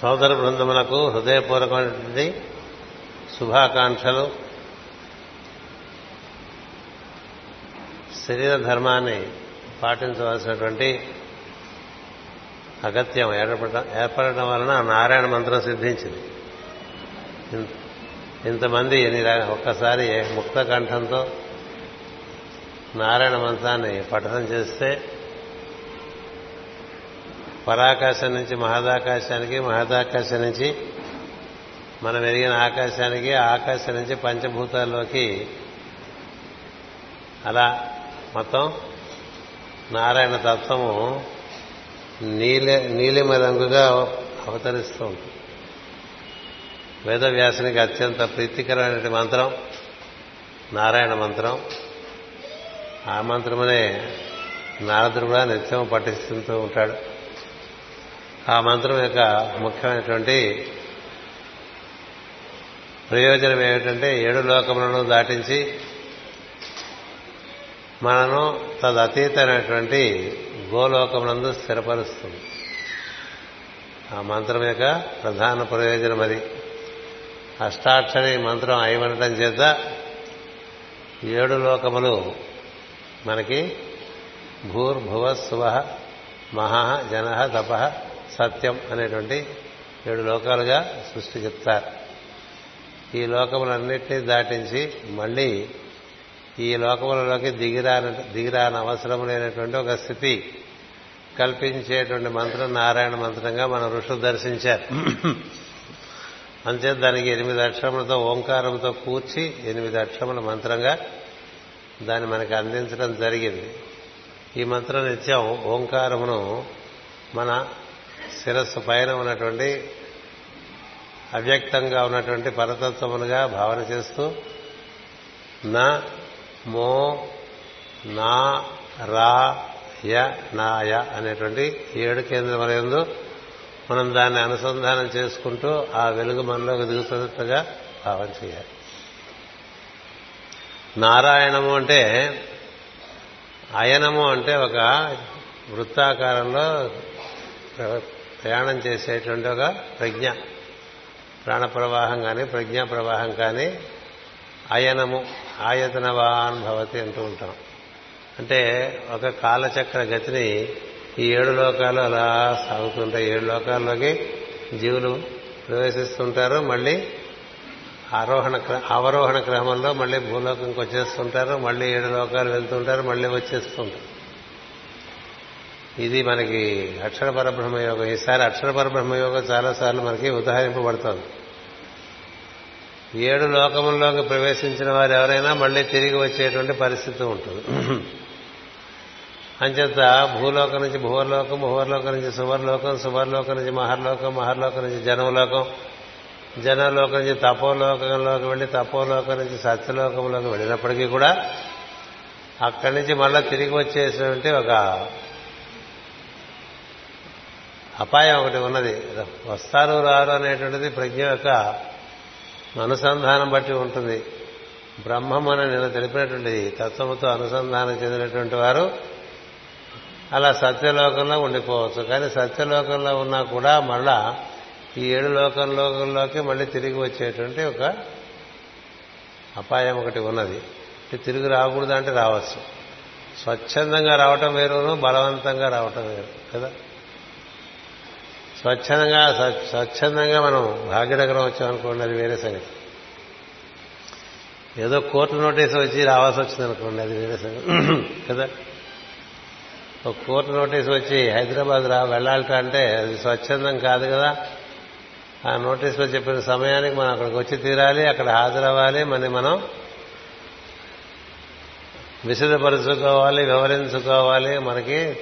సోదర బృందములకు హృదయపూర్వకమైనటువంటి శుభాకాంక్షలు. శరీర ధర్మాన్ని పాటించవలసినటువంటి అగత్యం ఏర్పడటం ఏర్పడటం వలన నారాయణ మంత్రం సిద్ధించింది. ఇంతమంది ఒక్కసారి ముక్త కంఠంతో నారాయణ మంత్రాన్ని పఠనం చేస్తే పరాకాశం నుంచి మహదాకాశానికి మహదాకాశం నుంచి మనం ఎరిగిన ఆకాశానికి ఆకాశం నుంచి పంచభూతాల్లోకి అలా మొత్తం నారాయణ తత్వము నీలి నీలిమ రంగుగా అవతరిస్తూ ఉంటుంది. వేదవ్యాసునికి అత్యంత ప్రీతికరమైన మంత్రం నారాయణ మంత్రం. ఆ మంత్రమనే నారదుడు కూడా నిత్యం పఠిస్తుంటూ ఉంటాడు. ఆ మంత్రం యొక్క ముఖ్యమైనటువంటి ప్రయోజనం ఏమిటంటే ఏడు లోకములను దాటించి మనను తదతీతమైనటువంటి గోలోకమునందు స్థిరపరుస్తుంది. ఆ మంత్రం యొక్క ప్రధాన ప్రయోజనం అది. అష్టాక్షరి మంత్రం అయి ఉండటం చేత ఏడు లోకములు మనకి భూర్భువ శువ మహా జన తప సత్యం అనేటువంటి ఏడు లోకాలుగా సృష్టి చెప్తారు. ఈ లోకములన్నింటినీ దాటించి మళ్ళీ ఈ లోకములలోకి దిగిరాన దిగిరాని అవసరం లేనటువంటి ఒక స్థితి కల్పించేటువంటి మంత్రం నారాయణ మంత్రంగా మన ఋషులు దర్శించారు. అంతే దానికి ఎనిమిది అక్షరములతో ఓంకారంతో కూర్చి ఎనిమిది అక్షరముల మంత్రంగా దాన్ని మనకి అందించడం జరిగింది. ఈ మంత్రం నిత్యం ఓంకారమును మన శిరస్సు పైన ఉన్నటువంటి అవ్యక్తంగా ఉన్నటువంటి పరతత్వములుగా భావన చేస్తూ నా మో నా రా య నాయ అనేటువంటి ఏడు కేంద్రములందు మనం దాన్ని అనుసంధానం చేసుకుంటూ ఆ వెలుగు మనలోకి దిగుతున్నట్టుగా భావన చేయాలి. నారాయణము అంటే అయనము అంటే ఒక వృత్తాకారంలో ప్రయాణం చేసేటువంటి ఒక ప్రజ్ఞ. ప్రాణ ప్రవాహం కానీ ప్రజ్ఞా ప్రవాహం కానీ అయనము ఆయతనవాన్ భవతి అంటూ ఉంటాం. అంటే ఒక కాలచక్ర గతిని ఈ ఏడు లోకాలు అలా సాగుతుంటాయి. ఏడు లోకాల్లోకి జీవులు ప్రవేశిస్తుంటారు మళ్ళీ ఆరోహణ అవరోహణ క్రమంలో మళ్ళీ భూలోకంకి వచ్చేస్తుంటారు మళ్ళీ ఏడు లోకాలు వెళ్తుంటారు మళ్ళీ వచ్చేస్తుంటారు. ఇది మనకి అక్షర పరబ్రహ్మయోగం ఈసారి అక్షర పరబ్రహ్మయోగం చాలాసార్లు మనకి ఉదాహరింపబడుతోంది. ఏడు లోకముల్లోకి ప్రవేశించిన వారు ఎవరైనా మళ్ళీ తిరిగి వచ్చేటువంటి పరిస్థితి ఉంటుంది. అంచేత భూలోకం నుంచి భువర్లోకం భువర్లోకం నుంచి సువర్లోకం సువర్లోకం నుంచి మహర్లోకం మహర్లోకం నుంచి జనమలోకం జనలోకం నుంచి తపోలోకంలోకి వెళ్ళి తపోలోకం నుంచి సత్యలోకంలోకి వెళ్ళినప్పటికీ కూడా అక్కడి నుంచి మళ్ళా తిరిగి వచ్చేసినటువంటి ఒక అపాయం ఒకటి ఉన్నది. వస్తారు రారు అనేటువంటిది ప్రజ్ఞ యొక్క అనుసంధానం బట్టి ఉంటుంది. బ్రహ్మం అని నేను తెలిపినటువంటి తత్వముతో అనుసంధానం చెందినటువంటి వారు అలా సత్యలోకంలో ఉండిపోవచ్చు. కానీ సత్యలోకంలో ఉన్నా కూడా మళ్ళా ఈ ఏడు లోకంలోకంలోకి మళ్ళీ తిరిగి వచ్చేటువంటి ఒక అపాయం ఒకటి ఉన్నది. తిరిగి రాకూడదు అంటే రావచ్చు. స్వచ్ఛందంగా రావటం వేరును బలవంతంగా రావటం వేరు కదా? స్వచ్ఛందంగా స్వచ్ఛందంగా మనం భాగ్యనగరం వచ్చామనుకోండి అది వేరే సంగతి. ఏదో కోర్టు నోటీస్ వచ్చి రావాల్సి వచ్చింది అనుకోండి అది వేరే సంగతి. కదా? ఒక కోర్టు నోటీస్ వచ్చి హైదరాబాద్ రా వెళ్ళాలట అంటే అది స్వచ్ఛందం కాదు కదా. ఆ నోటీసులో చెప్పిన సమయానికి మనం అక్కడికి వచ్చి తీరాలి అక్కడ హాజరవ్వాలి మరి మనం విశదపరుచుకోవాలి వివరించుకోవాలి మనకి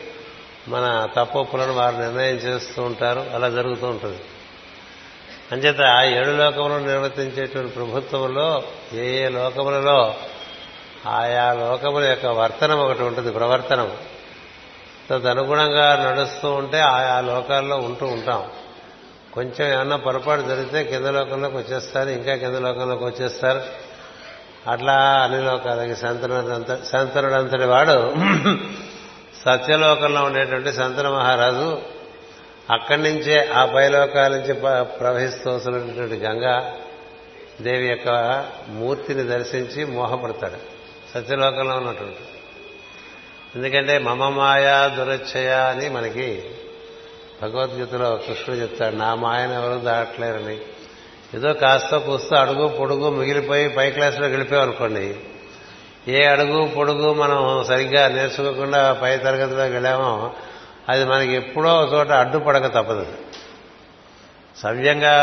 మన తప్పొప్పులను వారు నిర్ణయం చేస్తూ ఉంటారు అలా జరుగుతూ ఉంటుంది. అంచేత ఆ ఏడు లోకములను నిర్వర్తించేటువంటి ప్రభుత్వంలో ఏ ఏ లోకములలో ఆయా లోకముల యొక్క వర్తనం ఒకటి ఉంటుంది ప్రవర్తనం తదనుగుణంగా నడుస్తూ ఉంటే ఆయా లోకాల్లో ఉంటూ ఉంటాం. కొంచెం ఏమన్నా పొరపాటు జరిగితే కింద లోకంలోకి వచ్చేస్తారు ఇంకా కింద లోకంలోకి వచ్చేస్తారు. అట్లా అన్ని లోకాలకి శంతనుడంత శంతనుడంతటి వాడు సత్యలోకంలో ఉండేటువంటి శంతన మహారాజు అక్కడి నుంచే ఆ పైలోకాల నుంచి ప్రవహిస్తూ వస్తున్నటువంటి గంగా దేవి యొక్క మూర్తిని దర్శించి మోహపడతాడు. సత్యలోకంలో ఉన్నటువంటి. ఎందుకంటే మమ మాయా దురచ్చయ అని మనకి భగవద్గీతలో కృష్ణుడు చెప్తాడు నా మాయను ఎవరు దాటలేరని. ఏదో కాస్త కూస్త అడుగు పొడుగు మిగిలిపోయి పై క్లాసులోకి గెలిపేవనుకోండి అనుకోండి ఏ అడుగు పొడుగు మనం సరిగ్గా నేర్చుకోకుండా పై తరగతిలోకి వెళ్ళామో అది మనకి ఎప్పుడో ఒక చోట అడ్డుపడక తప్పదు. సవ్యంగా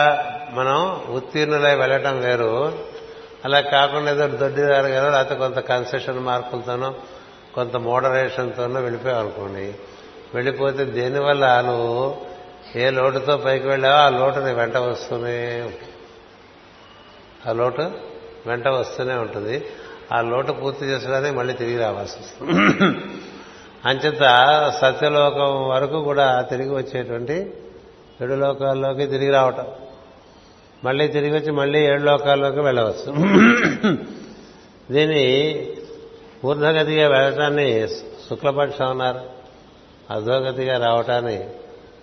మనం ఉత్తీర్ణులై వెళ్ళటం వేరు. అలా కాకుండా ఏదో దొడ్డిదారు కదా లేకపోతే కొంత కన్సెషన్ మార్కులతోనో కొంత మోడరేషన్తోనో వెళ్ళిపోయావు అనుకోండి వెళ్ళిపోతే దేనివల్ల నువ్వు ఏ లోటుతో పైకి వెళ్ళావో ఆ లోటు నీ వెంట వస్తూనే ఆ లోటు వెంట వస్తూనే ఉంటుంది. ఆ లోటు పూర్తి చేసుకోవడానికి మళ్ళీ తిరిగి రావాల్సి వస్తుంది. అంచేత సత్యలోకం వరకు కూడా తిరిగి వచ్చేటువంటి ఏడు లోకాల్లోకి తిరిగి రావటం. మళ్ళీ తిరిగి వచ్చి మళ్ళీ ఏడు లోకాల్లోకి వెళ్ళవచ్చు. దీని ఊర్ధగతిగా వెళ్ళటాన్ని శుక్లపక్షం అన్నారు. అధోగతిగా రావటాన్ని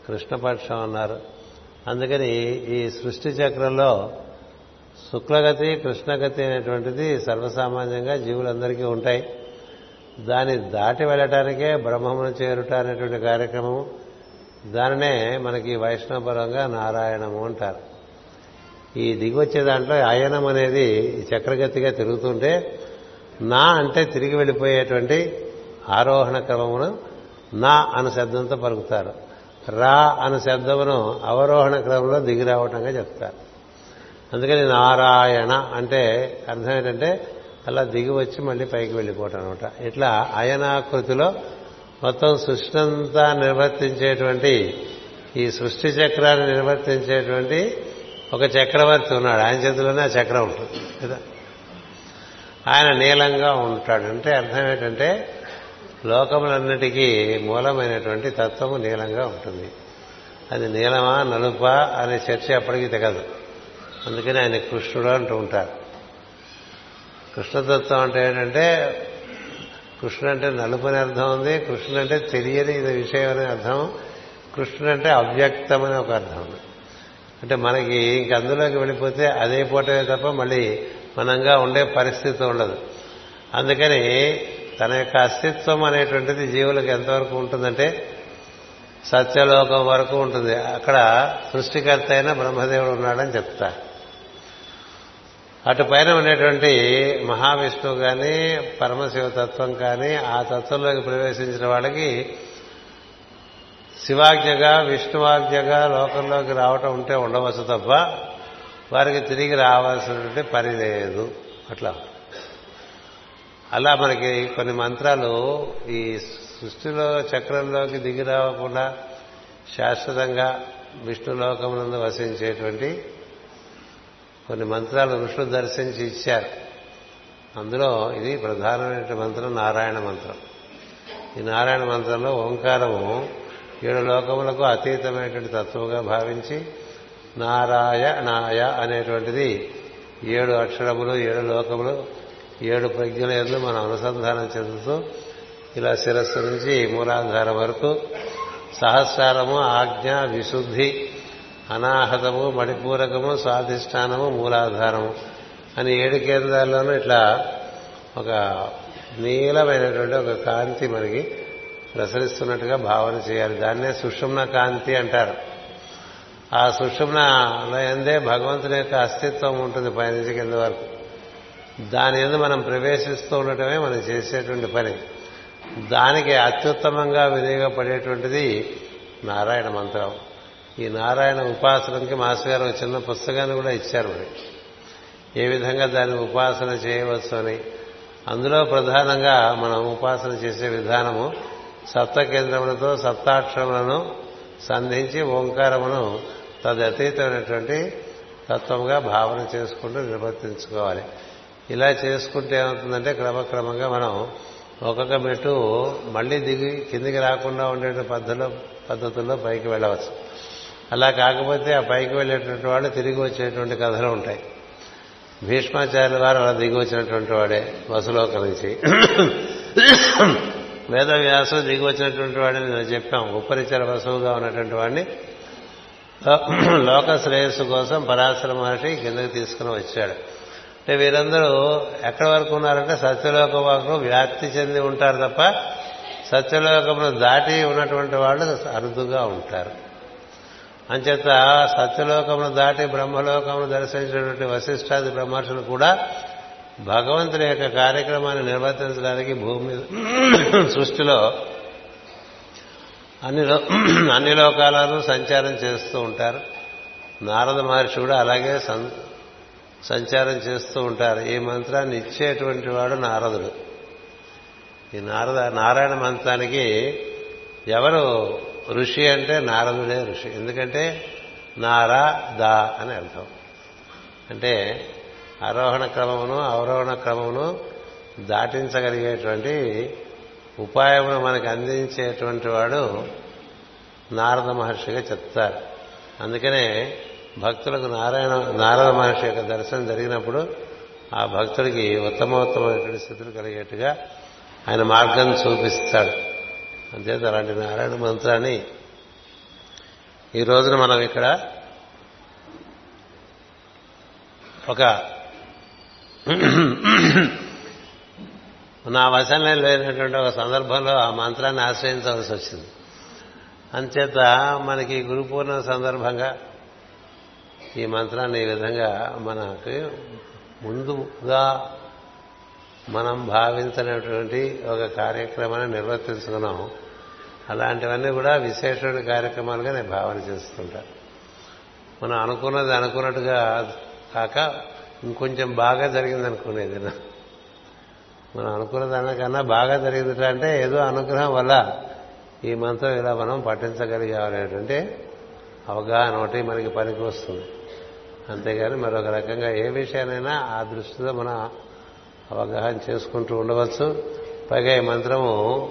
కృష్ణపక్షం అన్నారు. అందుకని ఈ సృష్టి చక్రంలో శుక్లగతి కృష్ణగతి అనేటువంటిది సర్వసామాన్యంగా జీవులందరికీ ఉంటాయి. దాన్ని దాటి వెళ్ళటానికే బ్రహ్మమును చేరుట అనేటువంటి కార్యక్రమం దానినే మనకి వైష్ణవపరంగా నారాయణము అంటారు. ఈ దిగొచ్చే దాంట్లో ఆయనం అనేది చక్రగతిగా తిరుగుతుంటే నా అంటే తిరిగి వెళ్ళిపోయేటువంటి ఆరోహణ క్రమమును నా అను శబ్దంతో పలుకుతారు. రా అను శబ్దమును అవరోహణ క్రమంలో దిగిరావటంగా చెప్తారు. అందుకని నారాయణ అంటే అర్థం ఏంటంటే అలా దిగి వచ్చి మళ్ళీ పైకి వెళ్ళిపోవటం అనమాట ఇట్లా అయనాకృతిలో మొత్తం సృష్టి అంతా నిర్వర్తించేటువంటి ఈ సృష్టి చక్రాన్ని నిర్వర్తించేటువంటి ఒక చక్రవర్తి ఉన్నాడు. ఆయన చేతిలోనే ఆ చక్రం ఉంటుంది కదా? ఆయన నీలంగా ఉంటాడు. అంటే అర్థం ఏంటంటే లోకములన్నిటికీ మూలమైనటువంటి తత్వము నీలంగా ఉంటుంది. అది నీలమా నలుపా అనే చర్చ అప్పటికి తెగదు. అందుకని ఆయన కృష్ణుడు అంటూ ఉంటారు. కృష్ణతత్వం అంటే ఏంటంటే కృష్ణుడు అంటే నలుపు అని అర్థం ఉంది కృష్ణుడు అంటే తెలియని ఇది విషయం అనే అర్థం కృష్ణుడు అంటే అవ్యక్తం అని ఒక అర్థం ఉంది. అంటే మనకి ఇంక అందులోకి వెళ్ళిపోతే అదే పోటమే తప్ప మళ్ళీ మనంగా ఉండే పరిస్థితి ఉండదు. అందుకని తన యొక్క అస్తిత్వం అనేటువంటిది జీవులకు ఎంతవరకు ఉంటుందంటే సత్యలోకం వరకు ఉంటుంది. అక్కడ సృష్టికర్త అయిన బ్రహ్మదేవుడు ఉన్నాడని చెప్తా అటు పైన ఉండేటువంటి మహావిష్ణువు కానీ పరమశివ తత్వం కానీ ఆ తత్వంలోకి ప్రవేశించిన వాళ్ళకి శివాజ్ఞగా విష్ణువాజ్ఞగా లోకంలోకి రావటం ఉంటే ఉండవచ్చు తప్ప వారికి తిరిగి రావాల్సినటువంటి పని లేదు. అట్లా. అలా మనకి కొన్ని మంత్రాలు ఈ సృష్టిలో చక్రంలోకి దిగి రావకుండా శాశ్వతంగా విష్ణులోకమునందు వసించేటువంటి కొన్ని మంత్రాలు ఋషులు దర్శించి ఇచ్చారు. అందులో ఇది ప్రధానమైన మంత్రం నారాయణ మంత్రం. ఈ నారాయణ మంత్రంలో ఓంకారము ఏడు లోకములకు అతీతమైనటువంటి తత్వంగా భావించి నారాయణాయ అనేటువంటిది ఏడు అక్షరములు ఏడు లోకములు ఏడు ప్రజ్ఞల ఎందు మనం అనుసంధానం చెందుతూ ఇలా శిరస్సు నుంచి మూలాధారం వరకు సహస్రారము ఆజ్ఞ విశుద్ధి అనాహతము మణిపూరకము స్వాధిష్టానము మూలాధారము అని ఏడు కేంద్రాల్లోనూ ఇట్లా ఒక నీలమైనటువంటి ఒక కాంతి మనకి ప్రసరిస్తున్నట్టుగా భావన చేయాలి. దాన్నే సుషుమ్న కాంతి అంటారు. ఆ సుషుమ్నలో ఎందే భగవంతుని యొక్క అస్తిత్వం ఉంటుంది పైనుంచి కింద వరకు. దాని ఎందు మనం ప్రవేశిస్తూ ఉండటమే మనం చేసేటువంటి పని. దానికి అత్యుత్తమంగా వినియోగపడేటువంటిది నారాయణ మంత్రం. ఈ నారాయణ ఉపాసనకి మాస్ గారు ఒక చిన్న పుస్తకాన్ని కూడా ఇచ్చారు మరి. ఏ విధంగా దాన్ని ఉపాసన చేయవచ్చు అని. అందులో ప్రధానంగా మనం ఉపాసన చేసే విధానము సప్త కేంద్రములతో సప్తాక్షరములను సంధించి ఓంకారమును తదతీతమైనటువంటి తత్వంగా భావన చేసుకుంటూ నిర్వర్తించుకోవాలి. ఇలా చేసుకుంటే ఏమవుతుందంటే క్రమక్రమంగా మనం ఒక్కొక్క మెట్టు మళ్ళీ దిగి కిందికి రాకుండా ఉండే పద్ధతిలో పద్ధతుల్లో పైకి వెళ్ళవచ్చు. అలా కాకపోతే ఆ పైకి వెళ్ళేటువంటి వాళ్ళు తిరిగి వచ్చేటువంటి కథలు ఉంటాయి. భీష్మాచార్యుల వారు అలా దిగి వచ్చినటువంటి వాడే వసులోక నుంచి. వేదవ్యాసం దిగి వచ్చినటువంటి వాడిని నేను చెప్పాం. ఉపరిచర వసువుగా ఉన్నటువంటి వాడిని లోక శ్రేయస్సు కోసం పరాశర మహర్షి కిందకి తీసుకుని వచ్చాడు. అంటే వీరందరూ ఎక్కడి వరకు ఉన్నారంటే సత్యలోక వరకు వ్యాప్తి చెంది ఉంటారు తప్ప సత్యలోకమును దాటి ఉన్నటువంటి వాళ్ళు అరుదుగా ఉంటారు. అంచేత సత్యలోకమును దాటి బ్రహ్మలోకమును దర్శించినటువంటి వశిష్ఠాది బ్రహ్మర్షులు కూడా భగవంతుని యొక్క కార్యక్రమాన్ని నిర్వర్తించడానికి భూమి మీద సృష్టిలో అన్ని అన్ని లోకాలను సంచారం చేస్తూ ఉంటారు. నారద మహర్షి కూడా అలాగే సం- సంచారం చేస్తూ ఉంటారు. ఈ మంత్రాన్ని ఇచ్చేటువంటి వాడు నారదుడు. ఈ నారద నారాయణ మంత్రానికి ఎవరు ఋషి అంటే నారదుడే ఋషి. ఎందుకంటే నారా దా అని అర్థం. అంటే ఆరోహణ క్రమమును అవరోహణ క్రమమును దాటించగలిగేటువంటి ఉపాయమును మనకు అందించేటువంటి వాడు నారద మహర్షిగా చెప్తారు. అందుకనే భక్తులకు నారాయణ నారద మహర్షి యొక్క దర్శనం జరిగినప్పుడు ఆ భక్తుడికి ఉత్తమోత్తమైనటువంటి స్థితులు కలిగేట్టుగా ఆయన మార్గం చూపిస్తాడు. అంతేత అలాంటి నారాయణ మంత్రాన్ని ఈ రోజున మనం ఇక్కడ ఒక నా వశంలో లేనటువంటి ఒక సందర్భంలో ఆ మంత్రాన్ని ఆశ్రయించవలసి వచ్చింది. అంచేత మనకి గురుపూర్ణ సందర్భంగా ఈ మంత్రాన్ని ఈ విధంగా మనకి ముందుగా మనం భావించినటువంటి ఒక కార్యక్రమాన్ని నిర్వర్తించుకున్నాం. అలాంటివన్నీ కూడా విశేషమైన కార్యక్రమాలుగా నేను భావన చేస్తుంటా. మనం అనుకున్నది అనుకున్నట్టుగా కాక ఇంకొంచెం బాగా జరిగింది అనుకునేది. మనం అనుకున్న దానికన్నా బాగా జరిగింది అంటే ఏదో అనుగ్రహం వల్ల ఈ మంత్రం ఇలా మనం పఠించగలిగామనేటువంటి అవగాహన ఒకటి మనకి పనికి వస్తుంది. అంతేగాని మరొక రకంగా ఏ విషయానైనా ఆ దృష్టితో మన అవగాహన చేసుకుంటూ ఉండవచ్చు. పైగా ఈ మంత్రము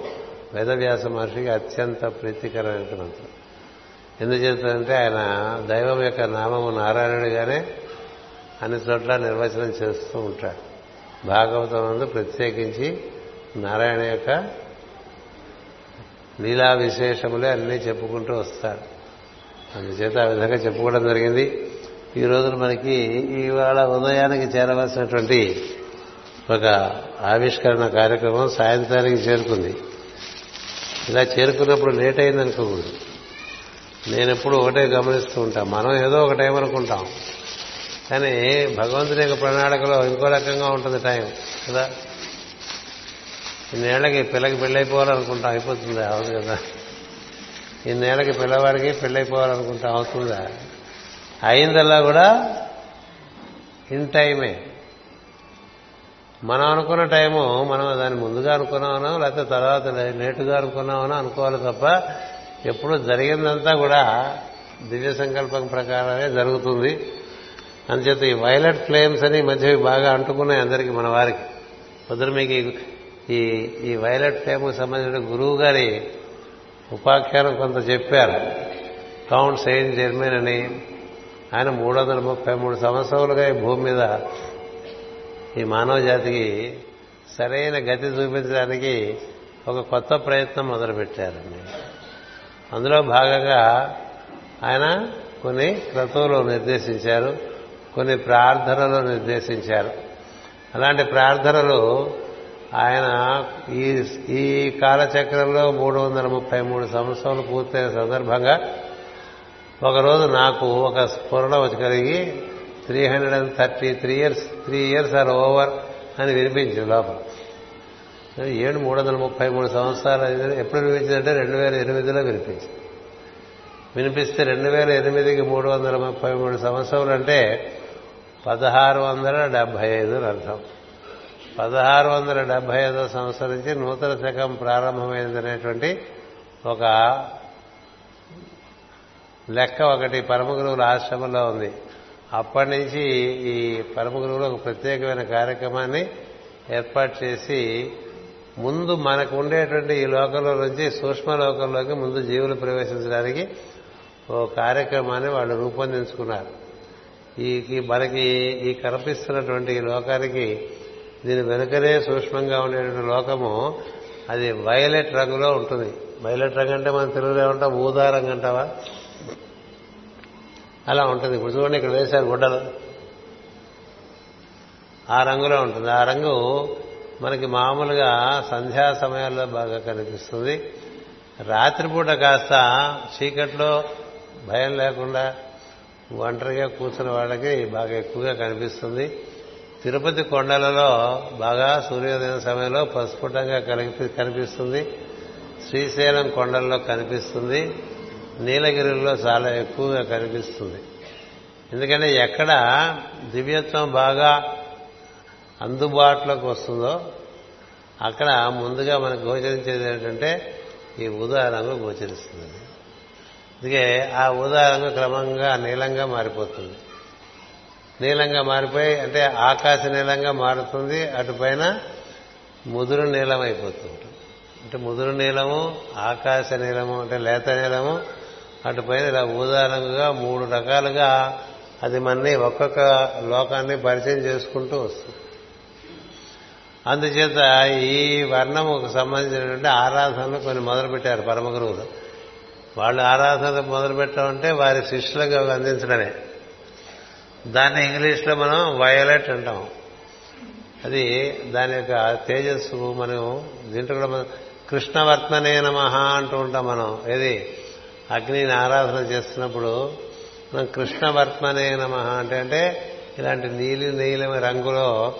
వేదవ్యాస మహర్షికి అత్యంత ప్రీతికరమైన మంత్రం. ఎందుచేతంటే ఆయన దైవం యొక్క నామము నారాయణుడిగానే అన్ని చోట్ల నిర్వచనం చేస్తూ ఉంటాడు. భాగవతం నందు ప్రత్యేకించి నారాయణ యొక్క లీలా విశేషములే అన్నీ చెప్పుకుంటూ వస్తాడు. అందుచేత ఆ విధంగా చెప్పుకోవడం జరిగింది. ఈ రోజున మనకి ఇవాళ ఉదయానికి చేరవలసినటువంటి ఒక ఆవిష్కరణ కార్యక్రమం సాయంత్రానికి చేరుకుంది. ఇలా చేరుకున్నప్పుడు లేట్ అయిందనుకోకూడదు. నేను ఎప్పుడు ఒకటే గమనిస్తూ ఉంటాం. మనం ఏదో ఒక టైం అనుకుంటాం. కానీ భగవంతుని యొక్క ప్రణాళికలో ఇంకో రకంగా ఉంటుంది టైం కదా? ఇన్నేళ్ళకి పిల్లకి పెళ్ళైపోవాలనుకుంటాం అయిపోతుందా? అవును కదా. ఇన్నేళ్ళకి పిల్లవాడికి పెళ్ళైపోవాలనుకుంటాం అవుతుందా? అయిందల్లా కూడా ఇన్ టైమే. మనం అనుకున్న టైము మనం దాన్ని ముందుగా అనుకున్నామనో లేకపోతే తర్వాత లేటుగా అనుకున్నామనో అనుకోవాలి తప్ప ఎప్పుడు జరిగిందంతా కూడా దివ్య సంకల్పం ప్రకారమే జరుగుతుంది. అందుచేత ఈ వైలెట్ ఫ్లేమ్స్ అని మధ్య బాగా అంటుకున్నాయి అందరికీ మన వారికి. పొద్దున మీకు ఈ ఈ వైలెట్ ఫ్లేమ్ సంబంధించిన గురువు గారి ఉపాఖ్యానం కొంత చెప్పారు. కౌంట్ సెయింట్ జర్మన్ అని. ఆయన మూడు వందల ముప్పై మూడు సంవత్సరాలుగా ఈ భూమి మీద ఈ మానవ జాతికి సరైన గతి చూపించడానికి ఒక కొత్త ప్రయత్నం మొదలుపెట్టారండి. అందులో భాగంగా ఆయన కొన్ని క్రతువులు నిర్దేశించారు కొన్ని ప్రార్థనలు నిర్దేశించారు. అలాంటి ప్రార్థనలు ఆయన ఈ ఈ కాలచక్రంలో మూడు వందల ముప్పై మూడు సంవత్సరాలు పూర్తయిన సందర్భంగా ఒకరోజు నాకు ఒక స్ఫురణ కలిగి three hundred and thirty three years three years are over అని వినిపించింది లోపల. ఏడు మూడు వందల ముప్పై మూడు సంవత్సరాలు అయింది. ఎప్పుడు వినిపించిందంటే రెండు వేల ఎనిమిదిలో వినిపించింది. వినిపిస్తే రెండు వేల ఎనిమిదికి మూడు వందల ముప్పై మూడు సంవత్సరాలు అంటే పదహారు వందల డెబ్బై ఐదు అని అర్థం. పదహారు వందల డెబ్బై ఐదో సంవత్సరం నుంచి నూతన శకం ప్రారంభమైందనేటువంటి ఒక లెక్క ఒకటి పరమ గురువుల ఆశ్రమంలో ఉంది. అప్పటి నుంచి ఈ పరమ గురువులు ఒక ప్రత్యేకమైన కార్యక్రమాన్ని ఏర్పాటు చేసి ముందు మనకు ఉండేటువంటి ఈ లోకంలో నుంచి సూక్ష్మ లోకంలోకి ముందు జీవులు ప్రవేశించడానికి ఓ కార్యక్రమాన్ని వాళ్ళు రూపొందించుకున్నారు. ఈ మనకి ఈ కనిపిస్తున్నటువంటి ఈ లోకానికి దీని వెనుకనే సూక్ష్మంగా ఉండేటువంటి లోకము అది వైలెట్ రంగులో ఉంటుంది. వైలెట్ రంగు అంటే మనం తెలుగులో ఏమంటాం? ఊదా రంగు అంటావా? అలా ఉంటుంది. ఇప్పుడు చూడండి ఇక్కడ వేశారు గుడ్డలు. ఆ రంగులో ఉంటుంది. ఆ రంగు మనకి మామూలుగా సంధ్యా సమయాల్లో బాగా కనిపిస్తుంది. రాత్రిపూట కాస్త చీకట్లో భయం లేకుండా ఒంటరిగా కూర్చున్న వాళ్ళకి బాగా ఎక్కువగా కనిపిస్తుంది. తిరుపతి కొండలలో బాగా సూర్యోదయం సమయంలో పసుపుటంగా కలిపి కనిపిస్తుంది. శ్రీశైలం కొండల్లో కనిపిస్తుంది. నీలగిరిలో చాలా ఎక్కువగా కనిపిస్తుంది. ఎందుకంటే ఎక్కడ దివ్యత్వం బాగా అందుబాటులోకి వస్తుందో అక్కడ ముందుగా మనకు గోచరించేది ఏంటంటే ఈ ఊదా రంగు గోచరిస్తుంది. అందుకే ఆ ఊదా రంగు క్రమంగా నీలంగా మారిపోతుంది. నీలంగా మారిపోయి అంటే ఆకాశ నీలంగా మారుతుంది అటుపైన ముదురు నీలం అయిపోతుంది అంటే ముదురు నీలము ఆకాశ నీలము అంటే లేత నీలము అటుపైన ఇలా ఊదా మూడు రకాలుగా అది మనని ఒక్కొక్క లోకాన్ని పరిచయం చేసుకుంటూ వస్తుంది. అందుచేత ఈ వర్ణముకు సంబంధించినటువంటి ఆరాధనలు కొన్ని మొదలుపెట్టారు పరమ గురువులు వాళ్ళు ఆరాధనలు మొదలుపెట్టామంటే వారి శిష్యులకు అవి అందించడమే. దాన్ని ఇంగ్లీష్లో మనం వయోలెట్ అంటాం. అది దాని యొక్క తేజస్సు మనం దీంట్లో కూడా మనం కృష్ణవర్తనే నమ అంటూ ఉంటాం మనం. ఏది? అగ్నిని ఆరాధన చేస్తున్నప్పుడు మనం కృష్ణవర్త్మనే నమ అంటే అంటే ఇలాంటి నీలి నీలమ రంగులో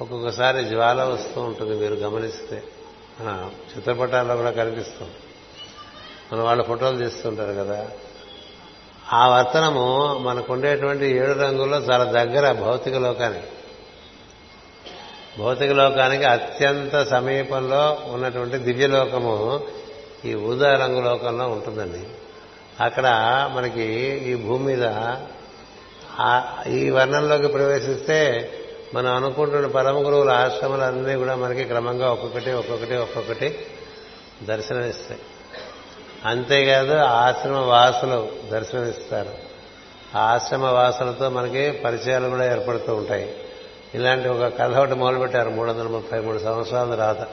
ఒక్కొక్కసారి జ్వాల వస్తూ ఉంటుంది మీరు గమనిస్తే. మన చిత్రపటాల్లో కూడా కనిపిస్తుంది మన వాళ్ళు ఫోటోలు తీస్తుంటారు కదా. ఆ వర్తనము మనకు ఉండేటువంటి ఏడు రంగుల్లో చాలా దగ్గర భౌతిక లోకానికి. భౌతిక లోకానికి అత్యంత సమీపంలో ఉన్నటువంటి దివ్యలోకము ఈ ఊదా రంగు లోకంలో ఉంటుందండి. అక్కడ మనకి ఈ భూమి మీద ఈ వర్ణంలోకి ప్రవేశిస్తే మనం అనుకుంటున్న పరమ గురువుల ఆశ్రమాలన్నీ కూడా మనకి క్రమంగా ఒక్కొక్కటి ఒక్కొక్కటి ఒక్కొక్కటి దర్శనమిస్తాయి. అంతేకాదు ఆశ్రమ వాసులు దర్శనమిస్తారు. ఆ ఆశ్రమ వాసులతో మనకి పరిచయాలు కూడా ఏర్పడుతూ ఉంటాయి. ఇలాంటి ఒక కథ ఒకటి మొదలుపెట్టారు మూడు వందల ముప్పై మూడు సంవత్సరాల తర్వాత.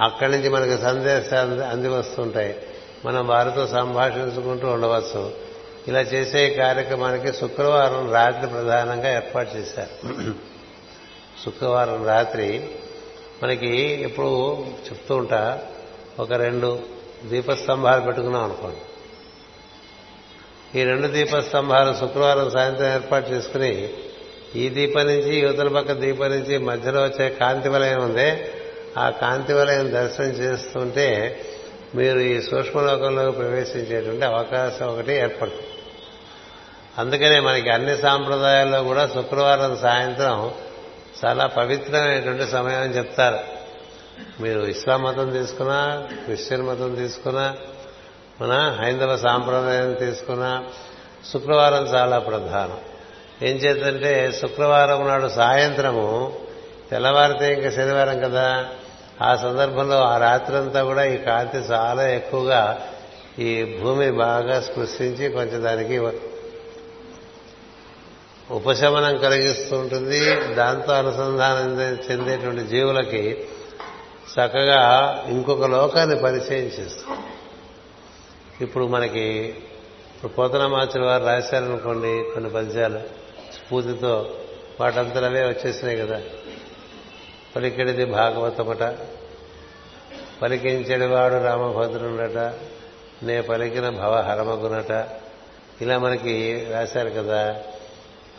అక్కడి నుంచి మనకి సందేశాలు అంది వస్తుంటాయి మనం వారితో సంభాషించుకుంటూ ఉండవచ్చు. ఇలా చేసే కార్యక్రమానికి శుక్రవారం రాత్రి ప్రధానంగా ఏర్పాటు చేశారు. శుక్రవారం రాత్రి మనకి ఎప్పుడు చెప్తూ ఉంటా ఒక రెండు దీపస్తంభాలు పెట్టుకున్నాం అనుకోండి. ఈ రెండు దీపస్తంభాలు శుక్రవారం సాయంత్రం ఏర్పాటు చేసుకుని ఈ దీపం నుంచి యువతల పక్క దీపం నుంచి మధ్యలో వచ్చే కాంతి వలయం ఉంది ఆ కాంతి వలయం దర్శనం చేస్తుంటే మీరు ఈ సూక్ష్మలోకంలోకి ప్రవేశించేటువంటి అవకాశం ఒకటి ఏర్పడుతుంది. అందుకనే మనకి అన్ని సాంప్రదాయాల్లో కూడా శుక్రవారం సాయంత్రం చాలా పవిత్రమైనటువంటి సమయం అని చెప్తారు. మీరు ఇస్లాం మతం తీసుకున్నా క్రిస్టియన్ మతం తీసుకున్నా మన హైందవ సాంప్రదాయం తీసుకున్నా శుక్రవారం చాలా ప్రధానం. ఏం చేద్దంటే శుక్రవారం నాడు సాయంత్రము తెల్లవారితే ఇంకా శనివారం కదా. ఆ సందర్భంలో ఆ రాత్రంతా కూడా ఈ కాంతి చాలా ఎక్కువగా ఈ భూమిని బాగా స్పృశించి కొంచెం దానికి ఉపశమనం కలిగిస్తూ ఉంటుంది. దాంతో అనుసంధానం చెందేటువంటి జీవులకి చక్కగా ఇంకొక లోకాన్ని పరిచయం చేస్తుంది. ఇప్పుడు మనకి ఇప్పుడు పోతనమాచుల వారు రాశారనుకోండి కొన్ని పద్యాలు. స్ఫూర్తితో వాటంతలవే వచ్చేసినాయి కదా. పలికిడిది భాగవతమట. పలికించడివాడు రామభద్రుడట. నే పలికిన భవ హరమగునట. ఇలా మనకి రాశారు కదా.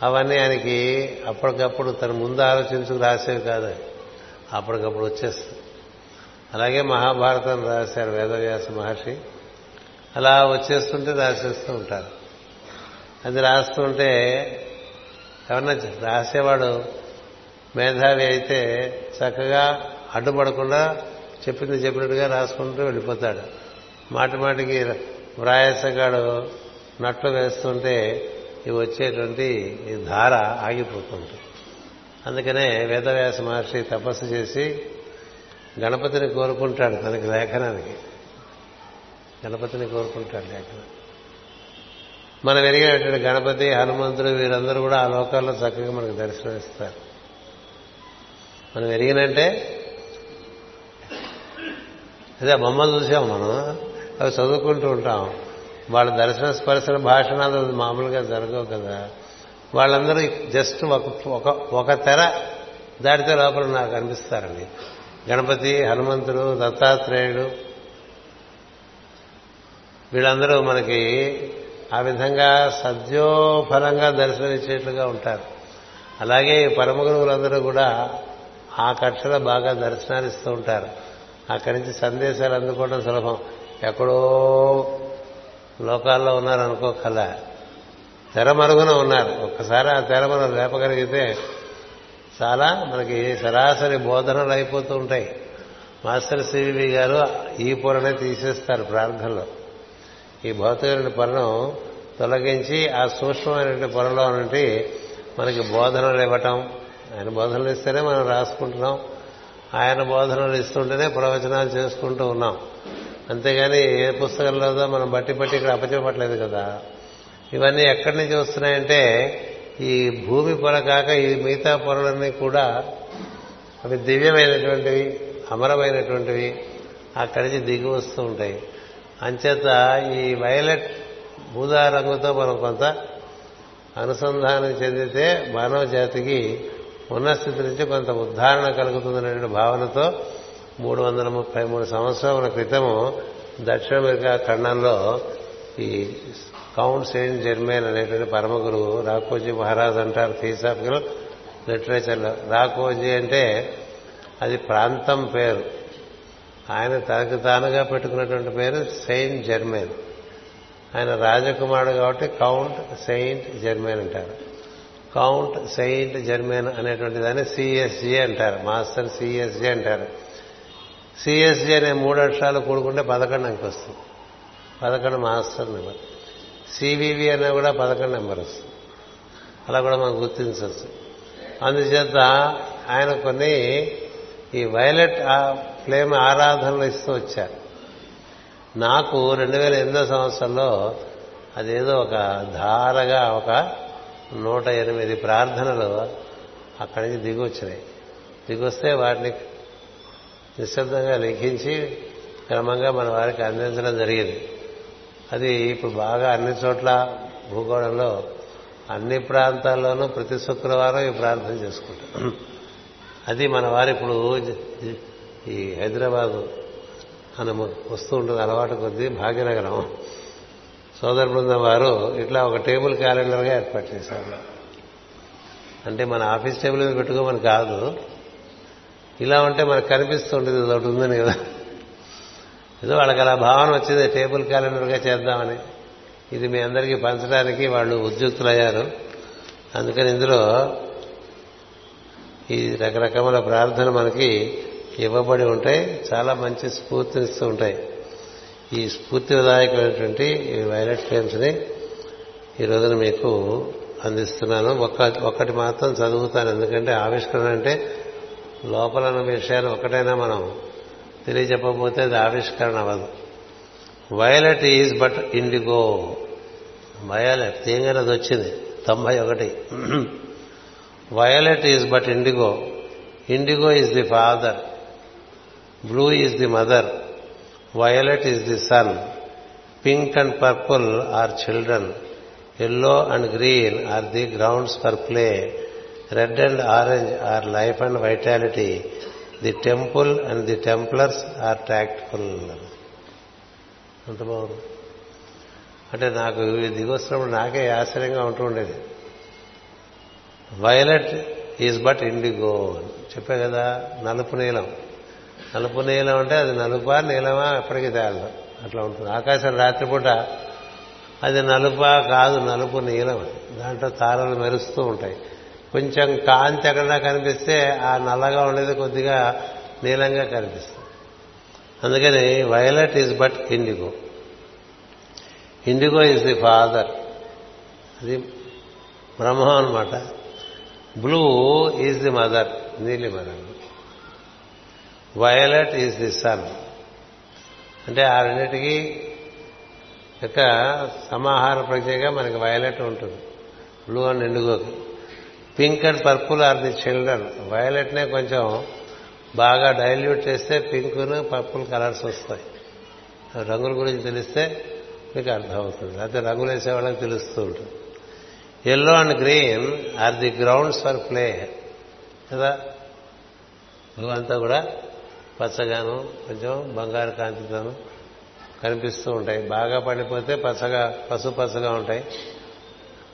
అవన్నీ ఆయనకి అప్పటికప్పుడు తన ముందు ఆలోచించుకు రాసేవి కాదు. అప్పటికప్పుడు వచ్చేస్తుంది అలాగే మహాభారతం రాశారు వేదవ్యాస మహర్షి. అలా వచ్చేస్తుంటే రాసేస్తూ ఉంటారు. అది రాస్తుంటే ఎవరన్నా రాసేవాడు మేధావి అయితే చక్కగా అడ్డుపడకుండా చెప్పింది చెప్పినట్టుగా రాసుకుంటూ వెళ్ళిపోతాడు. మాటి మాటికి వ్రాయసగాడు నట్లు వేస్తుంటే ఇవి వచ్చేటువంటి ఈ ధార ఆగిపోతుంటుంది. అందుకనే వేదవ్యాస మహర్షి తపస్సు చేసి గణపతిని కోరుకుంటాడు తనకి లేఖనానికి. గణపతిని కోరుకుంటాడు లేఖనం. మనం ఎరిగినటువంటి గణపతి హనుమంతుడు వీరందరూ కూడా ఆ లోకాల్లో చక్కగా మనకు దర్శనమిస్తారు. మనం ఎరిగినంటే అదే బొమ్మలు చూసాం మనం. అవి చదువుకుంటూ ఉంటాం. వాళ్ళ దర్శన స్పర్శన భాషణాలు మామూలుగా జరగవు కదా. వాళ్ళందరూ జస్ట్ ఒక ఒక ఒక తెర దాటితే లోపల నాకు అనిపిస్తారండి. గణపతి హనుమంతుడు దత్తాత్రేయుడు. వీళ్ళందరూ మనకి ఆ విధంగా సద్యోఫలంగా దర్శనమిచ్చేట్లుగా ఉంటారు. అలాగే పరమ గురువులందరూ కూడా ఆ కక్షలో బాగా దర్శనాలిస్తూ ఉంటారు. అక్కడి నుంచి సందేశాలు అందుకోవడం సులభం. ఎక్కడో లోకాల్లో ఉన్నారనుకో కల తెర మరుగున ఉన్నారు. ఒక్కసారి ఆ తెర మనం లేపగలిగితే చాలా మనకి సరాసరి బోధనలు అయిపోతూ ఉంటాయి. మాస్టర్ సివివి గారు ఈ పొరనే తీసేస్తారు ప్రార్థనలో. ఈ భౌతికమైన పొరను తొలగించి ఆ సూక్ష్మమైనటువంటి పొరలో నుండి మనకి బోధనలు ఇవ్వటం ఆయన బోధనలు ఇస్తేనే మనం రాసుకుంటున్నాం. ఆయన బోధనలు ఇస్తుంటేనే ప్రవచనాలు చేసుకుంటూ ఉన్నాం. అంతేగాని ఏ పుస్తకంలోదో మనం బట్టి పట్టి ఇక్కడ అప్పచెప్పట్లేదు కదా. ఇవన్నీ ఎక్కడి నుంచి వస్తున్నాయంటే ఈ భూమి పొర కాక ఈ మిగతా పొరలన్నీ కూడా అవి దివ్యమైనటువంటివి అమరమైనటువంటివి అక్కడి నుంచి దిగి వస్తూ ఉంటాయి. అంచేత ఈ వైలెట్ బూదా రంగుతో మనం కొంత అనుసంధానం చెందితే మానవ జాతికి ఉన్న స్థితి నుంచి కొంత ఉద్ధారణ కలుగుతుందనే భావనతో మూడు వందల ముప్పై మూడు సంవత్సరాల క్రితము దక్షిణ అమెరికా ఖండంలో ఈ కౌంట్ సెయింట్ జర్మేన్ అనేటువంటి పరమ గురువు రాకోజీ మహారాజ్ అంటారు థియోసాఫికల్ లిటరేచర్లో రాకోజీ అంటే అది ప్రాంతం పేరు. ఆయన తనకు తానుగా పెట్టుకున్నటువంటి పేరు సెయింట్ జర్మేన్. ఆయన రాజకుమారుడు కాబట్టి కౌంట్ సెయింట్ జర్మేన్ అంటారు. కౌంట్ సెయింట్ జర్మేన్ అనేటువంటి దాన్ని సిఎస్జి అంటారు. మాస్టర్ సిఎస్జి అంటారు. సిఎస్జి అనే మూడు అక్షరాలు కూడుకుంటే పదకొండు అంకి వస్తుంది. పదకొండు మాస్టర్ నెంబర్. సివివి అనే కూడా పదకొండు నెంబర్ వస్తుంది. అలా కూడా మనం గుర్తించవచ్చు. అందుచేత ఆయన కొన్ని ఈ వైలెట్ ఫ్లేమ్ ఆరాధనలు ఇస్తూ వచ్చారు. నాకు రెండు వేల ఎనిమిదో సంవత్సరంలో అదేదో ఒక ధారగా ఒక నూట ఎనిమిది ప్రార్థనలు అక్కడి నుంచి దిగి వచ్చినాయి దిగొస్తే వాటిని నిశ్శబ్దంగా లిఖించి క్రమంగా మన వారికి అందించడం జరిగింది. అది ఇప్పుడు బాగా అన్ని చోట్ల భూగోళంలో అన్ని ప్రాంతాల్లోనూ ప్రతి శుక్రవారం ఈ ప్రార్థన చేసుకుంటాం. అది మన వారు ఇప్పుడు ఈ హైదరాబాదు అని వస్తూ ఉంటుంది అలవాటు కొద్దీ భాగ్యనగరం. సోదర బృందం వారు ఇట్లా ఒక టేబుల్ క్యాలెండర్గా ఏర్పాటు చేశారు. అంటే మన ఆఫీస్ టేబుల్ మీద పెట్టుకోమని కాదు. ఇలా ఉంటే మనకు కనిపిస్తుంటుంది ఇది ఒకటి ఉందని కదా. ఏదో వాళ్ళకి అలా భావన వచ్చింది టేబుల్ క్యాలెండర్గా చేద్దామని. ఇది మీ అందరికీ పంచడానికి వాళ్ళు ఉద్యుక్తులయ్యారు. అందుకని ఇందులో ఈ రకరకముల ప్రార్థన మనకి ఇవ్వబడి ఉంటాయి చాలా మంచి స్ఫూర్తినిస్తూ ఉంటాయి. ఈ స్ఫూర్తిదాయకమైనటువంటి ఈ వైలెట్ ఫ్లేమ్స్ని ఈ రోజున మీకు అందిస్తున్నాను. ఒక్క ఒక్కటి మాత్రం చదువుతాను. ఎందుకంటే ఆవిష్కరణ అంటే లోపల ఉన్న విషయాలు ఒకటైనా మనం తెలియజెప్పకపోతే అది ఆవిష్కరణ అవ్వదు. Violet is but indigo. Violet తీయగానే వచ్చింది. తొంభై ఒకటి. Violet is but indigo. Indigo is the father. Blue is the mother. Violet is the son pink and purple are children yellow and green are the grounds for play red and orange are life and vitality the temple and the templars are tactful అంత బాగుంది అంటే నాకు దిగొస్తున్నప్పుడు నాకే ఆశ్చర్యంగా ఉంటూ ఉండేది. Violet is but IndiGo చెప్పే కదా నలుపు నీలం. నలుపు నీలం అంటే అది నలుపా నీలమా? ఎప్పటికీ తేలదు. అట్లా ఉంటుంది. ఆకాశం రాత్రిపూట అది నలుపా కాదు నలుపు నీలం దాంట్లో తారలు మెరుస్తూ ఉంటాయి. కొంచెం కాంతి ఎక్కడన్నా కనిపిస్తే ఆ నల్లగా ఉండేది కొద్దిగా నీలంగా కనిపిస్తుంది. అందుకని violet is but indigo. Indigo is the father. అది బ్రహ్మం అనమాట బ్లూ ఈజ్ ది మదర్. నీలి mother. Violet is the son అంటే ఆ రెండింటికి యొక్క సమాహార ప్రజ్ఞగా మనకి వయలెట్ ఉంటుంది. Blue and ఇండిగోకి pink and purple are the children వయలెట్నే కొంచెం బాగా డైల్యూట్ చేస్తే పింక్ను పర్పుల్ కలర్స్ వస్తాయి. రంగుల గురించి తెలిస్తే మీకు అర్థమవుతుంది. అయితే రంగులు వేసే వాళ్ళకి తెలుస్తూ ఉంటుంది. Yellow and green are the grounds for play కదా? అంతా కూడా పచ్చగాను కొంచెం బంగారు కాంతితోను కనిపిస్తూ ఉంటాయి. బాగా పడిపోతే పచ్చగా పసుపు పచ్చగా ఉంటాయి.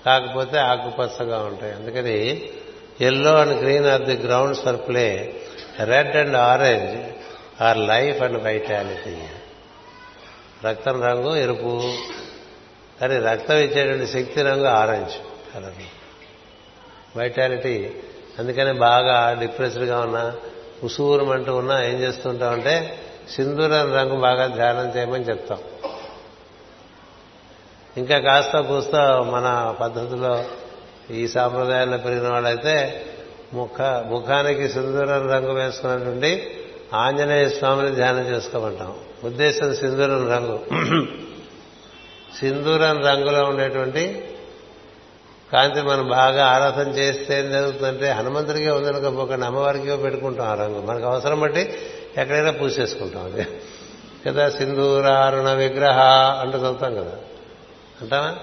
కాకపోతే ఆకుపచ్చగా ఉంటాయి. అందుకని yellow and green are the grounds for play red and orange are life and vitality రక్తం రంగు ఎరుపు. కానీ రక్తం ఇచ్చేటువంటి శక్తి రంగు ఆరెంజ్ కలర్ వైటాలిటీ అందుకని బాగా డిప్రెస్డ్గా ఉన్నా ఉసూరమంటూ ఉన్నా ఏం చేస్తుంటామంటే సింధూరం రంగు బాగా ధ్యానం చేయమని చెప్తాం. ఇంకా కాస్త కూస్త మన పద్ధతిలో ఈ సాంప్రదాయాల్లో పెరిగిన వాళ్ళైతే ముఖ ముఖానికి సింధూరం రంగు వేసుకున్నటువంటి ఆంజనేయ స్వామిని ధ్యానం చేసుకోమంటాం. ఉద్దేశం సింధూరం రంగు. సింధూరం రంగులో ఉండేటువంటి కాంతి మనం బాగా ఆరాధన చేస్తే ఏం జరుగుతుందంటే హనుమంతుడికే ఉందనుకోపోకండి అమ్మవారికి పెట్టుకుంటాం ఆ రంగు. మనకు అవసరం బట్టి ఎక్కడైనా పూసేసుకుంటాం అది. కదా సింధూరారుణ విగ్రహ అంటూ చదువుతాం కదా. అంటావా?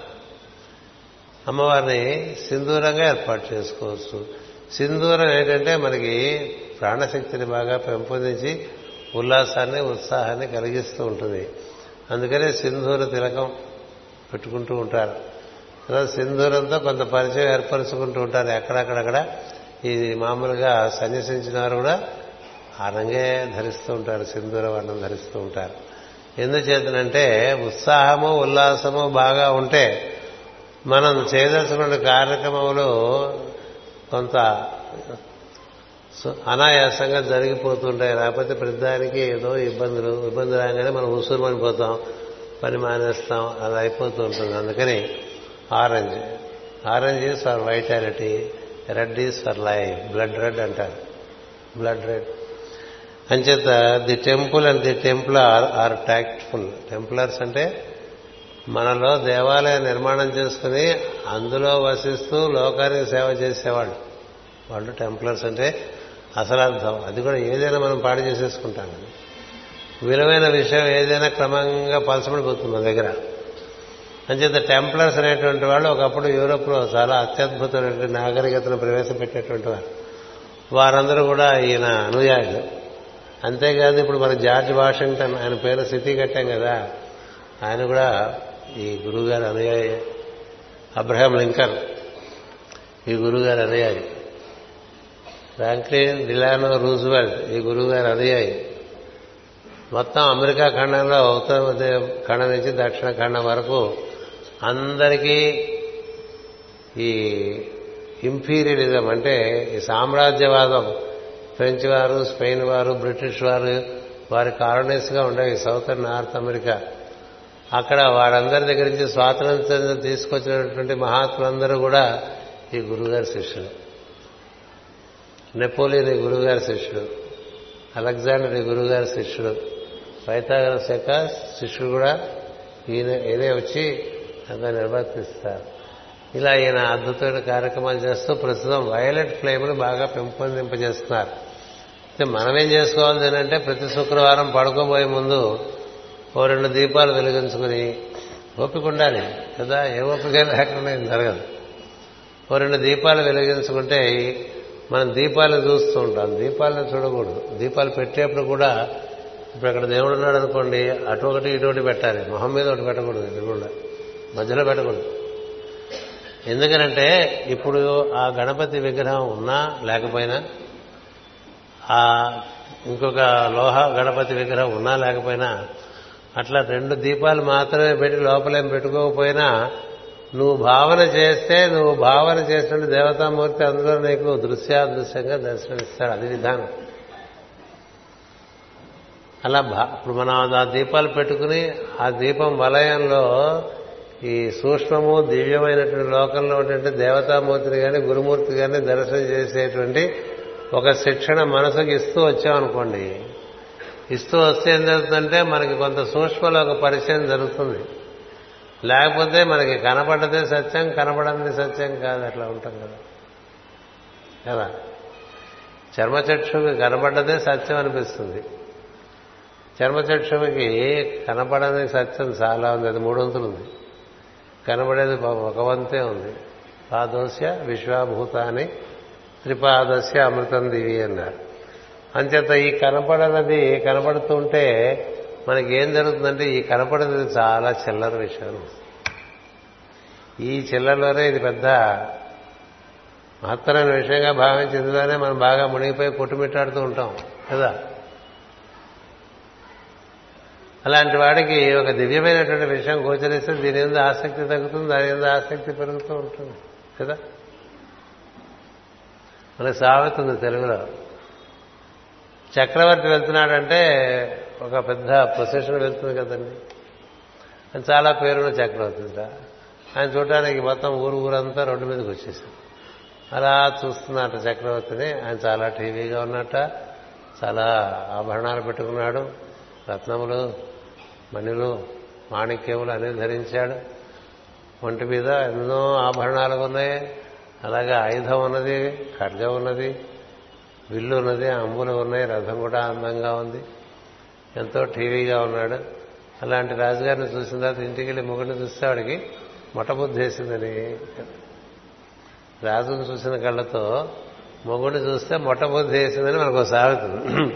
అమ్మవారిని సింధూరంగా ఏర్పాటు చేసుకోవచ్చు. సింధూరం ఏంటంటే మనకి ప్రాణశక్తిని బాగా పెంపొందించి ఉల్లాసాన్ని ఉత్సాహాన్ని కలిగిస్తూ ఉంటుంది. అందుకనే సింధూర తిలకం పెట్టుకుంటూ ఉంటారు. సింధూరంతో కొంత పరిచయం ఏర్పరచుకుంటూ ఉంటారు ఎక్కడక్కడక్కడ. ఈ మామూలుగా సన్యసించిన వారు కూడా ఆ రంగే ధరిస్తూ ఉంటారు సింధూర వర్ణం ధరిస్తూ ఉంటారు. ఎందుచేతనంటే ఉత్సాహము ఉల్లాసము బాగా ఉంటే మనం చేయదలుచుకున్న కార్యక్రమములు కొంత అనాయాసంగా జరిగిపోతుంటాయి. లేకపోతే ప్రతిదానికి ఏదో ఇబ్బందులు ఇబ్బంది రాగానే మనం ఉసురుమని పోతాం పని మానేస్తాం అది అయిపోతూ ఉంటుంది. అందుకని orange. Orange is for vitality red is for life blood red అంటారు. Blood red. అంచేత the temple and the templar are tactful. Templars అంటే మనలో దేవాలయం నిర్మాణం చేసుకుని అందులో వసిస్తూ లోకానికి సేవ చేసేవాళ్ళు. వాళ్ళు టెంపులర్స్ అంటే అసలు అర్థం. అది కూడా ఏదైనా మనం పాడు చేసేసుకుంటాం విలువైన విషయం ఏదైనా క్రమంగా పలసపడిపోతుంది మన దగ్గర. అంచేత టెంప్లర్స్ అనేటువంటి వాళ్ళు ఒకప్పుడు యూరోప్లో చాలా అత్యద్భుతమైనటువంటి నాగరికతను ప్రవేశపెట్టేటువంటి వారు. వారందరూ కూడా ఈయన అనుయాయులు. అంతేకాదు ఇప్పుడు మన జార్జ్ వాషింగ్టన్ ఆయన పేరు సిటీ కట్టాం కదా ఆయన కూడా ఈ గురువుగారు అనుయాయి. అబ్రహాం లింకన్ ఈ గురువుగారు అనుయాయి. ఫ్రాంక్లిన్ డిలానో రూజ్వెల్ట్ ఈ గురువుగారు అనుయాయి. మొత్తం అమెరికా ఖండంలో ఉత్తర ఖండం నుంచి దక్షిణ ఖండం వరకు అందరికీ ఈ ఇంపీరియలిజం అంటే ఈ సామ్రాజ్యవాదం ఫ్రెంచ్ వారు స్పెయిన్ వారు బ్రిటిష్ వారు వారి కాలనీస్గా ఉండేవి సౌత్ నార్త్ అమెరికా. అక్కడ వారందరి దగ్గర నుంచి స్వాతంత్ర్యం తీసుకొచ్చినటువంటి మహాత్ములందరూ కూడా ఈ గురుగారి శిష్యులు. నెపోలియన్ ఈ గురుగారి శిష్యుడు అలెగ్జాండర్ ఈ గురుగారి శిష్యుడు పైథాగరస్ యొక్క శిష్యుడు కూడా ఈయన ఈయనే వచ్చి అంతా నిర్వర్తిస్తారు. ఇలా ఈయన అద్భుతమైన కార్యక్రమాలు చేస్తూ ప్రస్తుతం వైలెట్ ఫ్లేమ్ను బాగా పెంపొందింపజేస్తున్నారు. మనం ఏం చేసుకోవాలి అంటే ప్రతి శుక్రవారం పడుకోబోయే ముందు ఓ రెండు దీపాలు వెలిగించుకుని ఓపిక ఉండాలి కదా? ఏ ఓపిక లేకుండా ఏం జరగదు. ఓ రెండు దీపాలు వెలిగించుకుంటే మనం దీపాలు చూస్తూ ఉంటాం. దీపాలను చూడకూడదు. దీపాలు పెట్టేప్పుడు కూడా ఇప్పుడు అక్కడ దేవుడు ఉన్నాడు అనుకోండి అటు ఒకటి ఇటు ఒకటి పెట్టాలి. మొహం మీద ఒకటి పెట్టకూడదు ఎదురుగుండా. మధ్యలో పెట్టకూడదు. ఎందుకనంటే ఇప్పుడు ఆ గణపతి విగ్రహం ఉన్నా లేకపోయినా ఆ ఇంకొక లోహ గణపతి విగ్రహం ఉన్నా లేకపోయినా అట్లా రెండు దీపాలు మాత్రమే పెట్టి లోపలేం పెట్టుకోకపోయినా నువ్వు భావన చేస్తే నువ్వు భావన చేసినట్టు దేవతామూర్తి అందులో నీకు దృశ్యాదృశ్యంగా దర్శనమిస్తాడు. అది విధానం. అలా ఇప్పుడు మనం ఆ దీపాలు పెట్టుకుని ఆ దీపం వలయంలో ఈ సూక్ష్మము దివ్యమైనటువంటి లోకంలో ఉన్నటువంటి దేవతామూర్తిని కానీ గురుమూర్తి కానీ దర్శనం చేసేటువంటి ఒక శిక్షణ మనసుకి ఇస్తూ వచ్చామనుకోండి. ఇస్తూ వస్తే ఏం జరుగుతుందంటే మనకి కొంత సూక్ష్మలో ఒక పరిచయం జరుగుతుంది. లేకపోతే మనకి కనపడదే సత్యం కనపడంది సత్యం కాదు అట్లా ఉంటాం కదా. కదా? చర్మచక్షుకి కనపడ్డదే సత్యం అనిపిస్తుంది. చర్మచక్షుకి కనపడని సత్యం చాలా ఉంది అది మూడొంతులు ఉంది కనబడేది ఒక వంతే ఉంది. పాదోస్య విశ్వాభూతాన్ని త్రిపాదస్య అమృతం దివి అన్నారు. అంచేత ఈ కనపడనది కనపడుతుంటే ఉంటే జరుగుతుందంటే ఈ కనపడేది చాలా చిల్లర విషయం. ఈ చిల్లరలోనే ఇది పెద్ద మహత్తరమైన విషయంగా భావించి మనం బాగా మునిగిపోయి కొట్టుమిట్టాడుతూ ఉంటాం. కదా? అలాంటి వాడికి ఒక దివ్యమైనటువంటి విషయం గోచరిస్తే దీని మీద ఆసక్తి తగ్గుతుంది దాని మీద ఆసక్తి పెరుగుతూ ఉంటుంది కదా? మనకు సాగుతుంది తెలుగులో. చక్రవర్తి వెళ్తున్నాడంటే ఒక పెద్ద ప్రొసెషన్ వెళ్తుంది కదండి. అని చాలా పేరున్న చక్రవర్తి ఆయన చూడటానికి మొత్తం ఊరు ఊరంతా రోడ్డు మీదకి వచ్చేసింది అలా చూస్తున్నట్ట చక్రవర్తిని. ఆయన చాలా టీవీగా ఉన్నట్ట చాలా ఆభరణాలు పెట్టుకున్నాడు. రత్నములు మణిలు మాణిక్యములు అన్ని ధరించాడు. ఒంటి మీద ఎన్నో ఆభరణాలు ఉన్నాయి. అలాగే ఆయుధం ఉన్నది ఖడ్గం ఉన్నది విల్లు ఉన్నది అంబులు ఉన్నాయి రథం కూడా అందంగా ఉంది. ఎంతో టీవీగా ఉన్నాడు. అలాంటి రాజుగారిని చూసిన తర్వాత ఇంటికి వెళ్ళి ముగ్గురిని చూస్తే వాడికి మొట్టబుద్ధి వేసిందని. రాజును చూసిన కళ్ళతో మొగుడిని చూస్తే మొట్టబుద్ధి వేసిందని మనకు సాగుతుంది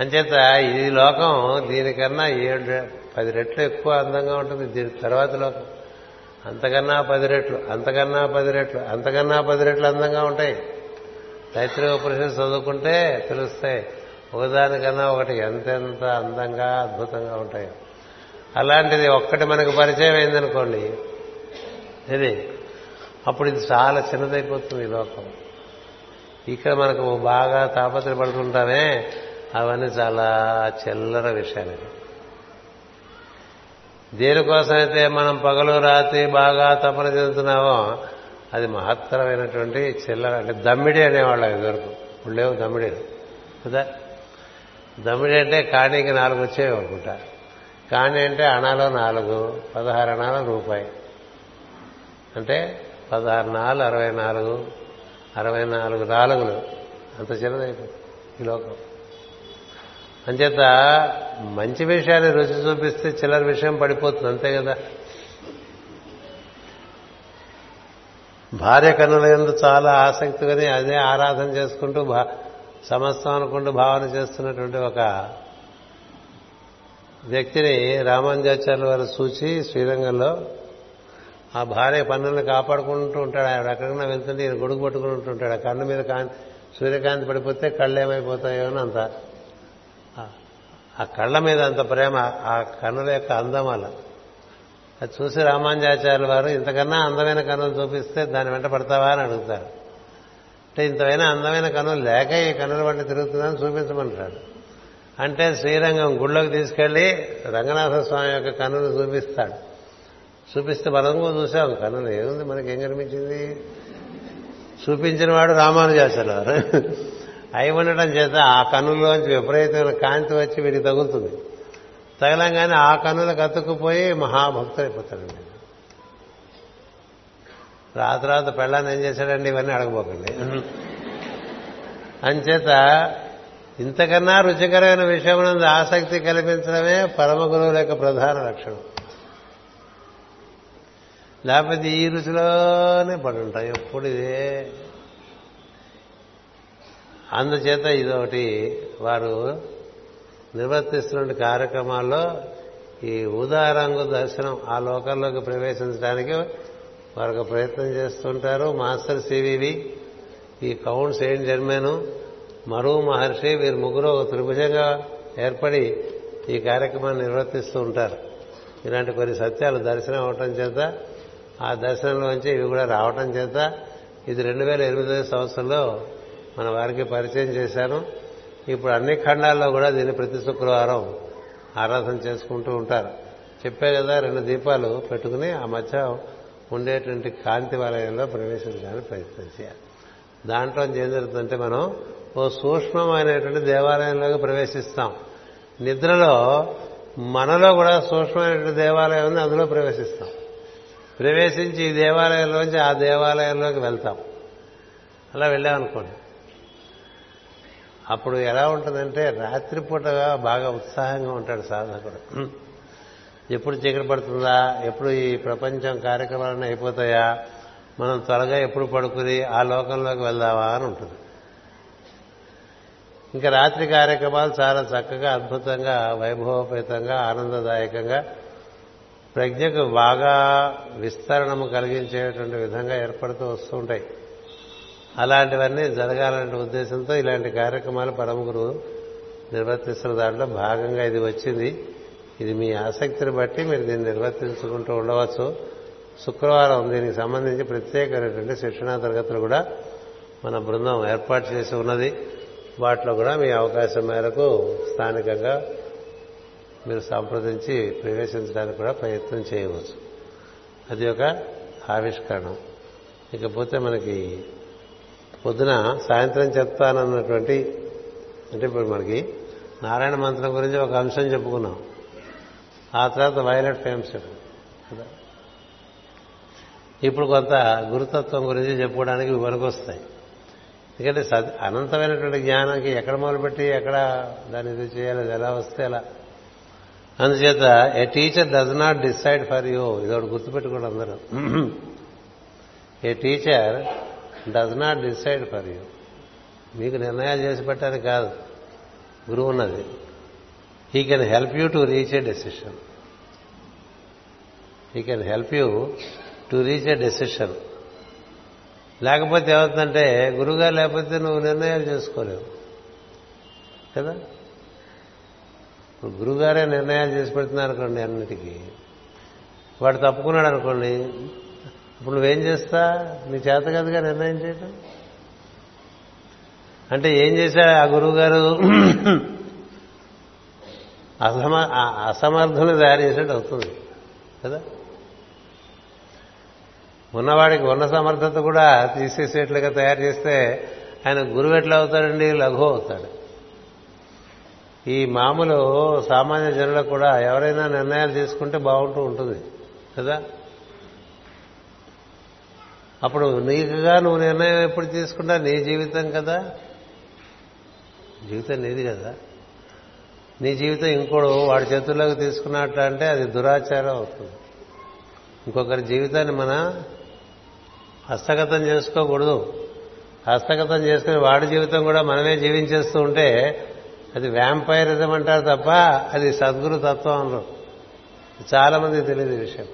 అంచేత ఈ లోకం దీనికన్నా ఏడు పది రెట్లు ఎక్కువ అందంగా ఉంటుంది. దీని తర్వాత లోకం. అంతకన్నా పది రెట్లు అంతకన్నా పది రెట్లు అంతకన్నా పది రెట్లు అందంగా ఉంటాయి. తైత్రీయ ఉపనిషత్తు చదువుకుంటే తెలుస్తాయి. ఒకదానికన్నా ఒకటి ఎంతెంత అందంగా అద్భుతంగా ఉంటాయి. అలాంటిది ఒక్కటి మనకు పరిచయం అయిందనుకోండి ఇది అప్పుడు ఇది చాలా చిన్నదైపోతుంది ఈ లోకం. ఇక్కడ మనకు బాగా తాపత్రపడుతుంటామే అవన్నీ చాలా చిల్లర విషయాలు. దేనికోసమైతే మనం పగలు రాత్రి బాగా తపన చెందుతున్నామో అది మహత్తరమైనటువంటి చిల్లర అంటే దమ్మిడి అనేవాళ్ళం ఇదివరకు ఇప్పుడు లేవు దమ్మిడి. కదా? దమ్మిడి అంటే కాణీకి నాలుగు వచ్చేవి అనుకుంటా. కాణి అంటే అణాలో నాలుగు పదహారు అణాలు రూపాయి. అంటే పదహారు నాలుగు అరవై నాలుగు అరవై నాలుగు నాలుగులు. అంత చిన్నదైపోయింది ఈ లోకం. అంచేత మంచి విషయాన్ని రుచి చూపిస్తే చిల్లర విషయం పడిపోతుంది అంతే కదా? భార్య కన్నుల ఎందు చాలా ఆసక్తిగానే అదే ఆరాధన చేసుకుంటూ సమస్తం అనుకుంటూ భావన చేస్తున్నటువంటి ఒక వ్యక్తిని రామానుజాచార్యుల వారు చూచి శ్రీరంగంలో ఆ భార్య పన్నుల్ని కాపాడుకుంటూ ఉంటాడు. ఆయన ఎక్కడికైనా వెళ్తుంటే ఈయన గొడుగు పట్టుకుని ఉంటుంటాడు. కన్ను మీద కాంతి సూర్యకాంతి పడిపోతే కళ్ళు ఏమైపోతాయో అని అంత ఆ కళ్ళ మీద అంత ప్రేమ ఆ కన్నుల యొక్క అందం అలా అది చూసి రామాంజాచార్యుల వారు ఇంతకన్నా అందమైన కన్నులు చూపిస్తే దాని వెంట పడతావా? అని అడుగుతారు. అంటే ఇంతమైనా అందమైన కన్నులు లేక ఈ కన్నుల వంట తిరుగుతుందని చూపించమంటాడు అంటే శ్రీరంగం గుళ్ళోకి తీసుకెళ్ళి రంగనాథ స్వామి యొక్క కన్నులు చూపిస్తాడు. చూపిస్తే మనం చూసాం కన్నులు ఏముంది మనకేం? కనిపించింది? చూపించిన వాడు రామానుజాచార్యుల వారు. అయి ఉండటం చేత ఆ కన్నుల్లోంచి విపరీతమైన కాంతి వచ్చి వీరికి తగులుతుంది. తగలంగానే ఆ కన్నులకు అతుక్కుపోయి మహాభక్తులైపోతాడండి రాత రాత పెళ్ళాన్ని ఏం చేశాడండి? ఇవన్నీ అడగబోకండి. అంచేత ఇంతకన్నా రుచికరమైన విషయం ఆసక్తి కల్పించడమే పరమ గురువుల యొక్క ప్రధాన లక్షణం. లేకపోతే ఈ రుచిలోనే పడి ఉంటాయి ఎప్పుడు ఇదే అందుచేత ఇదొకటి వారు నిర్వర్తిస్తున్న కార్యక్రమాల్లో ఈ ఊదారంగు దర్శనం ఆ లోకంలోకి ప్రవేశించడానికి వారు ప్రయత్నం చేస్తుంటారు. మాస్టర్ సివివి ఈ count saint Germain Maruvu Maharshi వీరు ముగ్గురు ఒక త్రిభుజంగా ఏర్పడి ఈ కార్యక్రమాన్ని నిర్వర్తిస్తూ ఉంటారు. ఇలాంటి కొన్ని సత్యాలు దర్శనం అవటం చేత ఆ దర్శనంలోంచి ఇవి కూడా రావటం చేత ఇది రెండు వేల ఎనిమిదో సంవత్సరంలో మన వారికి పరిచయం చేశాను. ఇప్పుడు అన్ని ఖండాల్లో కూడా దీన్ని ప్రతి శుక్రవారం ఆరాధన చేసుకుంటూ ఉంటారు. చెప్పే కదా రెండు దీపాలు పెట్టుకుని ఆ మధ్య ఉండేటువంటి కాంతి వలయంలో ప్రవేశించడానికి ప్రయత్నం చేయాలి. దాంట్లో ఏం జరుగుతుందంటే మనం ఓ సూక్ష్మమైనటువంటి దేవాలయంలోకి ప్రవేశిస్తాం. నిద్రలో మనలో కూడా సూక్ష్మమైనటువంటి దేవాలయం ఉంది అందులో ప్రవేశిస్తాం. ప్రవేశించి ఈ దేవాలయంలోంచి ఆ దేవాలయంలోకి వెళ్తాం. అలా వెళ్ళామనుకోండి. అప్పుడు ఎలా ఉంటుందంటే రాత్రిపూటగా బాగా ఉత్సాహంగా ఉంటాడు సాధకుడు. ఎప్పుడు చీకటి పడుతుందా? ఎప్పుడు ఈ ప్రపంచం కార్యక్రమాలన్నీ అయిపోతాయా? మనం త్వరగా ఎప్పుడు పడుకుని ఆ లోకంలోకి వెళ్దామా అని ఉంటుంది. ఇంకా రాత్రి కార్యక్రమాలు చాలా చక్కగా అద్భుతంగా వైభవపేతంగా ఆనందదాయకంగా ప్రజ్ఞకు బాగా విస్తరణము కలిగించేటువంటి విధంగా ఏర్పడుతూ వస్తూ ఉంటాయి. అలాంటివన్నీ జరగాలనే ఉద్దేశంతో ఇలాంటి కార్యక్రమాలు పరమ గురువు నిర్వర్తిస్తున్న దాంట్లో భాగంగా ఇది వచ్చింది. ఇది మీ ఆసక్తిని బట్టి మీరు దీన్ని నిర్వర్తించుకుంటూ ఉండవచ్చు. శుక్రవారం దీనికి సంబంధించి ప్రత్యేకమైనటువంటి శిక్షణా తరగతులు కూడా మన బృందం ఏర్పాటు చేసి ఉన్నది. వాటిలో కూడా మీ అవకాశం మేరకు స్థానికంగా మీరు సంప్రదించి ప్రవేశించడానికి కూడా ప్రయత్నం చేయవచ్చు. అది ఒక ఆవిష్కరణ. ఇకపోతే మనకి పొద్దున సాయంత్రం చెప్తానన్నటువంటి అంటే ఇప్పుడు మనకి నారాయణ మంత్రం గురించి ఒక అంశం చెప్పుకున్నాం. ఆ తర్వాత వైలెట్ ఫేమ్స్ కదా? ఇప్పుడు కొంత గురుతత్వం గురించి చెప్పుకోవడానికి వస్తాయి ఎందుకంటే అనంతమైనటువంటి జ్ఞానానికి ఎక్కడ మొదలుపెట్టి ఎక్కడ దాన్ని ఇది చేయాలి అది ఎలా వస్తే అలా. అందుచేత a teacher does not decide for you ఇది ఒకటి గుర్తుపెట్టుకోండి అందరూ. A teacher does not decide for you మీకు నిర్ణయాలు చేసి పెట్టడానికి కాదు. గురువు ఉన్నది. He can help you to reach a decision he can help you to reach a decision లేకపోతే ఏమవుతుందంటే గురువుగారు లేకపోతే నువ్వు నిర్ణయాలు చేసుకోలేవు. కదా? ఇప్పుడు గురువుగారే నిర్ణయాలు చేసి పెడుతున్నారు అనుకోండి అన్నిటికీ. వాడు తప్పుకున్నాడు అనుకోండి ఇప్పుడు నువ్వేం చేస్తా? నీ చేత కదగా నిర్ణయం చేయటం? అంటే ఏం చేశాడు ఆ గురువు గారు అసమ అసమర్థులు తయారు చేసేట్టు అవుతుంది కదా? ఉన్నవాడికి ఉన్న సమర్థత కూడా తీసేసేట్లుగా తయారు చేస్తే ఆయన గురువు ఎట్లా అవుతాడండి? లఘు అవుతాడు. ఈ మామూలు సామాన్య జనులకు కూడా ఎవరైనా నిర్ణయాలు తీసుకుంటే బాగుంటూ ఉంటుంది కదా? అప్పుడు నీకుగా నువ్వు నిర్ణయం ఎప్పుడు తీసుకుంటా? నీ జీవితం కదా? జీవితం నీది కదా. నీ జీవితం ఇంకోడు వాడి చేతుల్లోకి తీసుకున్నట్టు అంటే అది దురాచారం అవుతుంది. ఇంకొకరి జీవితాన్ని మన హస్తగతం చేసుకోకూడదు. హస్తగతం చేసుకుని వాడి జీవితం కూడా మనమే జీవించేస్తూ ఉంటే అది వ్యాంపైరిజం అంటారు తప్ప అది సద్గురు తత్వం అనరు. చాలా మందికి తెలియదు విషయం.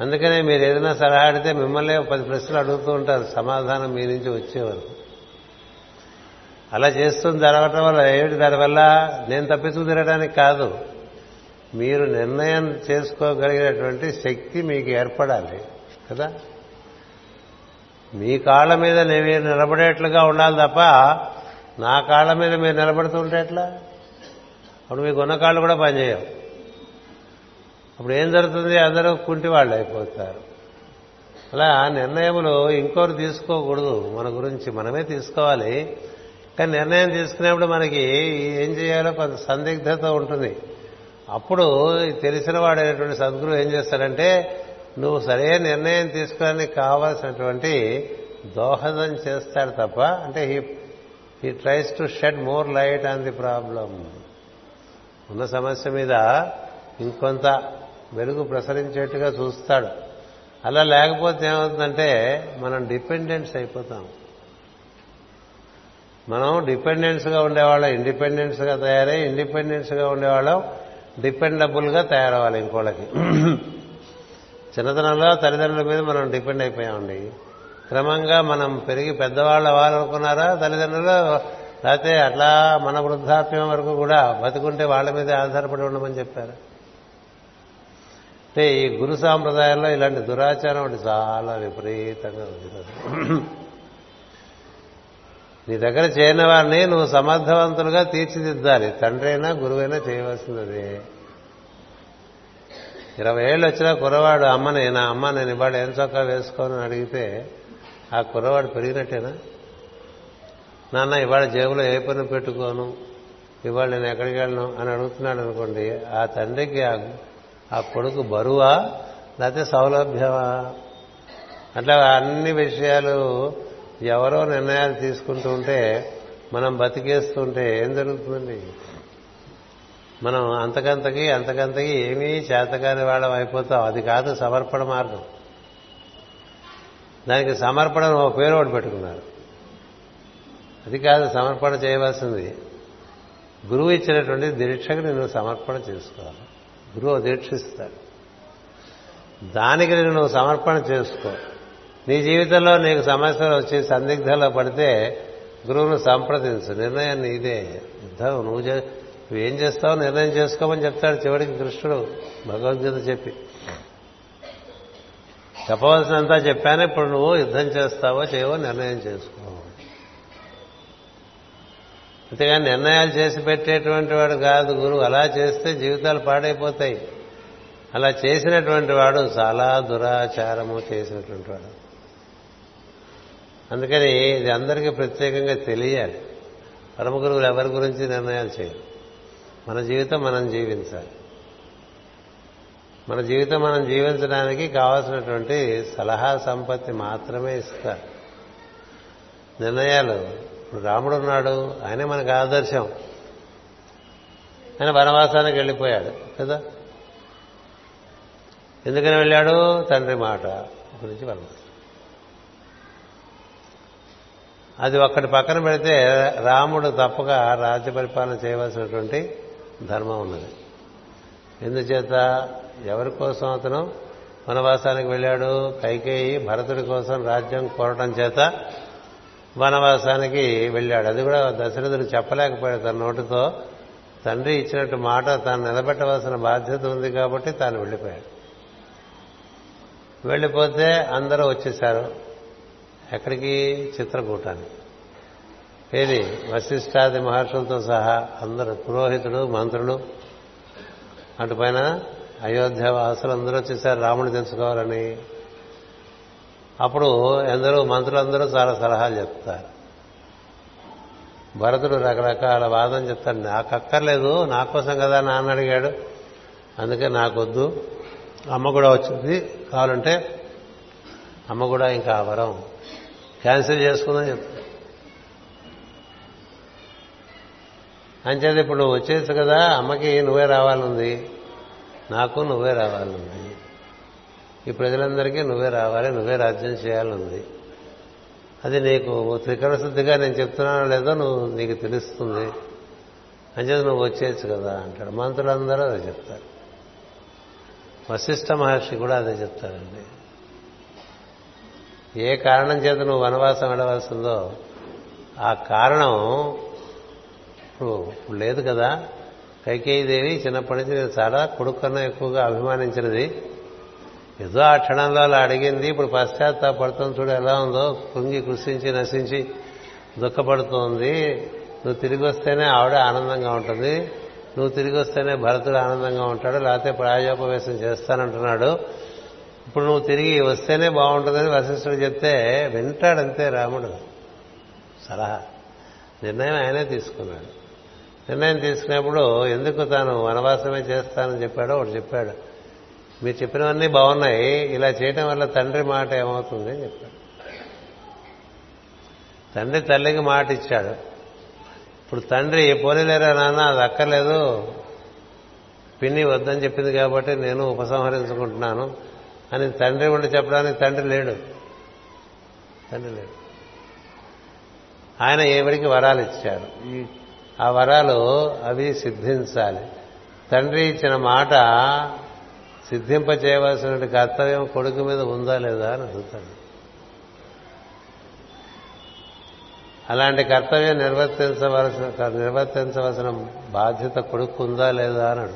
అందుకనే మీరు ఏదైనా సలహా అడిగితే మిమ్మల్నే పది ప్రశ్నలు అడుగుతూ ఉంటారు. సమాధానం మీ నుంచి వచ్చేవారు అలా చేస్తుంది జరగటం వల్ల ఏమిటి? దానివల్ల నేను తప్పించుకు తిరగడానికి కాదు. మీరు నిర్ణయం చేసుకోగలిగినటువంటి శక్తి మీకు ఏర్పడాలి. కదా? మీ కాళ్ళ మీద మీరు నిలబడేట్లుగా ఉండాలి తప్ప నా కాళ్ళ మీద మీరు నిలబడుతుంటే ఎట్లా? అప్పుడు మీకు ఉన్న కాళ్ళు కూడా పనిచేయవు. అప్పుడు ఏం జరుగుతుంది? అందరూ కుంటి వాళ్ళు అయిపోతారు అలా నిర్ణయములు ఇంకోరు తీసుకోకూడదు మన గురించి. మనమే తీసుకోవాలి. కానీ నిర్ణయం తీసుకునేప్పుడు మనకి ఏం చేయాలో కొంత సందిగ్ధత ఉంటుంది. అప్పుడు తెలిసిన వాడైనటువంటి సద్గురు ఏం చేస్తాడంటే నువ్వు సరైన నిర్ణయం తీసుకోవడానికి కావాల్సినటువంటి దోహదం చేస్తాడు తప్ప అంటే he he tries to shed more light on the problem ఉన్న సమస్య మీద ఇంకొంత వెలుగు ప్రసరించేట్టుగా చూస్తాడు. అలా లేకపోతే ఏమవుతుందంటే మనం డిపెండెన్స్ అయిపోతాం. మనం డిపెండెన్స్గా ఉండేవాళ్ళం ఇండిపెండెన్స్గా తయారై ఇండిపెండెన్స్గా ఉండేవాళ్ళం డిపెండబుల్గా తయారవ్వాలి ఇంకోళ్ళకి. చిన్నతనంలో తల్లిదండ్రుల మీద మనం డిపెండ్ అయిపోయామండి. క్రమంగా మనం పెరిగి పెద్దవాళ్ళు అవ్వాలనుకున్నారా తల్లిదండ్రులు? లేకపోతే అట్లా మన వృద్ధాప్యం వరకు కూడా బతుకుంటే వాళ్ళ మీద ఆధారపడి ఉండమని చెప్పారు? అంటే ఈ గురు సాంప్రదాయంలో ఇలాంటి దురాచారం ఒకటి చాలా విపరీతంగా ఉంది. నీ దగ్గర చేయని వారిని నువ్వు సమర్థవంతులుగా తీర్చిదిద్దాలి. తండ్రి అయినా గురువైనా చేయవలసినది. ఇరవై ఏళ్ళు వచ్చిన కుర్రవాడు అమ్మని నా అమ్మ నేను ఇవాళ ఏం చొక్కా వేసుకోనని అడిగితే ఆ కుర్రవాడు పెరిగినట్టేనా? నాన్న ఇవాళ జేబులో ఏ పని పెట్టుకోను? ఇవాళ నేను ఎక్కడికి వెళ్ళను? అని అడుగుతున్నాడు అనుకోండి. ఆ తండ్రికి ఆ కొడుకు బరువా? లేకపోతే సౌలభ్యమా? అట్లా అన్ని విషయాలు ఎవరో నిర్ణయాలు తీసుకుంటూ ఉంటే మనం బతికేస్తుంటే ఏం జరుగుతుందండి? మనం అంతకంతకి అంతకంతకి ఏమీ చేతకాని వాళ్ళం అయిపోతాం. అది కాదు సమర్పణ మార్గం. దానికి సమర్పణ ఓ పేరు ఒకటి పెట్టుకున్నారు. అది కాదు సమర్పణ చేయవలసింది. గురువు ఇచ్చినటువంటి దీక్షకు నేను సమర్పణ చేసుకోవాలి. గురువు దీక్షిస్తాడు. దానికి నేను నువ్వు సమర్పణ చేసుకో. నీ జీవితంలో నీకు సమస్యలు వచ్చి సందిగ్ధంలో పడితే గురువును సంప్రదించు. నిర్ణయం నీదే. యుద్ధం నువ్వు చే- నువ్వేం చేస్తావు నిర్ణయం చేసుకోమని చెప్తాడు చివరికి కృష్ణుడు భగవద్గీత చెప్పి. చెప్పవలసినంతా చెప్పాను. ఇప్పుడు నువ్వు యుద్ధం చేస్తావో చేయవో నిర్ణయం చేసుకో. అంతేగాని నిర్ణయాలు చేసి పెట్టేటువంటి వాడు కాదు గురువు. అలా చేస్తే జీవితాలు పాడైపోతాయి. అలా చేసినటువంటి వాడు చాలా దురాచారము చేసినటువంటి వాడు. అందుకని ఇది అందరికీ ప్రత్యేకంగా తెలియాలి. పరమ గురువులు ఎవరి గురించి నిర్ణయాలు చేయరు? మన జీవితం మనం జీవించాలి. మన జీవితం మనం జీవించడానికి కావాల్సినటువంటి సలహా సంపత్తి మాత్రమే ఇస్తారు. నిర్ణయాలు ఇప్పుడు రాముడు ఉన్నాడు ఆయనే మనకు ఆదర్శం. ఆయన వనవాసానికి వెళ్ళిపోయాడు కదా? ఎందుకని వెళ్ళాడు? తండ్రి మాట గురించి వనవాసం అది ఒక్కటి పక్కన పెడితే రాముడు తప్పక రాజ్య పరిపాలన చేయవలసినటువంటి ధర్మం ఉన్నది. ఎందుచేత? ఎవరి కోసం అతను వనవాసానికి వెళ్ళాడు? కైకేయి భరతుడి కోసం రాజ్యం కోరటం చేత వనవాసానికి వెళ్ళాడు. అది కూడా దశరథుడు చెప్పలేకపోయాడు తన నోటితో. తండ్రి ఇచ్చినట్టు మాట తాను నిలబెట్టవలసిన బాధ్యత ఉంది కాబట్టి తాను వెళ్ళిపోయాడు. వెళ్ళిపోతే అందరూ వచ్చేశారు. ఎక్కడికి? చిత్రకూటానికి. ఏది? వశిష్ఠాది మహర్షులతో సహా అందరూ పురోహితుడు మంత్రులు. అటుపైన అయోధ్య వాసులు అందరూ వచ్చేసారు రాముడు తెలుసుకోవాలని. అప్పుడు ఎందరో మంత్రులందరూ చాలా సలహాలు చెప్తారు. భరతుడు రకరకాల వాదన చెప్తాడు నాకు అక్కర్లేదు నా కోసం కదా నాన్న అడిగాడు అందుకే నాకొద్దు అమ్మ కూడా వచ్చింది కావాలంటే అమ్మ కూడా ఇంకా వరం క్యాన్సిల్ చేసుకుందని చెప్తాడు. అంచేది ఇప్పుడు నువ్వు వచ్చేసి కదా అమ్మకి నువ్వే రావాలనుంది నాకు నువ్వే రావాలనుంది. ఈ ప్రజలందరికీ నువ్వే రావాలి నువ్వే రాజ్యం చేయాలనుంది. అది నీకు త్రికరణ శుద్ధిగా నేను చెప్తున్నానో లేదో నువ్వు నీకు తెలుస్తుంది. అంచేది నువ్వు వచ్చేయచ్చు కదా అంటాడు. మంత్రులందరూ అదే చెప్తారు. వశిష్ఠ మహర్షి కూడా అదే చెప్తారండి. ఏ కారణం చేత నువ్వు వనవాసం వెళ్ళవలసిందో ఆ కారణం ఇప్పుడు ఇప్పుడు లేదు కదా. కైకేయీదేవి చిన్నప్పటి నుంచి నేను చాలా కొడుకు కన్నా ఎక్కువగా అభిమానించినది. ఏదో ఆ క్షణంలో అలా అడిగింది ఇప్పుడు పశ్చాత్తాపడుతుంది చూడు ఎలా ఉందో కృంగి కృషించి నశించి దుఃఖపడుతోంది. నువ్వు తిరిగి వస్తేనే ఆవిడ ఆనందంగా ఉంటుంది. నువ్వు తిరిగి వస్తేనే భరతుడు ఆనందంగా ఉంటాడు. లేకపోతే ప్రాయోపవేశం చేస్తానంటున్నాడు. ఇప్పుడు నువ్వు తిరిగి వస్తేనే బాగుంటుందని వశిష్ఠుడు చెప్తే వింటాడంతే రాముడు. సలహా. నిర్ణయం ఆయనే తీసుకున్నాడు. నిర్ణయం తీసుకున్నప్పుడు ఎందుకు తాను వనవాసమే చేస్తానని చెప్పాడో ఒకటి చెప్పాడు. మీరు చెప్పినవన్నీ బాగున్నాయి. ఇలా చేయటం వల్ల తండ్రి మాట ఏమవుతుంది అని చెప్పాడు. తండ్రి తల్లికి మాట ఇచ్చాడు. ఇప్పుడు తండ్రి పోనీలేరా నాన్న అది అక్కర్లేదు. పిన్ని వద్దని చెప్పింది కాబట్టి నేను ఉపసంహరించుకుంటున్నాను అని తండ్రి ఉండి చెప్పడానికి తండ్రి లేడు. తండ్రి లేడు. ఆయన ఏవిడికి వరాలు ఇచ్చాడు ఆ వరాలు అవి సిద్ధించాలి. తండ్రి ఇచ్చిన మాట సిద్ధింప చేయవలసిన కర్తవ్యం కొడుకు మీద ఉందా లేదా అని అడుగుతాడు. అలాంటి కర్తవ్యం నిర్వర్తించవలసిన నిర్వర్తించవలసిన బాధ్యత కొడుకు ఉందా లేదా అని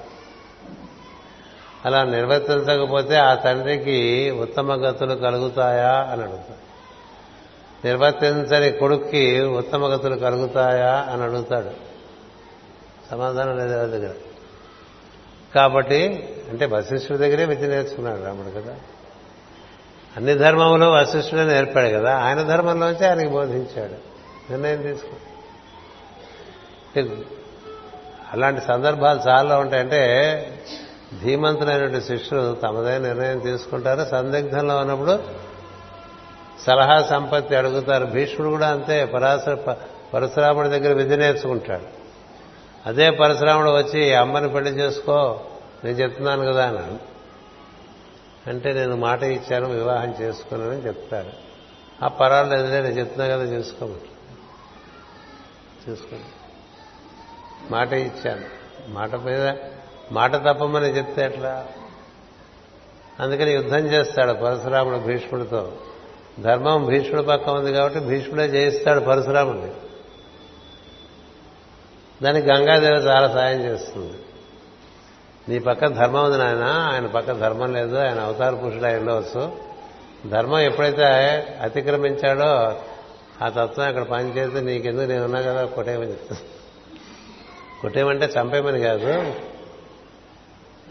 అలా నిర్వర్తించకపోతే ఆ తండ్రికి ఉత్తమ గతులు కలుగుతాయా అని అడుగుతాడు. నిర్వర్తించని కొడుక్కి ఉత్తమ గతులు కలుగుతాయా అని అడుగుతాడు. సమాధానం లేదు ఎవరి దగ్గర. కాబట్టి అంటే వశిష్ఠుడి దగ్గరే విద్య నేర్చుకున్నాడు రాముడు కదా. అన్ని ధర్మంలో వశిష్ఠుడే నేర్పాడు కదా. ఆయన ధర్మంలోంచి ఆయనకి బోధించాడు. నిర్ణయం తీసుకో. అలాంటి సందర్భాలు చాలా ఉంటాయంటే ధీమంతులైనటువంటి శిష్యులు తమదైన నిర్ణయం తీసుకుంటారు. సందిగ్ధంలో ఉన్నప్పుడు సలహా సంపత్తి అడుగుతారు. భీష్ముడు కూడా అంతే. పరాశర పరశురాముడి దగ్గర విధి నేర్చుకుంటాడు. అదే పరశురాముడు వచ్చి అమ్మని పెళ్ళి చేసుకో. నేను చెప్తున్నాను కదా అన్నాడు అంటే నేను మాట ఇచ్చాను వివాహం చేసుకున్నానని చెప్తాడు ఆ పర్వాలేదులే నేను చెప్తున్నా కదా చేసుకోమని. చూసుకోండి. మాట ఇచ్చాను. మాట మీద మాట తప్పమని చెప్తే ఎట్లా? అందుకని యుద్ధం చేస్తాడు పరశురాముడు భీష్ముడితో. ధర్మం భీష్ముడి పక్క ఉంది కాబట్టి భీష్ముడే జయిస్తాడు పరశురాముడిని. దానికి గంగాదేవి చాలా సాయం చేస్తుంది. నీ పక్క ధర్మం ఉంది నాయన ఆయన పక్క ధర్మం లేదు ఆయన అవతార పురుషుడు ఆయన ఉండవచ్చు ధర్మం ఎప్పుడైతే అతిక్రమించాడో ఆ తత్వం అక్కడ పనిచేస్తే నీకెందుకు నేను ఉన్నా కదా కొట్టేయమని చెప్తాను కొట్టేయమంటే చంపేమని కాదు.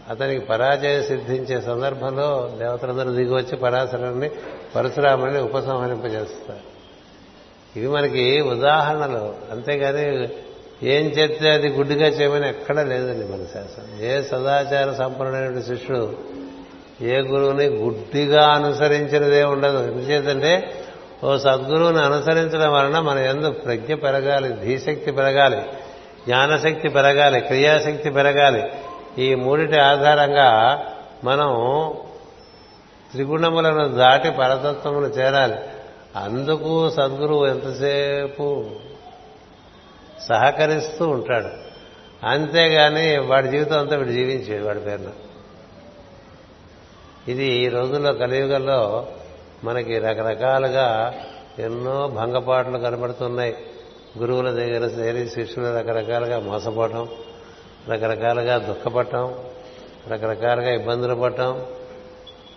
అతనికి పరాజయం సిద్ధించే సందర్భంలో దేవతలందరూ దిగి వచ్చి పరాశరాన్ని పరశురాముని ఉపసంహరింపజేస్తారు. ఇవి మనకి ఉదాహరణలు. అంతేగాని ఏం చెప్తే అది గుడ్డిగా చేయమని ఎక్కడా లేదండి మన శాస్త్రం ఏ సదాచార సంపన్నుడైన శిష్యుడు ఏ గురువుని గుడ్డిగా అనుసరించినదే ఉండదు. ఎందుచేతంటే ఓ సద్గురువుని అనుసరించడం వలన మన ఎందు ప్రజ్ఞ పెరగాలి ధీశక్తి పెరగాలి జ్ఞానశక్తి పెరగాలి క్రియాశక్తి పెరగాలి. ఈ మూడిటి ఆధారంగా మనం త్రిగుణములను దాటి పరతత్వమును చేరాలి. అందుకు సద్గురువు ఎంతసేపు సహకరిస్తూ ఉంటాడు. అంతేగాని వాడి జీవితం అంతా వీడు జీవించాడు వాడి పేరున. ఇది ఈ రోజుల్లో కలియుగంలో మనకి రకరకాలుగా ఎన్నో భంగపాట్లు కనబడుతున్నాయి. గురువుల దగ్గర చేరి శిష్యులు రకరకాలుగా మోసపోవటం రకరకాలుగా దుఃఖపడటం రకరకాలుగా ఇబ్బందులు పడటం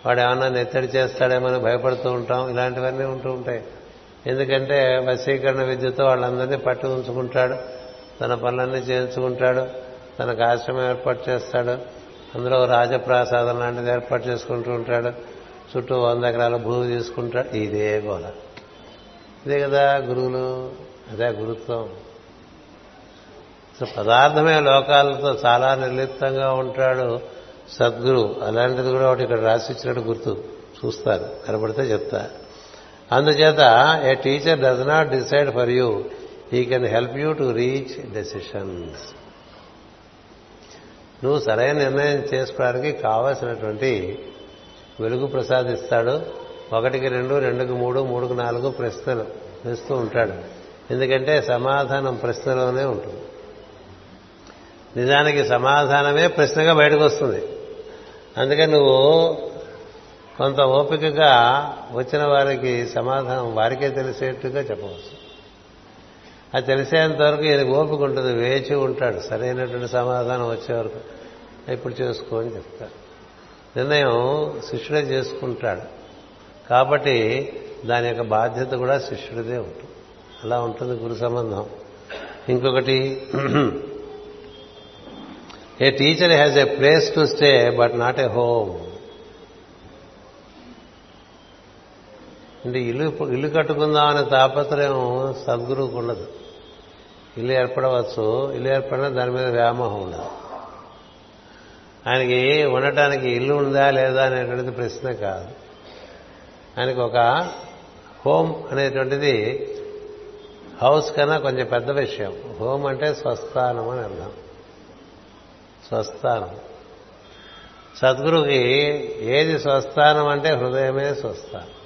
వాడు ఏమన్నా నెత్తడి చేస్తాడేమని భయపడుతూ ఉంటాం. ఇలాంటివన్నీ ఉంటూ ఉంటాయి. ఎందుకంటే వశీకరణ విద్యతో వాళ్ళందరినీ పట్టు ఉంచుకుంటాడు తన పనులన్నీ చేయించుకుంటాడు. తనకు ఆశ్రమం ఏర్పాటు చేస్తాడు. అందులో రాజప్రాసాదం లాంటిది ఏర్పాటు చేసుకుంటూ ఉంటాడు. చుట్టూ వంద ఎకరాల భూమి తీసుకుంటాడు. ఇదే గోల. ఇదే కదా గురువులు. అదే గురుత్వం. పదార్థమే లోకాలతో చాలా నిర్లిప్తంగా ఉంటాడు సద్గురు. అలాంటిది కూడా ఒకటి ఇక్కడ రాసిచ్చినట్టు గుర్తు. చూస్తారు. కనబడితే చెప్తారు. అందుచేత a teacher does not decide for you he can help you to reach decisions నువ్వు సరైన నిర్ణయం చేసుకోవడానికి కావలసినటువంటి వెలుగు ప్రసాదిస్తాడు. ఒకటికి రెండు రెండుకి మూడు మూడుకు నాలుగు ప్రశ్నలు వేస్తూ ఉంటాడు. ఎందుకంటే సమాధానం ప్రశ్నలోనే ఉంటుంది. నిజానికి సమాధానమే ప్రశ్నగా బయటకు వస్తుంది. అందుకని నువ్వు కొంత ఓపికగా వచ్చిన వారికి సమాధానం వారికే తెలిసేట్టుగా చెప్పవచ్చు. అది తెలిసేంత వరకు ఈయన ఓపిక ఉంటుంది వేచి ఉంటాడు. సరైనటువంటి సమాధానం వచ్చే వరకు ఇప్పుడు చేసుకో అని చెప్తాడు. నిర్ణయం శిష్యుడే చేసుకుంటాడు. కాబట్టి దాని యొక్క బాధ్యత కూడా శిష్యుడిదే ఉంటుంది. అలా ఉంటుంది గురు సంబంధం. ఇంకొకటి a teacher has a place to stay but not a home. అంటే ఇల్లు ఇల్లు కట్టుకుందామనే తాపత్రయం సద్గురువుకు ఉండదు. ఇల్లు ఏర్పడవచ్చు ఇల్లు ఏర్పడినా దాని మీద వ్యామోహం ఉండదు. ఆయనకి ఉండటానికి ఇల్లు ఉందా లేదా అనేటువంటిది ప్రశ్న కాదు. ఆయనకు ఒక హోమ్ అనేటువంటిది హౌస్ కన్నా కొంచెం పెద్ద విషయం. హోమ్ అంటే స్వస్థానం అని అర్థం. స్వస్థానం. సద్గురుకి ఏది స్వస్థానం అంటే హృదయమే స్వస్థానం.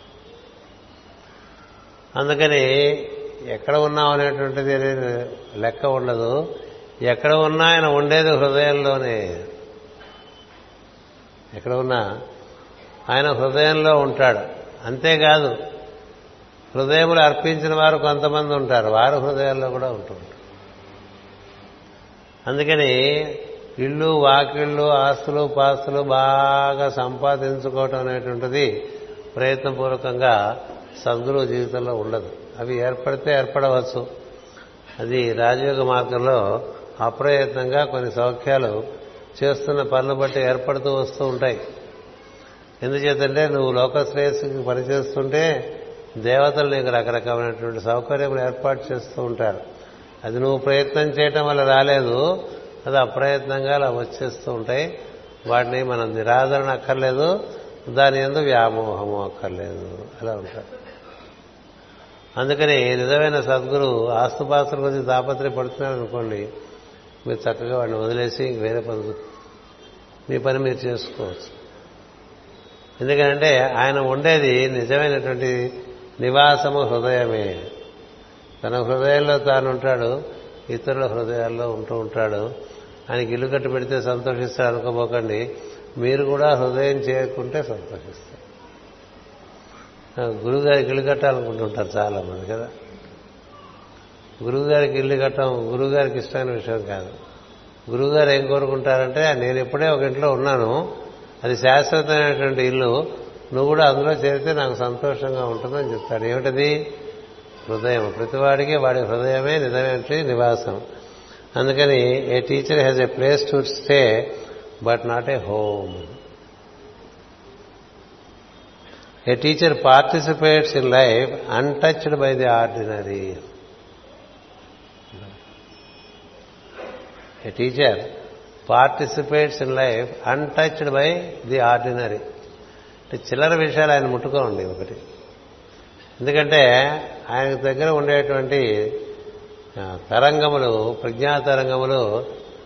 అందుకని ఎక్కడ ఉన్నాం అనేటువంటిది లెక్క ఉండదు. ఎక్కడ ఉన్నా ఆయన ఉండేది హృదయంలోనే. ఎక్కడ ఉన్నా ఆయన హృదయంలో ఉంటాడు. అంతేకాదు హృదయములు అర్పించిన వారు కొంతమంది ఉంటారు. వారు హృదయాల్లో కూడా ఉంటుంటారు అందుకని ఇళ్ళు వాకిళ్ళు ఆస్తులు పాస్తులు బాగా సంపాదించుకోవటం అనేటువంటిది ప్రయత్నపూర్వకంగా సద్గురు జీవితంలో ఉండదు. అవి ఏర్పడితే ఏర్పడవచ్చు. అది రాజయోగ మార్గంలో అప్రయత్నంగా కొన్ని సౌఖ్యాలు చేస్తున్న పనులు బట్టి ఏర్పడుతూ వస్తూ ఉంటాయి. ఎందుచేతంటే నువ్వు లోక శ్రేయస్సుకి పనిచేస్తుంటే దేవతలు నీకు రకరకమైనటువంటి సౌకర్యములు ఏర్పాటు చేస్తూ ఉంటారు. అది నువ్వు ప్రయత్నం చేయటం వల్ల రాలేదు. అది అప్రయత్నంగా అలా వచ్చేస్తూ ఉంటాయి. వాటిని మనం నిరాదరణ అక్కర్లేదు. దాని ఎందు వ్యామోహము అక్కర్లేదు. అలా ఉంటారు. అందుకని నిజమైన సద్గురు ఆస్తుపాస్తుల గురించి తాపత్రయపడుతున్నాడు అనుకోండి మీరు చక్కగా వాడిని వదిలేసి ఇంక వేరే పనులు మీ పని మీరు చేసుకోవచ్చు. ఎందుకంటే ఆయన ఉండేది నిజమైనటువంటి నివాసము హృదయమే. తన హృదయంలో తాను ఉంటాడు ఇతరుల హృదయాల్లో ఉంటూ ఉంటాడు. ఆయనకి ఇల్లు కట్టి పెడితే సంతోషిస్తాడు అనుకోబోకండి మీరు కూడా హృదయం చేయకుంటే సంతోషిస్తారు. గురువుగారికి ఇల్లు కట్టాలనుకుంటుంటారు చాలా మంది కదా. గురువు గారికి ఇల్లు కట్టడం గురువుగారికి ఇష్టమైన విషయం కాదు. గురువుగారు ఏం కోరుకుంటారంటే నేను ఇప్పుడే ఒక ఇంట్లో ఉన్నాను అది శాశ్వతమైనటువంటి ఇల్లు నువ్వు కూడా అందులో చేరితే నాకు సంతోషంగా ఉంటుందని చెప్తాడు. ఏమిటది? హృదయం. ప్రతివాడికి వాడి హృదయమే నిజమైన నివాసం. అందుకని a teacher has a place to stay but not a home. A teacher participates in life untouched by the ordinary a teacher participates in life untouched by the ordinary అంటే చిల్లర విషయాలు ఆయన ముట్టుకోండి ఒకటి. ఎందుకంటే ఆయన దగ్గర ఉండేటువంటి తరంగములు ప్రజ్ఞా తరంగములు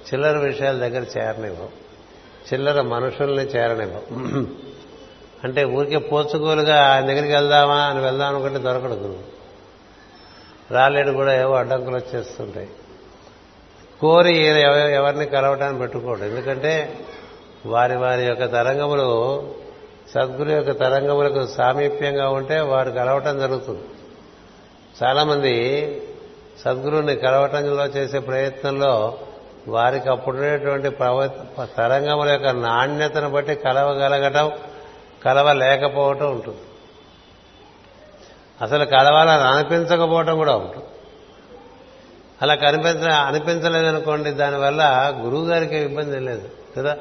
చిల్లర విషయాల దగ్గర చేరనివ్వవు. చిల్లర మనుషుల్ని చేరనివ్వవు. అంటే ఊరికే పోచుకోలుగా ఆయన దగ్గరికి వెళ్దామా అని వెళ్దాం అనుకుంటే దొరకడు గురువు. రాలేడు కూడా ఏవో అడ్డంకులు వచ్చేస్తుంటాయి. కోరి ఎవరిని కలవటాన్ని పెట్టుకోడు. ఎందుకంటే వారి వారి యొక్క తరంగములు సద్గురు యొక్క తరంగములకు సామీప్యంగా ఉంటే వారు కలవటం జరుగుతుంది. చాలామంది సద్గురుని కలవటంలో చేసే ప్రయత్నంలో వారికి అప్పుడున్నటువంటి తరంగముల యొక్క నాణ్యతను బట్టి కలవగలగటం కలవ లేకపోవటం ఉంటుంది. అసలు కలవాలని అనిపించకపోవటం కూడా ఉంటుంది. అలా కనిపించ అనిపించలేదనుకోండి దానివల్ల గురువు గారికి ఇబ్బంది లేదు కదా?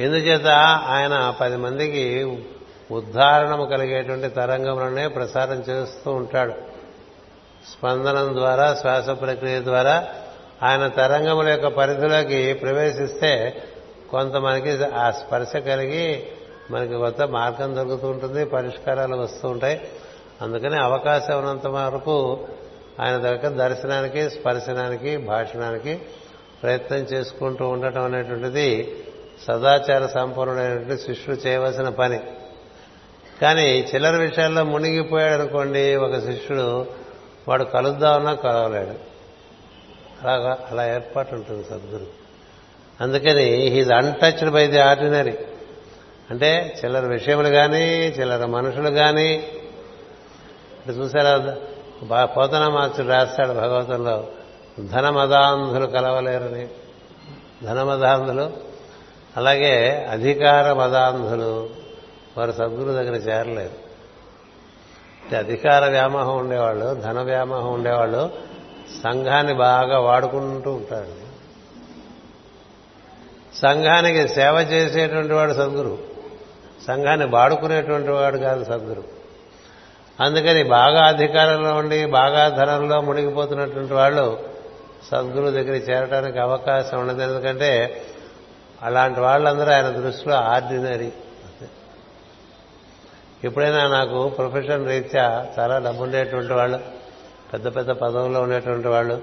ఎందుచేత ఆయన పది మందికి ఉద్ధారణము కలిగేటువంటి తరంగంలోనే ప్రసారం చేస్తూ ఉంటాడు. స్పందనం ద్వారా శ్వాస ప్రక్రియ ద్వారా ఆయన తరంగముల యొక్క పరిధిలోకి ప్రవేశిస్తే కొంత మనకి ఆ స్పర్శ కలిగి మనకి కొత్త మార్గం దొరుకుతూ ఉంటుంది పరిష్కారాలు వస్తూ ఉంటాయి. అందుకని అవకాశం ఉన్నంత వరకు ఆయన దగ్గర దర్శనానికి స్పర్శనానికి భాషణానికి ప్రయత్నం చేసుకుంటూ ఉండటం అనేటువంటిది సదాచార సంపన్నుడైనటువంటి శిష్యుడు చేయవలసిన పని. కానీ చిల్లర విషయాల్లో మునిగిపోయాడు అనుకోండి ఒక శిష్యుడు వాడు కలుద్దామన్నా కలవలేడు. అలాగా అలా ఏర్పాటు ఉంటుంది సద్గురు. అందుకని he's untouched by the ordinary అంటే చిల్లర విషయములు కానీ చిల్లర మనుషులు కానీ ఇప్పుడు చూసారా పోతన మార్చుడు రాస్తాడు భగవతంలో ధనమదాంధులు కలవలేరని. ధనమదాంధులు అలాగే అధికార మదాంధులు వారు సద్గురు దగ్గర చేరలేరు. అంటే అధికార వ్యామోహం ఉండేవాళ్ళు ధన వ్యామోహం ఉండేవాళ్ళు సంఘాన్ని బాగా వాడుకుంటూ ఉంటారు. సంఘానికి సేవ చేసేటువంటి వాడు సద్గురు. సంఘాన్ని వాడుకునేటువంటి వాడు కాదు సద్గురు. అందుకని బాగా అధికారంలో ఉండి బాగా ధనంలో మునిగిపోతున్నటువంటి వాళ్ళు సద్గురు దగ్గర చేరడానికి అవకాశం ఉండదు. ఎందుకంటే అలాంటి వాళ్ళందరూ ఆయన దృష్టిలో ఆర్డినరీ. ఎప్పుడైనా నాకు ప్రొఫెషన్ రీత్యా చాలా డబ్బు ఉండేటువంటి వాళ్ళు పెద్ద పెద్ద పదవుల్లో ఉండేటువంటి వాళ్ళు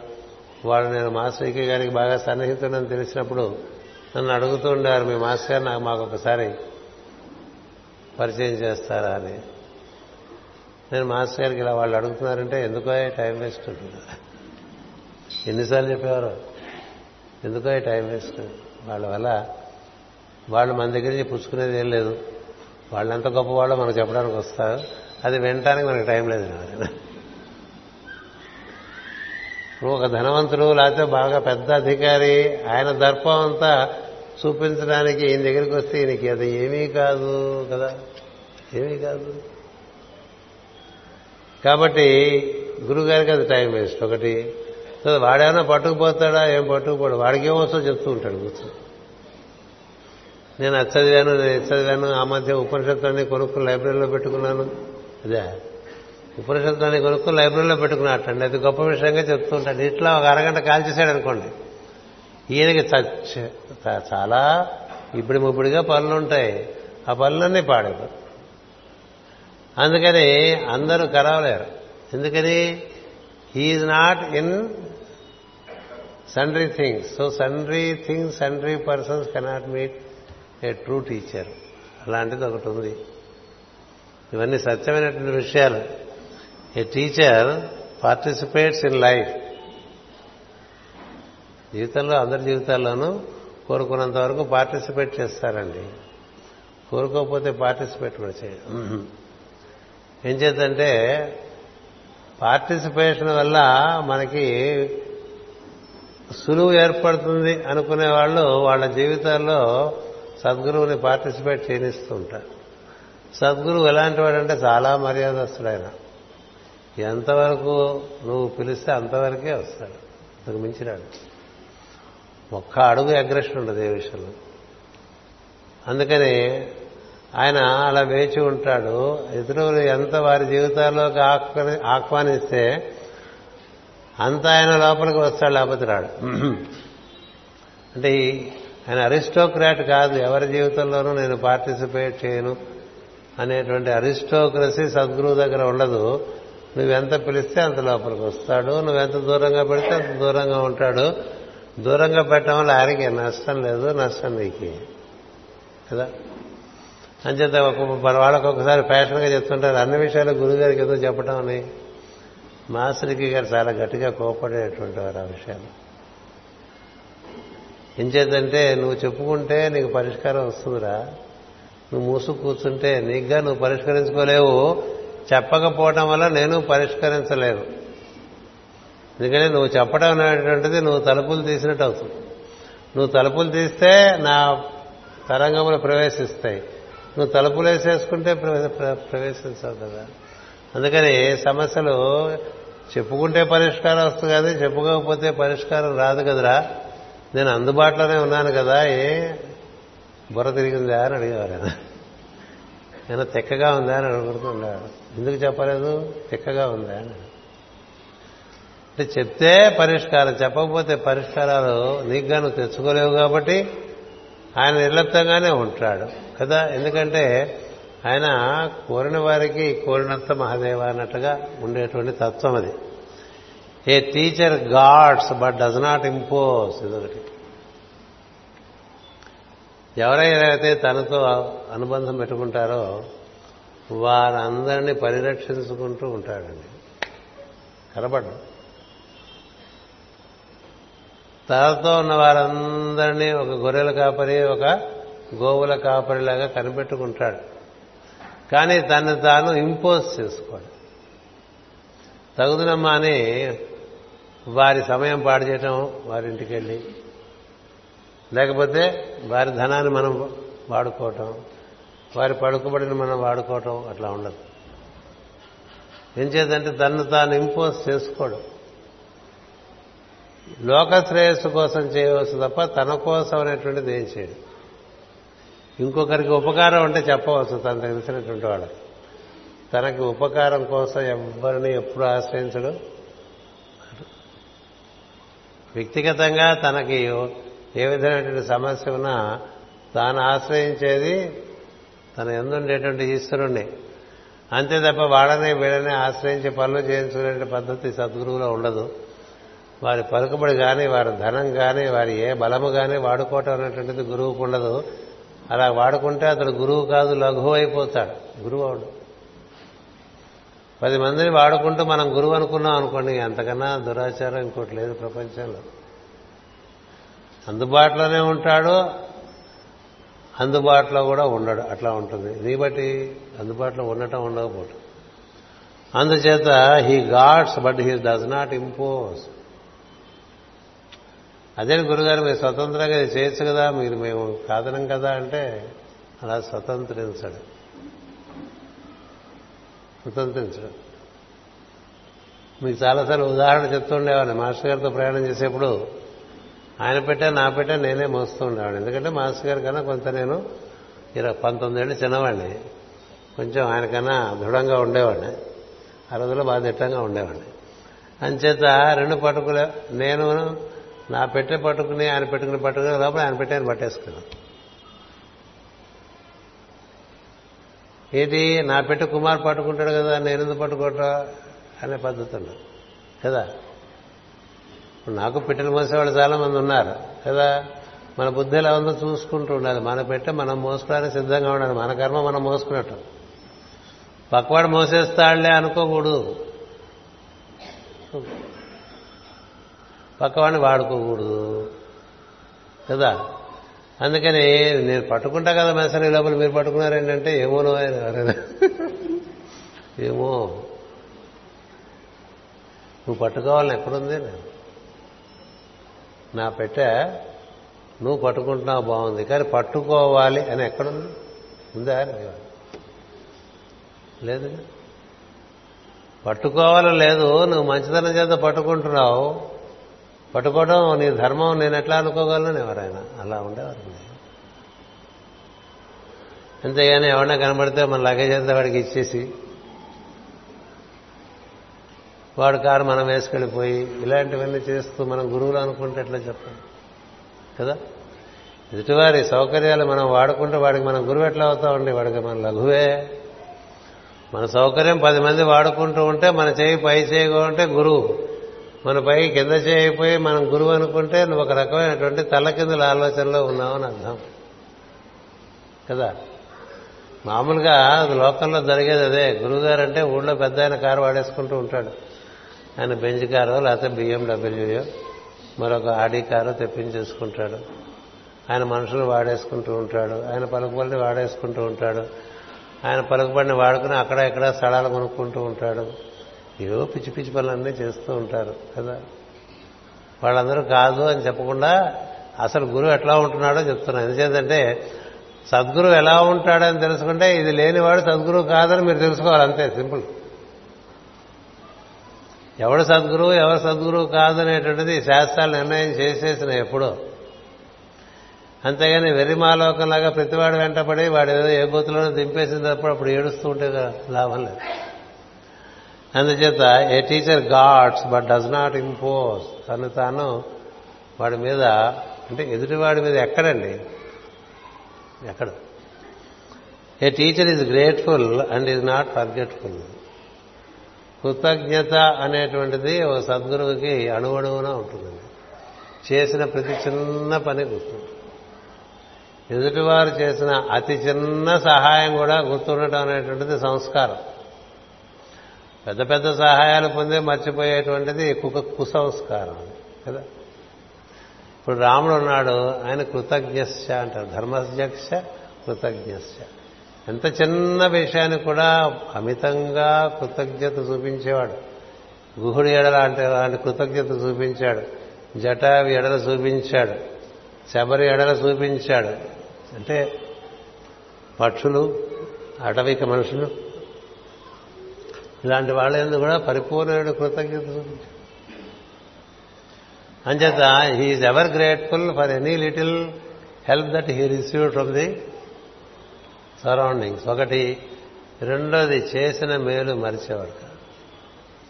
వాళ్ళు నేను మాస్టర్కి గారికి బాగా సన్నిహితుడని తెలిసినప్పుడు నన్ను అడుగుతూ ఉండారు మీ మాస్టర్ గారు నాకు మాకు ఒకసారి పరిచయం చేస్తారా అని. నేను మాస్టర్ గారికి ఇలా వాళ్ళు అడుగుతున్నారంటే ఎందుకో టైం వేస్ట్ ఉంటుంది ఎన్నిసార్లు చెప్పేవారు? ఎందుకో టైం వేస్ట్? వాళ్ళ వల్ల వాళ్ళు మన దగ్గర నుంచి పుచ్చుకునేది ఏం లేదు. వాళ్ళెంత గొప్పవాళ్ళో మనకు చెప్పడానికి వస్తారు. అది వినటానికి మనకు టైం లేదు. ఇప్పుడు ఒక ధనవంతుడు లేకపోతే బాగా పెద్ద అధికారి ఆయన దర్పం అంతా చూపించడానికి ఈయన దగ్గరికి వస్తే ఈయనకి అది ఏమీ కాదు కదా? ఏమీ కాదు. కాబట్టి గురుగారికి అది టైం వేస్ట్. ఒకటి వాడేమైనా పట్టుకుపోతాడా? ఏం పట్టుకుపోడు. వాడికి ఏమొస్తో చెప్తూ ఉంటాడు కూర్చొని. నేను అది చదివాను నేను ఇది చదివాను ఆ మధ్య ఉపనిషత్తులన్నీ కొనుక్కుని లైబ్రరీలో పెట్టుకున్నాను. అదే. ఉపనిషత్తులన్నీ కొనుక్కుని లైబ్రరీలో పెట్టుకున్నట్టండి అది గొప్ప విషయంగా చెప్తూ ఉంటాడు. ఇట్లా ఒక అరగంట కాల్చేశాడు అనుకోండి. ఈయనకి చాలా ఇప్పుడు ముప్పుడుగా పనులు ఉంటాయి. ఆ పనులన్నీ పాడేది అందుకని అందరూ కలవలేరు ఎందుకని? He's not in sundry things so sundry things sundry persons cannot meet a true teacher అలాంటిది ఒకటి ఉంది. ఇవన్నీ సత్యమైనటువంటి విషయాలు. A teacher participates in life జీవితంలో అందరి జీవితాల్లోనూ కోరుకున్నంత వరకు పార్టిసిపేట్ చేస్తారండి. కోరుకోకపోతే పార్టిసిపేట్ కూడా చేయడం ఏం చేద్దంటే పార్టిసిపేషన్ వల్ల మనకి సులువు ఏర్పడుతుంది అనుకునే వాళ్ళు వాళ్ళ జీవితాల్లో సద్గురువుని పార్టిసిపేట్ చేయనిస్తూ ఉంటారు. సద్గురువు ఎలాంటి వాడంటే చాలా మర్యాదస్తుడు ఆయన ఎంతవరకు నువ్వు పిలిస్తే అంతవరకే వస్తాడు. అంతకు మించినాడు ఒక్క అడుగు అగ్రెషన్ ఉండదు ఏ విషయంలో. అందుకని ఆయన అలా వేచి ఉంటాడు. ఇతరులు ఎంత వారి జీవితాల్లోకి ఆహ్వాని ఆహ్వానిస్తే అంత ఆయన లోపలికి వస్తాడు లేకపోతే రాడు. అంటే ఆయన అరిస్టోక్రాట్ కాదు ఎవరి జీవితంలోనూ నేను పార్టిసిపేట్ చేయను అనేటువంటి అరిస్టోక్రసీ సద్గురువు దగ్గర ఉండదు. నువ్వెంత పిలిస్తే అంత లోపలికి వస్తాడు. నువ్వెంత దూరంగా పెడితే అంత దూరంగా ఉంటాడు. దూరంగా పెట్టడం వల్ల ఆయనకి నష్టం లేదు నష్టం నీకు. కదా? అంచేత వాళ్ళకి ఒకసారి ఫ్యాషన్గా చెప్తుంటారు అన్ని విషయాలు గురుగారికి ఏదో చెప్పడం అని. మాస్టర్కి గారు చాలా గట్టిగా కోపడేటువంటి వారు ఆ విషయాలు. ఎంచేతంటే నువ్వు చెప్పుకుంటే నీకు పరిష్కారం వస్తుందిరా. నువ్వు మూసు కూర్చుంటే నీకుగా నువ్వు పరిష్కరించుకోలేవు. చెప్పకపోవటం వల్ల నేను పరిష్కరించలేను. ఎందుకంటే నువ్వు చెప్పడం అనేటువంటిది నువ్వు తలుపులు తీసినట్టు అవుతుంది. నువ్వు తలుపులు తీస్తే నా తరంగములు ప్రవేశిస్తాయి. నువ్వు తలుపులు వేసేసుకుంటే ప్రవేశించవు కదా. అందుకని సమస్యలు చెప్పుకుంటే పరిష్కారం వస్తుంది కానీ చెప్పుకోకపోతే పరిష్కారం రాదు కదరా. నేను అందుబాటులోనే ఉన్నాను కదా ఏ బుర్ర తిరిగిందా అని అడిగేవారు ఆయన ఏమైనా తెక్కగా ఉందా అని అడుగుతుండేవారు. ఎందుకు చెప్పలేదు? తెక్కగా ఉందా అని అంటే చెప్తే పరిష్కారం చెప్పకపోతే పరిష్కారాలు నీకుగా నువ్వు తెచ్చుకోలేవు కాబట్టి ఆయన నిర్లిప్తంగానే ఉంటాడు కదా? ఎందుకంటే ఆయన కోరిన వారికి కోరినంత మహాదేవ అన్నట్టుగా ఉండేటువంటి తత్వం అది. A teacher guards but does not impose ఇదొకటి. ఎవరైతే తనతో అనుబంధం పెట్టుకుంటారో వారందరినీ పరిరక్షించుకుంటూ ఉంటాడండి. కనబడ్డు తనతో ఉన్న వారందరినీ ఒక గొర్రెల కాపరి ఒక గోవుల కాపరిలాగా కనిపెట్టుకుంటాడు. కానీ తను తాను ఇంపోజ్ చేసుకోడు. తగుదనమ్మా అని వారి సమయం పాడు చేయటం వారింటికి వెళ్ళి లేకపోతే వారి ధనాన్ని మనం వాడుకోవటం వారి పడుకుబడిని మనం వాడుకోవటం అట్లా ఉండదు. ఏం చేద్దంటే తను తాను ఇంపోజ్ చేసుకోడు. లోక శ్రేయస్సు కోసం చేయవచ్చు తప్ప తన కోసం అనేటువంటిది ఏం చేయడు. ఇంకొకరికి ఉపకారం అంటే చెప్పవచ్చు తను తెలిసినటువంటి వాడు. తనకి ఉపకారం కోసం ఎవరిని ఎప్పుడు ఆశ్రయించడు. వ్యక్తిగతంగా తనకి ఏ విధమైనటువంటి సమస్య ఉన్నా తాను ఆశ్రయించేది తన ఎందుండేటువంటి ఈశ్వరుణ్ణి. అంతే తప్ప వాళ్ళని వీళ్ళని ఆశ్రయించి పనులు చేయించుకునే పద్ధతి సద్గురువులో ఉండదు. వారి పలుకుబడి కానీ వారి ధనం కానీ వారి ఏ బలము కానీ వాడుకోవటం అనేటువంటిది గురువుకు ఉండదు. అలా వాడుకుంటే అతడు గురువు కాదు లఘువు అయిపోతాడు. గురువు అవడు. పది మందిని వాడుకుంటూ మనం గురువు అనుకున్నాం అనుకోండి అంతకన్నా దురాచారం ఇంకోటి లేదు ప్రపంచంలో. అందుబాటులోనే ఉంటాడు అందుబాటులో కూడా ఉండడు అట్లా ఉంటుంది. దీని బట్టి అందుబాటులో ఉండటం ఉండకపోవటం. అందుచేత he guards but he does not impose అదే గురుగారు మీరు స్వతంత్రంగా ఇది చేయొచ్చు కదా మీరు మేము కాదనం కదా అంటే అలా స్వతంత్రించడు. స్వతంత్రించడు. మీకు చాలాసార్లు ఉదాహరణ చెప్తుండేవాడిని. మాస్టర్ గారితో ప్రయాణం చేసేప్పుడు ఆయన పెట్టా నా పెట్టా నేనే మోస్తూ ఉండేవాడిని. ఎందుకంటే మాస్టర్ గారి కన్నా కొంత నేను ఇరవై పంతొమ్మిదేళ్ళు చిన్నవాడిని. కొంచెం ఆయనకన్నా దృఢంగా ఉండేవాడిని. ఆ రోజుల్లో బాగా దిట్టంగా ఉండేవాడిని. అంచేత రెండు పట్టుకులే నేను నా పెట్టె పట్టుకుని ఆయన పెట్టుకుని పట్టుకునే లోపల ఆయన పెట్టి ఆయన పట్టేసుకున్నాను. ఏది? నా పెట్టె కుమార్ పట్టుకుంటాడు కదా నేను ఎందుకు పట్టుకోవటం అనే పద్ధతి ఉన్నా కదా? ఇప్పుడు నాకు పెట్టెలు మోసేవాళ్ళు చాలా మంది ఉన్నారు. కదా? మన బుద్ధి ఎలా ఉందో చూసుకుంటూ ఉండాలి. మన పెట్టె మనం మోసుకోవడానికి సిద్ధంగా ఉండాలి. మన కర్మ మనం మోసుకున్నట్టు. పక్కవాడు మోసేస్తాడులే అనుకోకూడదు. పక్కవాడిని వాడుకోకూడదు. కదా? అందుకని నేను పట్టుకుంటా కదా మెసరీ లోపల మీరు పట్టుకున్నారు ఏంటంటే ఏమోనో ఏమో. నువ్వు పట్టుకోవాలని ఎక్కడుంది? నా పెట్టా నువ్వు పట్టుకుంటున్నావు బాగుంది కానీ పట్టుకోవాలి అని ఎక్కడుంది? ఉందా లేదు పట్టుకోవాలని లేదు నువ్వు మంచితనం చేత పట్టుకుంటున్నావు. పట్టుకోవడం నీ ధర్మం నేను ఎట్లా అనుకోగలను ఎవరైనా? అలా ఉండేవారు అంతేగాని ఎవరైనా కనబడితే మన లగేజ్ అంతా వాడికి ఇచ్చేసి వాడు కారు మనం వేసుకెళ్ళిపోయి ఇలాంటివన్నీ చేస్తూ మనం గురువులు అనుకుంటే ఎట్లా చెప్పండి కదా? ఎదుటివారి సౌకర్యాలు మనం వాడుకుంటే వాడికి మనం గురువు ఎట్లా అవుతామండి? వాడికి మన లఘువే. మన సౌకర్యం పది మంది వాడుకుంటూ ఉంటే మన చేయి పై చేయగా ఉంటే గురువు. మన పై కింద చేయకపోయి మనం గురువు అనుకుంటే నువ్వు ఒక రకమైనటువంటి తల కిందల ఆలోచనలో ఉన్నావు అని అర్థం. కదా? మామూలుగా లోకంలో జరిగేది అదే. గురువుగారు అంటే ఊళ్ళో పెద్ద ఆయన కారు వాడేసుకుంటూ ఉంటాడు. ఆయన బెంజ్ కారో లేకపోతే బిఎండబ్ల్యూయో మరొక ఆడి కారో తెప్పించేసుకుంటాడు. ఆయన మనుషులు వాడేసుకుంటూ ఉంటాడు. ఆయన పలుకుబడిని వాడేసుకుంటూ ఉంటాడు. ఆయన పలుకుబడిని వాడుకుని అక్కడ ఇక్కడ స్థలాలు కొనుక్కుంటూ ఉంటాడు. ఏవో పిచ్చి పిచ్చి పనులన్నీ చేస్తూ ఉంటారు కదా? వాళ్ళందరూ కాదు అని చెప్పకుండా అసలు గురువు ఎట్లా ఉంటున్నాడో చెప్తున్నాను ఎందుచేతంటే సద్గురువు ఎలా ఉంటాడని తెలుసుకుంటే ఇది లేనివాడు సద్గురువు కాదని మీరు తెలుసుకోవాలి అంతే సింపుల్. ఎవడు సద్గురువు ఎవరు సద్గురువు కాదనేటువంటిది శాస్త్రాలు నిర్ణయం చేసేసిన ఎప్పుడో. అంతేగాని వెర్రిమాలోకంలాగా ప్రతివాడు వెంటపడి వాడు ఏదో ఏ గోతులోనో దింపేసిన తప్పుడు అప్పుడు ఏడుస్తూ ఉంటే లాభం లేదు. అందుచేత a teacher guards but does not impose తను తాను వాడి మీద అంటే ఎదుటివాడి మీద ఎక్కడండి? ఎక్కడ? A teacher is grateful and is not forgetful. కృతజ్ఞత అనేటువంటిది ఓ సద్గురువుకి అణువణువున ఉంటుందండి. చేసిన ప్రతి చిన్న పని గుర్తు. ఎదుటివారు చేసిన అతి చిన్న సహాయం కూడా గుర్తుండటం అనేటువంటిది సంస్కారం. పెద్ద పెద్ద సహాయాలు పొందే మర్చిపోయేటువంటిది కుక కుసంస్కారం కదా? ఇప్పుడు రాముడు ఉన్నాడు ఆయన కృతజ్ఞస్య అంటారు. ధర్మజ్ఞక్ష కృతజ్ఞస్య ఎంత చిన్న విషయాన్ని కూడా అమితంగా కృతజ్ఞత చూపించేవాడు. గుహుడి ఎడల అంటే అలాంటి కృతజ్ఞత చూపించాడు. జటావి ఎడల చూపించాడు. శబరి ఎడల చూపించాడు. అంటే పక్షులు అటవిక మనుషులు ఇలాంటి వాళ్ళ ఎందుకు కూడా పరిపూర్ణమైన కృతజ్ఞత అంచేత he's ever grateful for any little help that he received from the surroundings ఒకటి రెండోది చేసిన మేలు మరిచేవాడు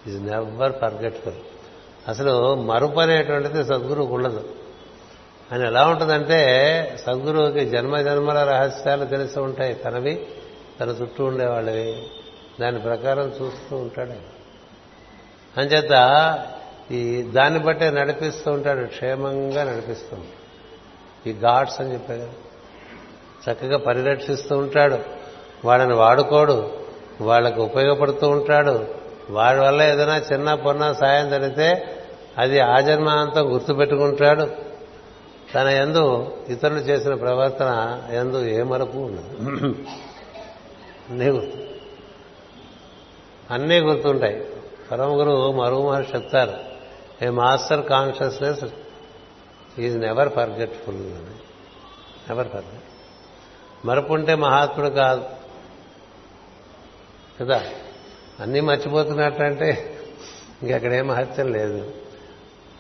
ఈజ్ నెవర్ ఫర్గెట్ఫుల్ అసలు మరుపు అనేటువంటిది సద్గురువుకు ఉండదు. ఆయన ఎలా ఉంటుందంటే సద్గురువుకి జన్మ జన్మల రహస్యాలు తెలిసి ఉంటాయి. తనవి తన చుట్టూ ఉండేవాళ్ళవి. దాని ప్రకారం చూస్తూ ఉంటాడు. అంచేత ఈ దాన్ని బట్టే నడిపిస్తూ ఉంటాడు క్షేమంగా నడిపిస్తూ ఉంటాడు. ఈ గాడ్స్ అని చెప్పే కదా. చక్కగా పరిరక్షిస్తూ ఉంటాడు. వాళ్ళని వాడుకోడు వాళ్ళకి ఉపయోగపడుతూ ఉంటాడు. వాడి వల్ల ఏదైనా చిన్న పొన్న సాయం జరిగితే అది ఆ జన్మాంతం గుర్తుపెట్టుకుంటాడు. తన ఎందు ఇతరులు చేసిన ప్రవర్తన ఎందు ఏ మరపు ఉండదు. గుర్తు అన్నీ గుర్తుంటాయి. పరమ గురువు మరువు మహర్షి చెప్తారు. A master consciousness is never forgetful. Never forget. మరపుంటే మహాత్ముడు కాదు. కదా? అన్నీ మర్చిపోతున్నట్టంటే ఇంకక్కడేం మహత్యం లేదు.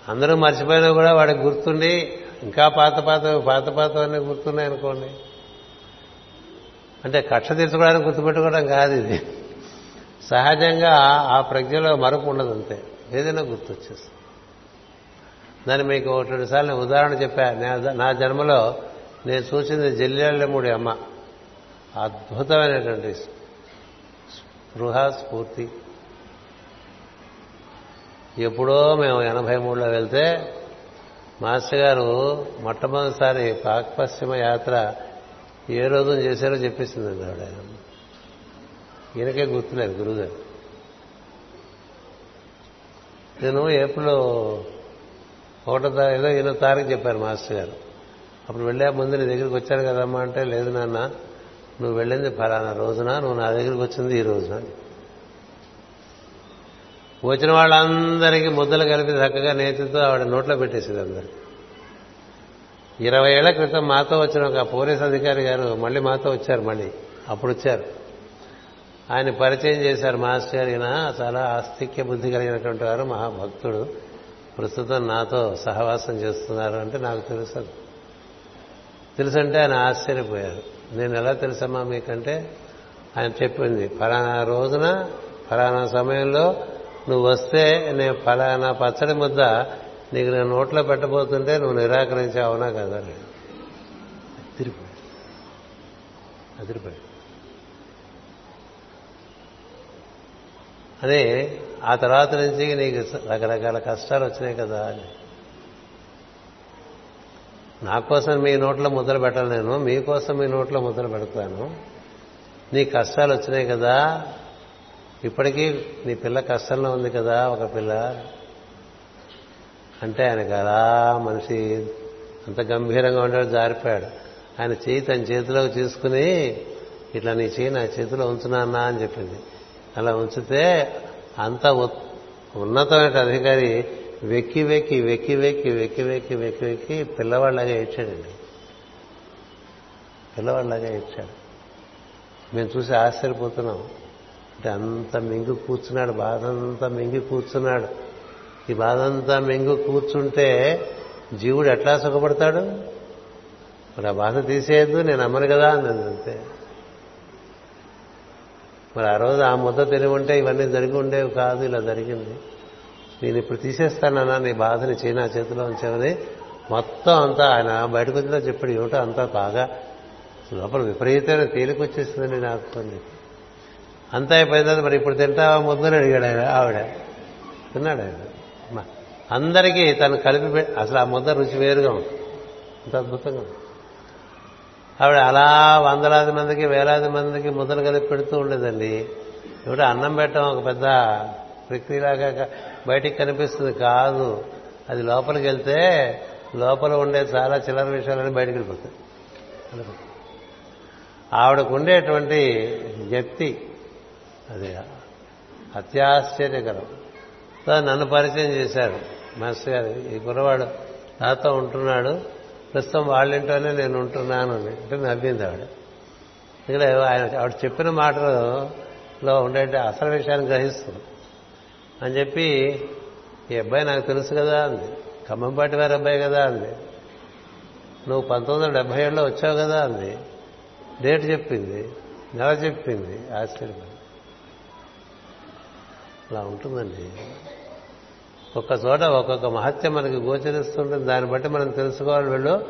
అందరూ మర్చిపోయినా కూడా వాడికి గుర్తుండి ఇంకా పాత పాత పాత పాతవన్నీ గుర్తున్నాయి అనుకోండి అంటే కక్ష తీర్చుకోవడానికి గుర్తుపెట్టుకోవడం కాదు ఇది. సహజంగా ఆ ప్రజ్ఞలో మరపు ఉండదు అంతే. ఏదైనా గుర్తొచ్చేస్తుంది. దాన్ని మీకు ఒకటి రెండు సార్లు నేను ఉదాహరణ చెప్పా. నా జన్మలో నేను చూసింది జల్లిళ్ళముడి అమ్మ. అద్భుతమైనటువంటి స్పృహ స్ఫూర్తి. ఎప్పుడో మేము ఎనభై మూడులో వెళ్తే మాస్టర్ గారు మొట్టమొదటిసారి పాక్ పశ్చిమ యాత్ర ఏ రోజు చేశారో చెప్పేసిందండి ఆవిడ. ఈయనకే గుర్తులేదు గురువుగారు. నేను ఏప్రిల్ ఒకటో తా- ఏదో ఎన్నో తారీఖు చెప్పారు మాస్టర్ గారు. అప్పుడు వెళ్ళే ముందు నీ దగ్గరికి వచ్చాను కదమ్మా అంటే లేదు నాన్న నువ్వు వెళ్ళింది ఫలానా రోజున నువ్వు నా దగ్గరికి వచ్చింది ఈ రోజున వచ్చిన వాళ్ళందరికీ ముద్దలు కలిపి చక్కగా నేతితో ఆవిడ నోట్లో పెట్టేసింది అందరు. ఇరవై ఏళ్ళ క్రితం మాతో వచ్చిన ఒక పోలీస్ అధికారి గారు మళ్ళీ మాతో వచ్చారు మళ్ళీ అప్పుడు వచ్చారు. ఆయన పరిచయం చేశారు మాస్టర్ గారిన చాలా ఆస్తిక్య బుద్ధి కలిగినటువంటి వారు మహాభక్తుడు. ప్రస్తుతం నాతో సహవాసం చేస్తున్నారు అంటే నాకు తెలుసు. తెలుసంటే ఆయన ఆశ్చర్యపోయారు. నేను ఎలా తెలుసమ్మా మీకంటే? ఆయన చెప్పింది ఫలానా రోజున ఫలానా సమయంలో నువ్వు వస్తే నేను ఫలానా పచ్చడి ముద్ద నీకు నేను నోట్లో పెట్టబోతుంటే నువ్వు నిరాకరించావునా కదా? అదిరిపోయాడు అదిరిపోయాడు అని ఆ తర్వాత నుంచి నీకు రకరకాల కష్టాలు వచ్చినాయి కదా అని. నా కోసం మీ నోట్లో ముద్ర పెట్టను నేను మీకోసం మీ నోట్లో ముద్ర పెడతాను. నీ కష్టాలు వచ్చినాయి కదా ఇప్పటికీ నీ పిల్ల కష్టంలో ఉంది కదా ఒక పిల్ల. అంటే ఆయనకు అలా మనిషి అంత గంభీరంగా ఉండేవాడు జారిపోయాడు. ఆయన చేయి తన చేతిలోకి తీసుకుని ఇట్లా నీ చేయి నా చేతిలో ఉంచునా అని చెప్పింది. అలా ఉంచితే అంత ఉన్నతమైన అధికారి వెక్కి వెక్కి వెక్కి వెక్కి వెక్కి వెక్కి వెక్కి వెక్కి పిల్లవాళ్ళగా ఏడ్చాడండి. పిల్లవాళ్ళగా ఏడ్చాడు. మేము చూసి ఆశ్చర్యపోతున్నాం. అంటే అంత మింగు కూర్చున్నాడు బాధ అంతా మింగి కూర్చున్నాడు. ఈ బాధ అంతా మింగు కూర్చుంటే జీవుడు ఎట్లా సుఖపడతాడు? మరి ఆ బాధ తీసేయద్దు నేను అమ్మను కదా అని అంతే. మరి ఆ రోజు ఆ ముద్ద తిని ఉంటే ఇవన్నీ జరిగి ఉండేవి కాదు ఇలా జరిగింది. నేను ఇప్పుడు తీసేస్తానన్నా నీ బాధని చేయి నా చేతిలో ఉంచామని మొత్తం అంతా ఆయన బయటకు వచ్చినా చెప్పాడు ఏమిటో అంతా బాగా లోపల విపరీతమైన తేలిక వచ్చేసిందండి నాకు అని అంతా అయిపోయిన తర్వాత మరి ఇప్పుడు తింటావా ముద్దని అడిగాడు ఆయన ఆవిడ. తిన్నాడు ఆయన. అందరికీ తను కలిపి అసలు ఆ ముద్ద రుచి వేరుగా ఉంటుంది అంత అద్భుతంగా ఉంది. ఆవిడ అలా వందలాది మందికి వేలాది మందికి ముద్దలు కలిపి పెడుతూ ఉండేదండి. ఇప్పుడు అన్నం పెట్టడం ఒక పెద్ద ప్రక్రియలాగా బయటికి కనిపిస్తుంది కాదు. అది లోపలికి వెళ్తే లోపల ఉండే చాలా చిల్లర విషయాలని బయటికి వెళ్ళిపోతాయి. ఆవిడకు ఉండేటువంటి వ్యక్తి అది అత్యాశ్చర్యకరం. నన్ను పరిచయం చేశారు. మాస్టర్ గారు ఈ కుర్రవాడు నాతో ఉంటున్నాడు. ప్రస్తుతం వాళ్ళింట్లోనే నేను ఉంటున్నాను అని అంటే నవ్వింది ఆవిడ. ఇక్కడ ఆయన ఆవిడ చెప్పిన మాటలో ఉండే అసలు విషయాన్ని గ్రహిస్తుంది. అని చెప్పి ఈ అబ్బాయి నాకు తెలుసు కదా అంది. ఖమ్మంపాటి వారి అబ్బాయి కదా అంది. నువ్వు పంతొమ్మిది వందల డెబ్బై ఏడులో వచ్చావు కదా అంది. డేట్ చెప్పింది. నెల చెప్పింది. ఆశ్చర్యపడి అలా ఉంటుందండి. ఒక్క చోట ఒక్కొక్క మహత్యం మనకి గోచరిస్తుంటుంది. దాన్ని బట్టి మనం తెలుసుకోవాలి వీళ్ళు.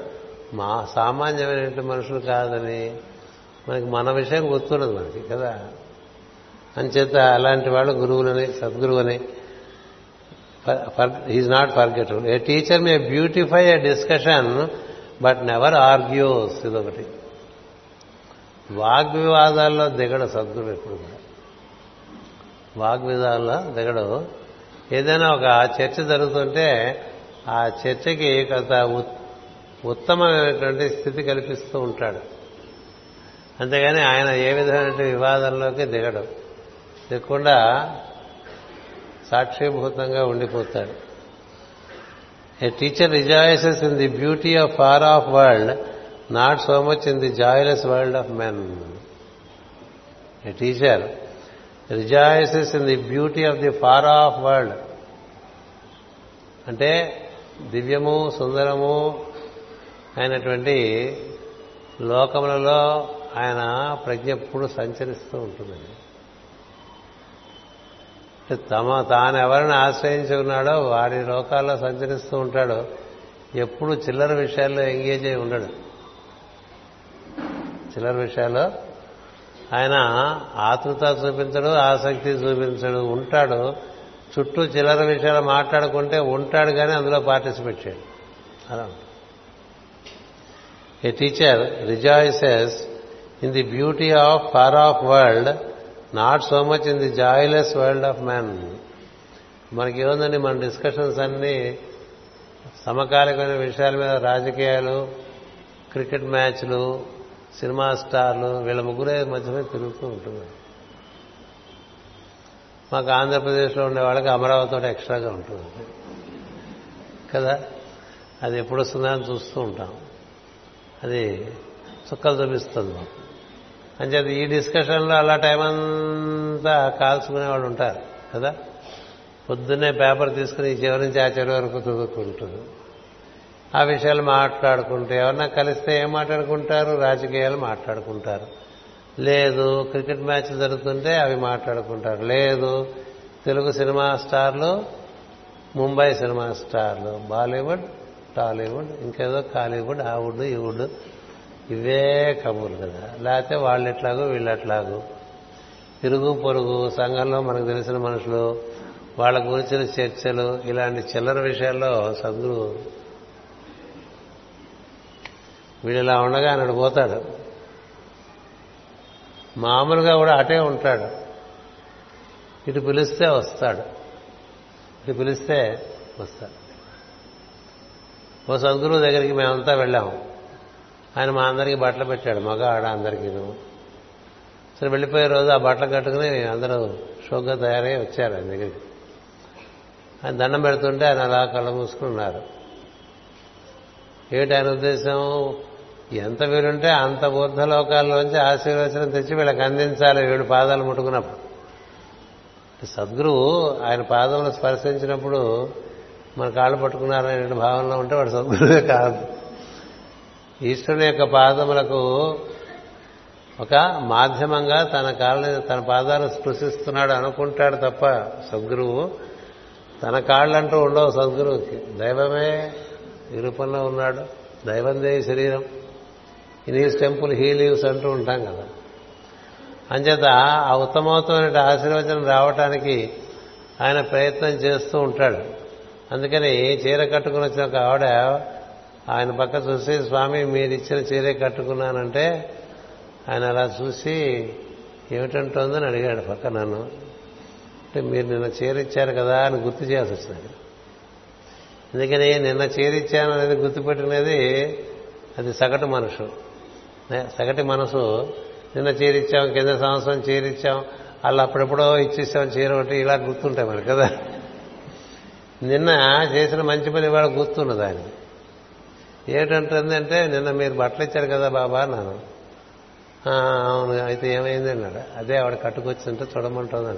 మా సామాన్యమైనటువంటి మనుషులు కాదని మనకి మన విషయం గుర్తున్నది మనకి కదా? అంచేత అలాంటి వాళ్ళు గురువులని సద్గురువుని is not forgettable a teacher may beautify a discussion but never argues ఇదొకటి. వాగ్వివాదాల్లో దిగడు సద్గురు ఎప్పుడు కూడా. వాగ్వివాదాల్లో దిగడు ఏదైనా ఒక చర్చ జరుగుతుంటే ఆ చర్చకి కొంత ఉత్- ఉత్తమమైనటువంటి స్థితి కల్పిస్తూ ఉంటాడు. అంతేగాని ఆయన ఏ విధమైన వివాదంలోకి దిగడు. దిగకుండా సాక్షిభూతంగా ఉండిపోతాడు. A teacher rejoices in the beauty of far off world not so much in the joyless world of men a teacher rejoices in the beauty of the far off world. అంటే దివ్యము సుందరము అయినటువంటి లోకములలో ఆయన ప్రజ్ఞ ఎప్పుడు సంచరిస్తూ ఉంటుందండి. అంటే తమ తాను ఎవరిని ఆశ్రయించి ఉన్నాడో వారి లోకాల్లో సంచరిస్తూ ఉంటాడు ఎప్పుడు చిల్లర విషయాల్లో ఎంగేజ్ అయి ఉండడు. చిల్లర విషయాల్లో ఆయన ఆతృత చూపించడు ఆసక్తి చూపించడు ఉంటాడు. చుట్టూ చిల్లర విషయాలు మాట్లాడుకుంటే ఉంటాడు కానీ అందులో పార్టిసిపేట్ చేయడు. అలా a teacher rejoices in the beauty of far off world not so much in the joyless world of man మనకి ఏముందండి? మన డిస్కషన్స్ అన్నీ సమకాలికమైన విషయాల మీద రాజకీయాలు క్రికెట్ మ్యాచ్లు సినిమా స్టార్లు వీళ్ళ ముగ్గురే మధ్యమే తిరుగుతూ ఉంటుంది మాకు ఆంధ్రప్రదేశ్లో ఉండే వాళ్ళకి అమరావతి ఎక్స్ట్రాగా ఉంటుంది. కదా? అది ఎప్పుడు వస్తుందా అని చూస్తూ ఉంటాం. అది చుక్కలు చూపిస్తుంది మాకు. అంచేది ఈ డిస్కషన్లో అలా టైం అంతా కాల్చుకునే వాళ్ళు ఉంటారు. కదా? పొద్దున్నే పేపర్ తీసుకుని ఈ చివరి నుంచి ఆ చివరి వరకు చదువుకుంటుంది ఆ విషయాలు మాట్లాడుకుంటే ఎవరన్నా కలిస్తే ఏం మాట్లాడుకుంటారు? రాజకీయాలు మాట్లాడుకుంటారు. లేదు క్రికెట్ మ్యాచ్ జరుగుతుంటే అవి మాట్లాడుకుంటారు. లేదు తెలుగు సినిమా స్టార్లు ముంబై సినిమా స్టార్లు బాలీవుడ్ టాలీవుడ్ ఇంకేదో కాలీవుడ్ ఆ వుడ్ ఈ వుడ్ ఇవే కబుర్లు కదా. లేకపోతే వాళ్ళు ఎట్లాగో వీళ్ళు ఎట్లాగో తిరుగు పొరుగు సంఘంలో మనకు తెలిసిన మనుషులు వాళ్ళ గురించిన చర్చలు ఇలాంటి చిల్లర విషయాల్లో సద్గురు వీడు ఇలా ఉండగా అన్నాడు పోతాడు. మామూలుగా కూడా అటే ఉంటాడు. ఇటు పిలిస్తే వస్తాడు. ఇటు పిలిస్తే వస్తాడు. ఓ సద్గురువు దగ్గరికి మేమంతా వెళ్ళాము. ఆయన మా అందరికీ బట్టలు పెట్టాడు మగ ఆడ అందరికీను. సరే వెళ్ళిపోయే రోజు ఆ బట్టలు కట్టుకుని అందరూ షోగ్గా తయారై వచ్చారు ఆయన దగ్గరికి. ఆయన దండం పెడుతుంటే ఆయన అలా కళ్ళ మూసుకున్నారు ఏమిటి ఆయన ఉద్దేశం? ఎంత వీలుంటే అంత ఊర్ధలోకాల్లోంచి ఆశీర్వచనం తెచ్చి వీళ్ళకి అందించాలి వీడు పాదాలు ముట్టుకున్నప్పుడు. సద్గురువు ఆయన పాదములు స్పర్శించినప్పుడు మన కాళ్ళు పట్టుకున్నారనే భావనలో ఉంటే వాడు సద్గురువే కాదు. ఈశ్వరుని యొక్క పాదములకు ఒక మాధ్యమంగా తన కాళ్ళని తన పాదాలు స్పృశిస్తున్నాడు అనుకుంటాడు తప్ప సద్గురువు తన కాళ్ళంటూ ఉండవు సద్గురువుకి. దైవమే ఈ రూపంలో ఉన్నాడు. దైవందే దేవి శరీరం. ఇన్ టెంపుల్ హీ లీవ్స్ అంటూ ఉంటాం కదా. అంచేత ఆ ఉత్తమోత్తమైన ఆశీర్వచనం రావటానికి ఆయన ప్రయత్నం చేస్తూ ఉంటాడు. అందుకని చీర కట్టుకుని వచ్చిన ఒక ఆవిడ ఆయన పక్క చూసి స్వామి మీరు ఇచ్చిన చీరే కట్టుకున్నానంటే ఆయన అలా చూసి ఏమిటంటోందని అడిగాడు పక్క నన్ను. అంటే మీరు నిన్న చీర ఇచ్చారు కదా అని గుర్తు చేయాల్సి వచ్చింది. అందుకని నిన్న చీర ఇచ్చాను అనేది గుర్తుపెట్టినది అది సగటు మనసు సగటి మనసు నిన్న చీరిచ్చాం కింద సంవత్సరం చీరిచ్చాం అలా అప్పుడెప్పుడో ఇచ్చేసాం చీర ఒకటి ఇలా గుర్తుంటాయి మరి కదా? నిన్న చేసిన మంచి పని ఇవాళ గుర్తుండదు ఆయన ఏమిటంటుందంటే నిన్న మీరు బట్టలు ఇచ్చారు కదా బాబా నాను అవును అయితే ఏమైంది అన్నాడు. అదే ఆవిడ కట్టుకొచ్చింటే చూడమంటుంది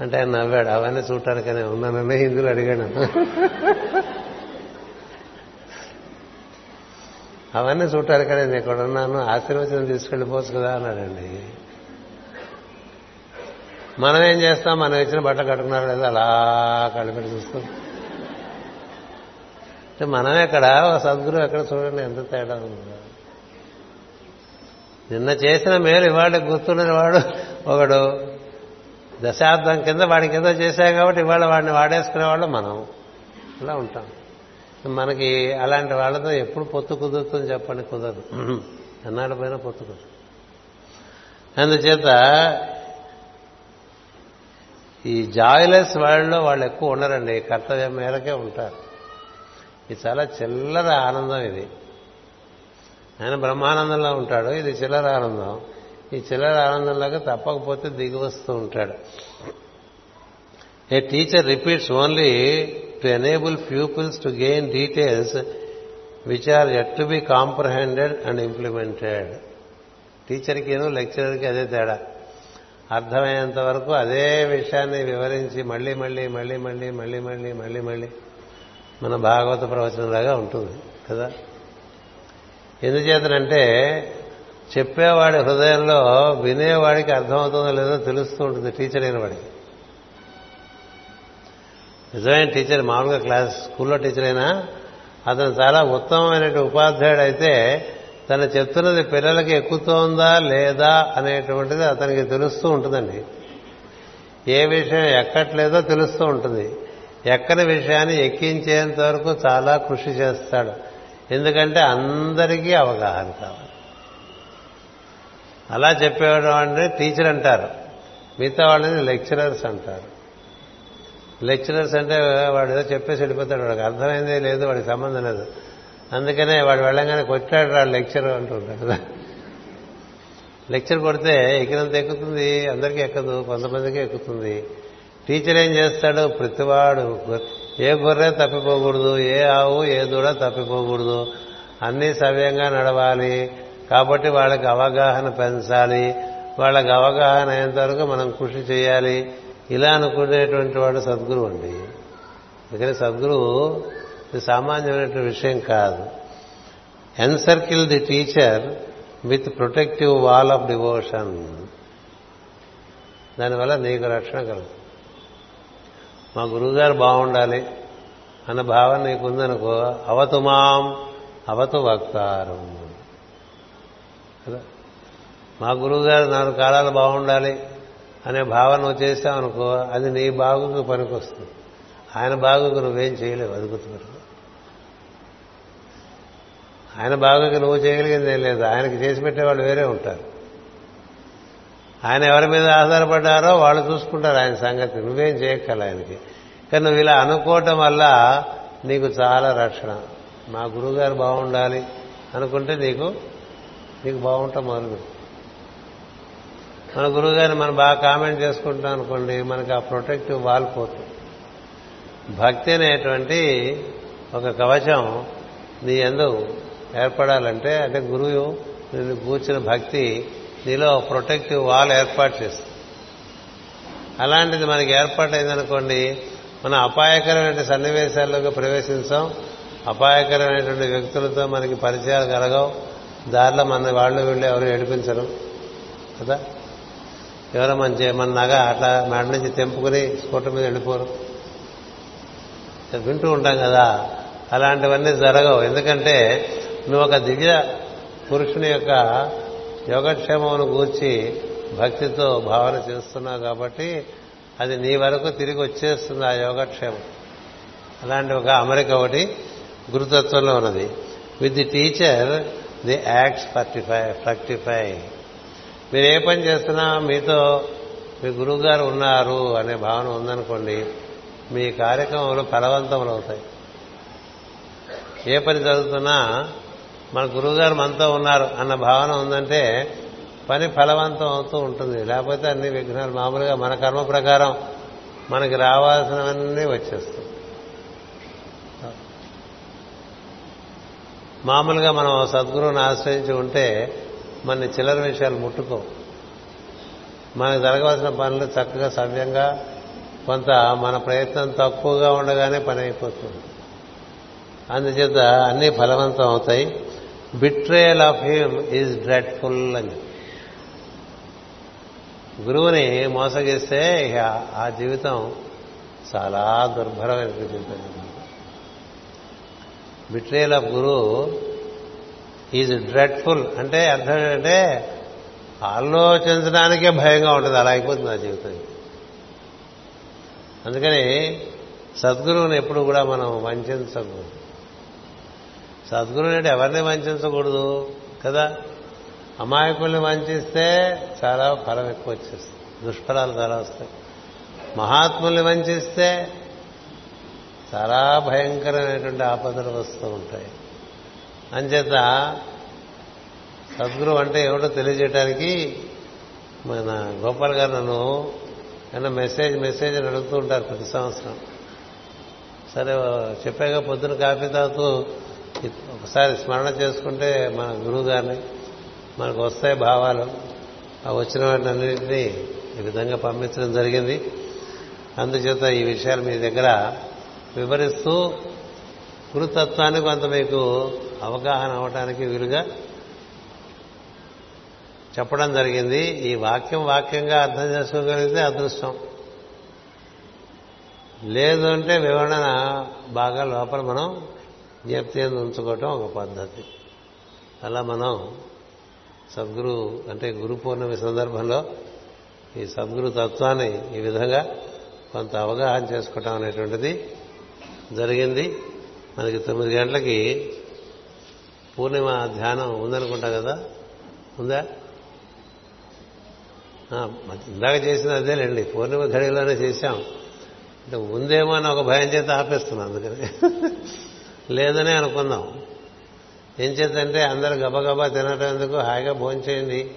అంటే ఆయన నవ్వాడు అవన్నీ చూడటానికనే ఉన్నానని హిందువులు అడిగాడు అవన్నీ చూడటానికనే నేను ఇక్కడ ఉన్నాను ఆశీర్వచనం తీసుకెళ్ళిపోవచ్చు కదా అన్నాడండి. మనం ఏం చేస్తాం? మనం ఇచ్చిన బట్టలు కట్టుకున్నారు లేదా అలా కళ్ళపెట్టి చూస్తాం. అంటే మనం ఎక్కడ సద్గురు ఎక్కడ చూడండి ఎంత తేడా ఉందో. నిన్న చేసిన మేలు ఇవాళ గుర్తుండని వాడు ఒకడు దశాబ్దం కింద వాడి కింద చేశాం కాబట్టి ఇవాళ వాడిని వాడేసుకునేవాళ్ళు మనం. ఇలా ఉంటాం. మనకి అలాంటి వాళ్ళతో ఎప్పుడు పొత్తు కుదురుతుంది చెప్పండి కుదరదు. అన్నాడు పైన పొత్తు కుదరదు. అందుచేత ఈ జాయిలెస్ వాళ్ళలో వాళ్ళు ఎక్కువ ఉండరండి కర్తవ్యం మేరకే ఉంటారు. ఇది చాలా చిల్లర ఆనందం ఇది. ఆయన బ్రహ్మానందంలో ఉంటాడు ఇది చిల్లర ఆనందం. ఈ చిల్లర ఆనందంలాగా తప్పకపోతే దిగి వస్తూ ఉంటాడు. A teacher repeats only to enable pupils to gain details which are yet to be comprehended and implemented టీచర్కి లెక్చరర్కి అదే తేడా. అర్థమయ్యేంత వరకు అదే విషయాన్ని వివరించి మళ్ళీ మళ్ళీ మళ్ళీ మళ్ళీ మళ్ళీ మళ్ళీ మళ్ళీ మళ్ళీ మన భాగవత ప్రవచనలాగా ఉంటుంది కదా? ఎందుచేతనంటే చెప్పేవాడి హృదయంలో వినేవాడికి అర్థమవుతుందో లేదో తెలుస్తూ ఉంటుంది టీచర్ అయిన వాడికి. నిజమైన టీచర్ మామూలుగా క్లాస్ స్కూల్లో టీచర్ అయినా అతను చాలా ఉత్తమమైన ఉపాధ్యాయుడు అయితే తను చెప్తున్నది పిల్లలకి ఎక్కుతోందా లేదా అనేటువంటిది అతనికి తెలుస్తూ ఉంటుందండి. ఏ విషయం ఎక్కట్లేదో తెలుస్తూ ఉంటుంది. ఎక్కని విషయాన్ని ఎక్కించేంత వరకు చాలా కృషి చేస్తాడు. ఎందుకంటే అందరికీ అవగాహన కావాలి. అలా చెప్పేవాడు అంటే టీచర్ అంటారు. మిగతా వాళ్ళని లెక్చరర్స్ అంటారు. లెక్చరర్స్ అంటే వాడు ఏదో చెప్పేసి వెళ్ళిపోతాడు. వాడికి అర్థమైందే లేదు వాడికి సంబంధం లేదు. అందుకనే వాడు వెళ్ళంగానే కొట్టాడు రా లెక్చర్ అంటుంటాడు కదా. లెక్చర్ కొడితే ఎక్కినంత ఎక్కుతుంది అందరికీ ఎక్కదు కొంతమందికి ఎక్కుతుంది. టీచర్ ఏం చేస్తాడు? ప్రతివాడు ఏ గొర్రె తప్పిపోకూడదు ఏ ఆవు ఏ దూడ తప్పిపోకూడదు. అన్నీ సవ్యంగా నడవాలి. కాబట్టి వాళ్ళకి అవగాహన పెంచాలి. వాళ్ళకి అవగాహన అయ్యేంత వరకు మనం కృషి చేయాలి. ఇలా అనుకునేటువంటి వాడు సద్గురువు అండి. అందుకని సద్గురువు ఇది సామాన్యమైనటువంటి విషయం కాదు. Encircle the teacher with protective wall of devotion దానివల్ల నీకు రక్షణ కలుగుతుంది. మా గురువుగారు బాగుండాలి అన్న భావన నీకు ఉందనుకో అవతు మాం అవతు వక్తారు. మా గురువుగారు నాలుగు కాలాలు బాగుండాలి. అనే భావన నువ్వు చేసావనుకో అది నీ బాగుకు పనికొస్తుంది. ఆయన బాగుకు నువ్వేం చేయలేవు అది గుర్తుపెట్టుకో. ఆయన బాగుకి నువ్వు చేయగలిగింది ఏం లేదు ఆయనకి చేసి పెట్టేవాళ్ళు వేరే ఉంటారు. ఆయన ఎవరి మీద ఆధారపడ్డారో వాళ్ళు చూసుకుంటారు ఆయన సంగతి నువ్వేం చేయక్కల ఆయనకి. కానీ నువ్వు ఇలా అనుకోవటం వల్ల నీకు చాలా రక్షణ. మా గురువుగారు బాగుండాలి అనుకుంటే నీకు నీకు బాగుంటాం మొదలు మన గురువుగారిని మనం బాగా కామెంట్ చేసుకుంటాం అనుకోండి మనకి ఆ ప్రొటెక్టివ్ వాల్ పోతుంది. భక్తి అనేటువంటి ఒక కవచం నీ ఎందు ఏర్పడాలంటే అంటే గురువు నిన్ను కూర్చిన భక్తి నీలో ప్రొటెక్టివ్ వాల్ ఏర్పాటు చేస్తుంది. అలాంటిది మనకి ఏర్పాటైందనుకోండి మనం అపాయకరమైన సన్నివేశాల్లోకి ప్రవేశించాం అపాయకరమైనటువంటి వ్యక్తులతో మనకి పరిచయాలు కలగవు దారిలో మన వాళ్ళు వీళ్ళు ఎవరు ఏడిపించరు. కదా? ఎవరో మన మన నగ అట్లా మేడ నుంచి తెంపుకుని స్కూటర్ మీద వెళ్ళిపోరు. వింటూ ఉంటాం కదా అలాంటివన్నీ జరగవు. ఎందుకంటే నువ్వు ఒక దివ్య పురుషుని యొక్క యోగక్షేమమును గూర్చి భక్తితో భావన చేస్తున్నావు కాబట్టి అది నీ వరకు తిరిగి వచ్చేస్తుంది ఆ యోగక్షేమం. అలాంటి ఒక అమరిక ఒకటి గురుతత్వంలో ఉన్నది. With the teacher the acts fortify fructify మీరు ఏ పని చేస్తున్నా మీతో మీ గురువుగారు ఉన్నారు అనే భావన ఉందనుకోండి మీ కార్యక్రమంలో ఫలవంతములు అవుతాయి. ఏ పని జరుగుతున్నా మన గురువుగారు మనతో ఉన్నారు అన్న భావన ఉందంటే పని ఫలవంతం అవుతూ ఉంటుంది. లేకపోతే అన్ని విఘ్నాలు మామూలుగా మన కర్మ ప్రకారం మనకి రావాల్సినవన్నీ వచ్చేస్తాయి. మామూలుగా మనం సద్గురువుని ఆశ్రయించి ఉంటే మన చిల్లర విషయాలు ముట్టుకో మనకు జరగవలసిన పనులు చక్కగా సవ్యంగా కొంత మన ప్రయత్నం తక్కువగా ఉండగానే పని అయిపోతుంది. అందుచేత అన్ని ఫలవంతం అవుతాయి. Betrayal of him is dreadful అని. గురువుని మోసగిస్తే ఆ జీవితం చాలా దుర్భరమైన జీవితం. బిట్రేయల్ ఆఫ్ గురువు ఈజ్ డ్రెడ్ఫుల్ అంటే అర్థం ఏంటంటే ఆలోచించడానికే భయంగా ఉంటుంది. అలా అయిపోతుంది నా జీవితం. అందుకని సద్గురువుని ఎప్పుడు కూడా మనం వంచకూడదు సద్గురువుని అంటే ఎవరిని వంచకూడదు కదా? అమాయకుల్ని వంచిస్తే చాలా ఫలం ఎక్కువ వచ్చేస్తుంది. దుష్ఫలాలు చాలా వస్తాయి. మహాత్ముల్ని వంచిస్తే చాలా భయంకరమైనటువంటి ఆపదలు వస్తూ ఉంటాయి. అంచేత సద్గురు అంటే ఏమిటో తెలియజేయడానికి మన గోపాల్ గారు నన్ను ఏమన్నా మెసేజ్ మెసేజ్ అని అడుగుతూ ఉంటారు ప్రతి సంవత్సరం. సరే చెప్పాక పొద్దున కాఫీ తాగుతూ ఒకసారి స్మరణ చేసుకుంటే మన గురువు గారిని మనకు వస్తాయి భావాలు. ఆ వచ్చిన వాటినన్నింటినీ ఈ విధంగా పంపించడం జరిగింది. అందుచేత ఈ విషయాలు మీ దగ్గర వివరిస్తూ గురుతత్వాన్ని కొంత మీకు అవగాహన అవటానికి వీలుగా చెప్పడం జరిగింది. ఈ వాక్యం వాక్యంగా అర్థం చేసుకోగలిగితే అదృష్టం. లేదు అంటే వివరణ బాగా లోపల మనం జ్ఞప్తి ఉంచుకోవటం ఒక పద్ధతి. అలా మనం సద్గురు అంటే గురు పూర్ణమి సందర్భంలో ఈ సద్గురు తత్వాన్ని ఈ విధంగా కొంత అవగాహన చేసుకోవటం అనేటువంటిది జరిగింది. మనకి తొమ్మిది గంటలకి పూర్ణిమ ధ్యానం ఉందనుకుంటా కదా? ఉందా? ఇందాక చేసిన అదేలేండి పూర్ణిమ ఘడిలోనే చేశాం. అంటే ఉందేమో అని ఒక భయం చేత ఆపేస్తున్నాం అందుకని. లేదనే అనుకుందాం. ఏం చేద్దంటే అందరూ గబగబా తినటం ఎందుకు? హాయిగా భోంచేయండి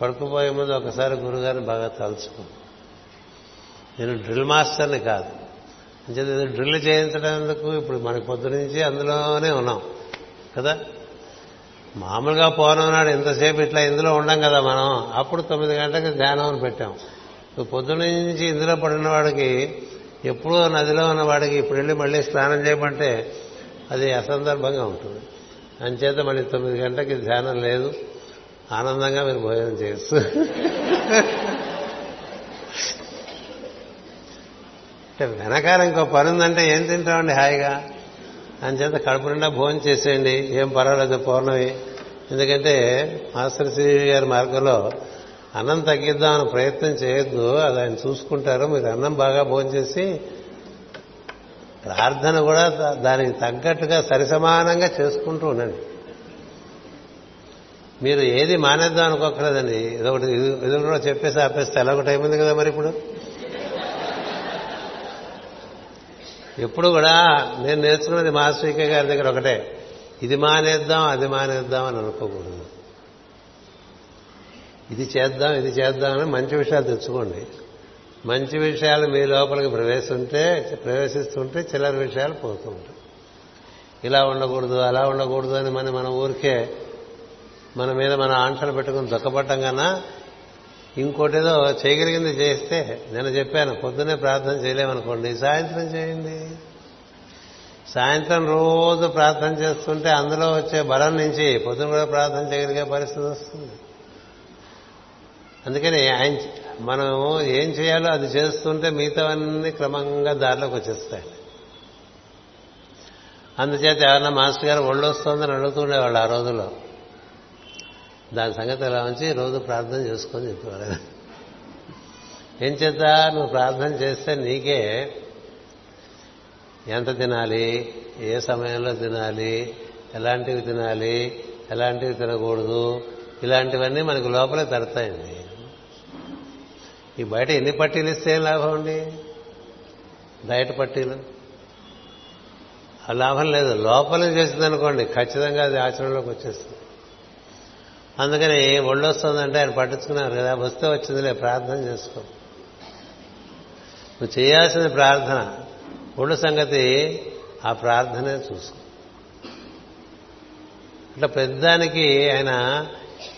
పడుకుపోయే ముందు ఒకసారి గురుగారిని బాగా తలుచుకో. నేను డ్రిల్ మాస్టర్ని కాదు. అంచేత డ్రిల్ చేయించడం ఎందుకు? ఇప్పుడు మనకి పొద్దు నుంచి అందులోనే ఉన్నాం. కదా? మామూలుగా పౌర్ణమి నాడు ఎంతసేపు ఇట్లా ఇందులో ఉండం కదా మనం అప్పుడు తొమ్మిది గంటలకు ధ్యానం అని పెట్టాం. పొద్దున పొద్దున్న నుంచి ఇందులో పడిన వాడికి ఎప్పుడూ నదిలో ఉన్న వాడికి ఇప్పుడు వెళ్ళి మళ్ళీ స్నానం చేయమంటే అది అసందర్భంగా ఉంటుంది. అంచేత మళ్ళీ తొమ్మిది గంటలకి ధ్యానం లేదు. ఆనందంగా మీరు భోజనం చేయొచ్చు. అంటే వెనకాల ఇంకో పని ఉందంటే ఏం తింటామండి హాయిగా? అంచేత కడుపు నిండా భోజనం చేసేయండి. ఏం పర్వాలేదు పౌర్ణమి. ఎందుకంటే మాస్టర్ శ్రీ గారి మార్గంలో అన్నం తగ్గిద్దామని ప్రయత్నం చేయొద్దు. అది ఆయన చూసుకుంటారు. మీరు అన్నం బాగా భోజనం చేసి ప్రార్థన కూడా దానికి తగ్గట్టుగా సరిసమానంగా చేసుకుంటూ ఉండండి. మీరు ఏది మానేద్దాం అనుకోకలేదండి ఇదొకటి ఇది- కూడా చెప్పేసి ఆపేస్తే ఎలా ఒకటి ఉంది కదా మరి ఇప్పుడు? ఎప్పుడు కూడా నేను నేర్చుకున్నది మాస్టర్ గారి దగ్గర ఒకటే. ఇది మానేద్దాం అది మానేద్దాం అని అనుకోకూడదు. ఇది చేద్దాం ఇది చేద్దాం అని మంచి విషయాలు తెచ్చుకోండి. మంచి విషయాలు మీ లోపలికి ప్రవేశిస్తుంటే ప్రవేశిస్తుంటే చిల్లర విషయాలు పోతూ ఉంటాయి. ఇలా ఉండకూడదు అలా ఉండకూడదు అని మన మన ఊరికే మన మీద మన ఆంక్షలు పెట్టుకుని దుఃఖపడటం కన్నా ఇంకోటేదో చేయగలిగింది చేస్తే నేను చెప్పాను పొద్దున్నే ప్రార్థన చేయలేమనుకోండి సాయంత్రం చేయండి. సాయంత్రం రోజు ప్రార్థన చేస్తుంటే అందులో వచ్చే బలం నుంచి పొద్దున కూడా ప్రార్థన చేయగలిగే పరిస్థితి వస్తుంది. అందుకని ఆయన మనం ఏం చేయాలో అది చేస్తుంటే మిగతావన్నీ క్రమంగా దారిలోకి వచ్చేస్తాయి. అందుచేత ఎవరన్నా మాస్టర్ గారు ఒళ్ళు వస్తుందని అడుగుతుండేవాళ్ళు ఆ రోజుల్లో. దాని సంగతి ఎలా ఉంచి రోజు ప్రార్థన చేసుకొని చెప్పేవారు ఏం చేత నువ్వు ప్రార్థన చేస్తే నీకే ఎంత తినాలి? ఏ సమయంలో తినాలి? ఎలాంటివి తినాలి? ఎలాంటివి తినకూడదు? ఇలాంటివన్నీ మనకు లోపలే తడతాయండి ఈ బయట ఎన్ని పట్టీలు ఇస్తే ఏం లాభం అండి? డయట్ పట్టీలు? ఆ లాభం లేదు. లోపల చేసిందనుకోండి ఖచ్చితంగా అది ఆచరణలోకి వచ్చేస్తుంది. అందుకని ఒళ్ళు వస్తుందంటే ఆయన పట్టించుకున్నారు కదా వస్తే వచ్చిందిలే ప్రార్థన చేసుకో. నువ్వు చేయాల్సిన ప్రార్థన. ఒళ్ళు సంగతి ఆ ప్రార్థనే చూసుకో. ఇట్లా పెద్దానికి ఆయన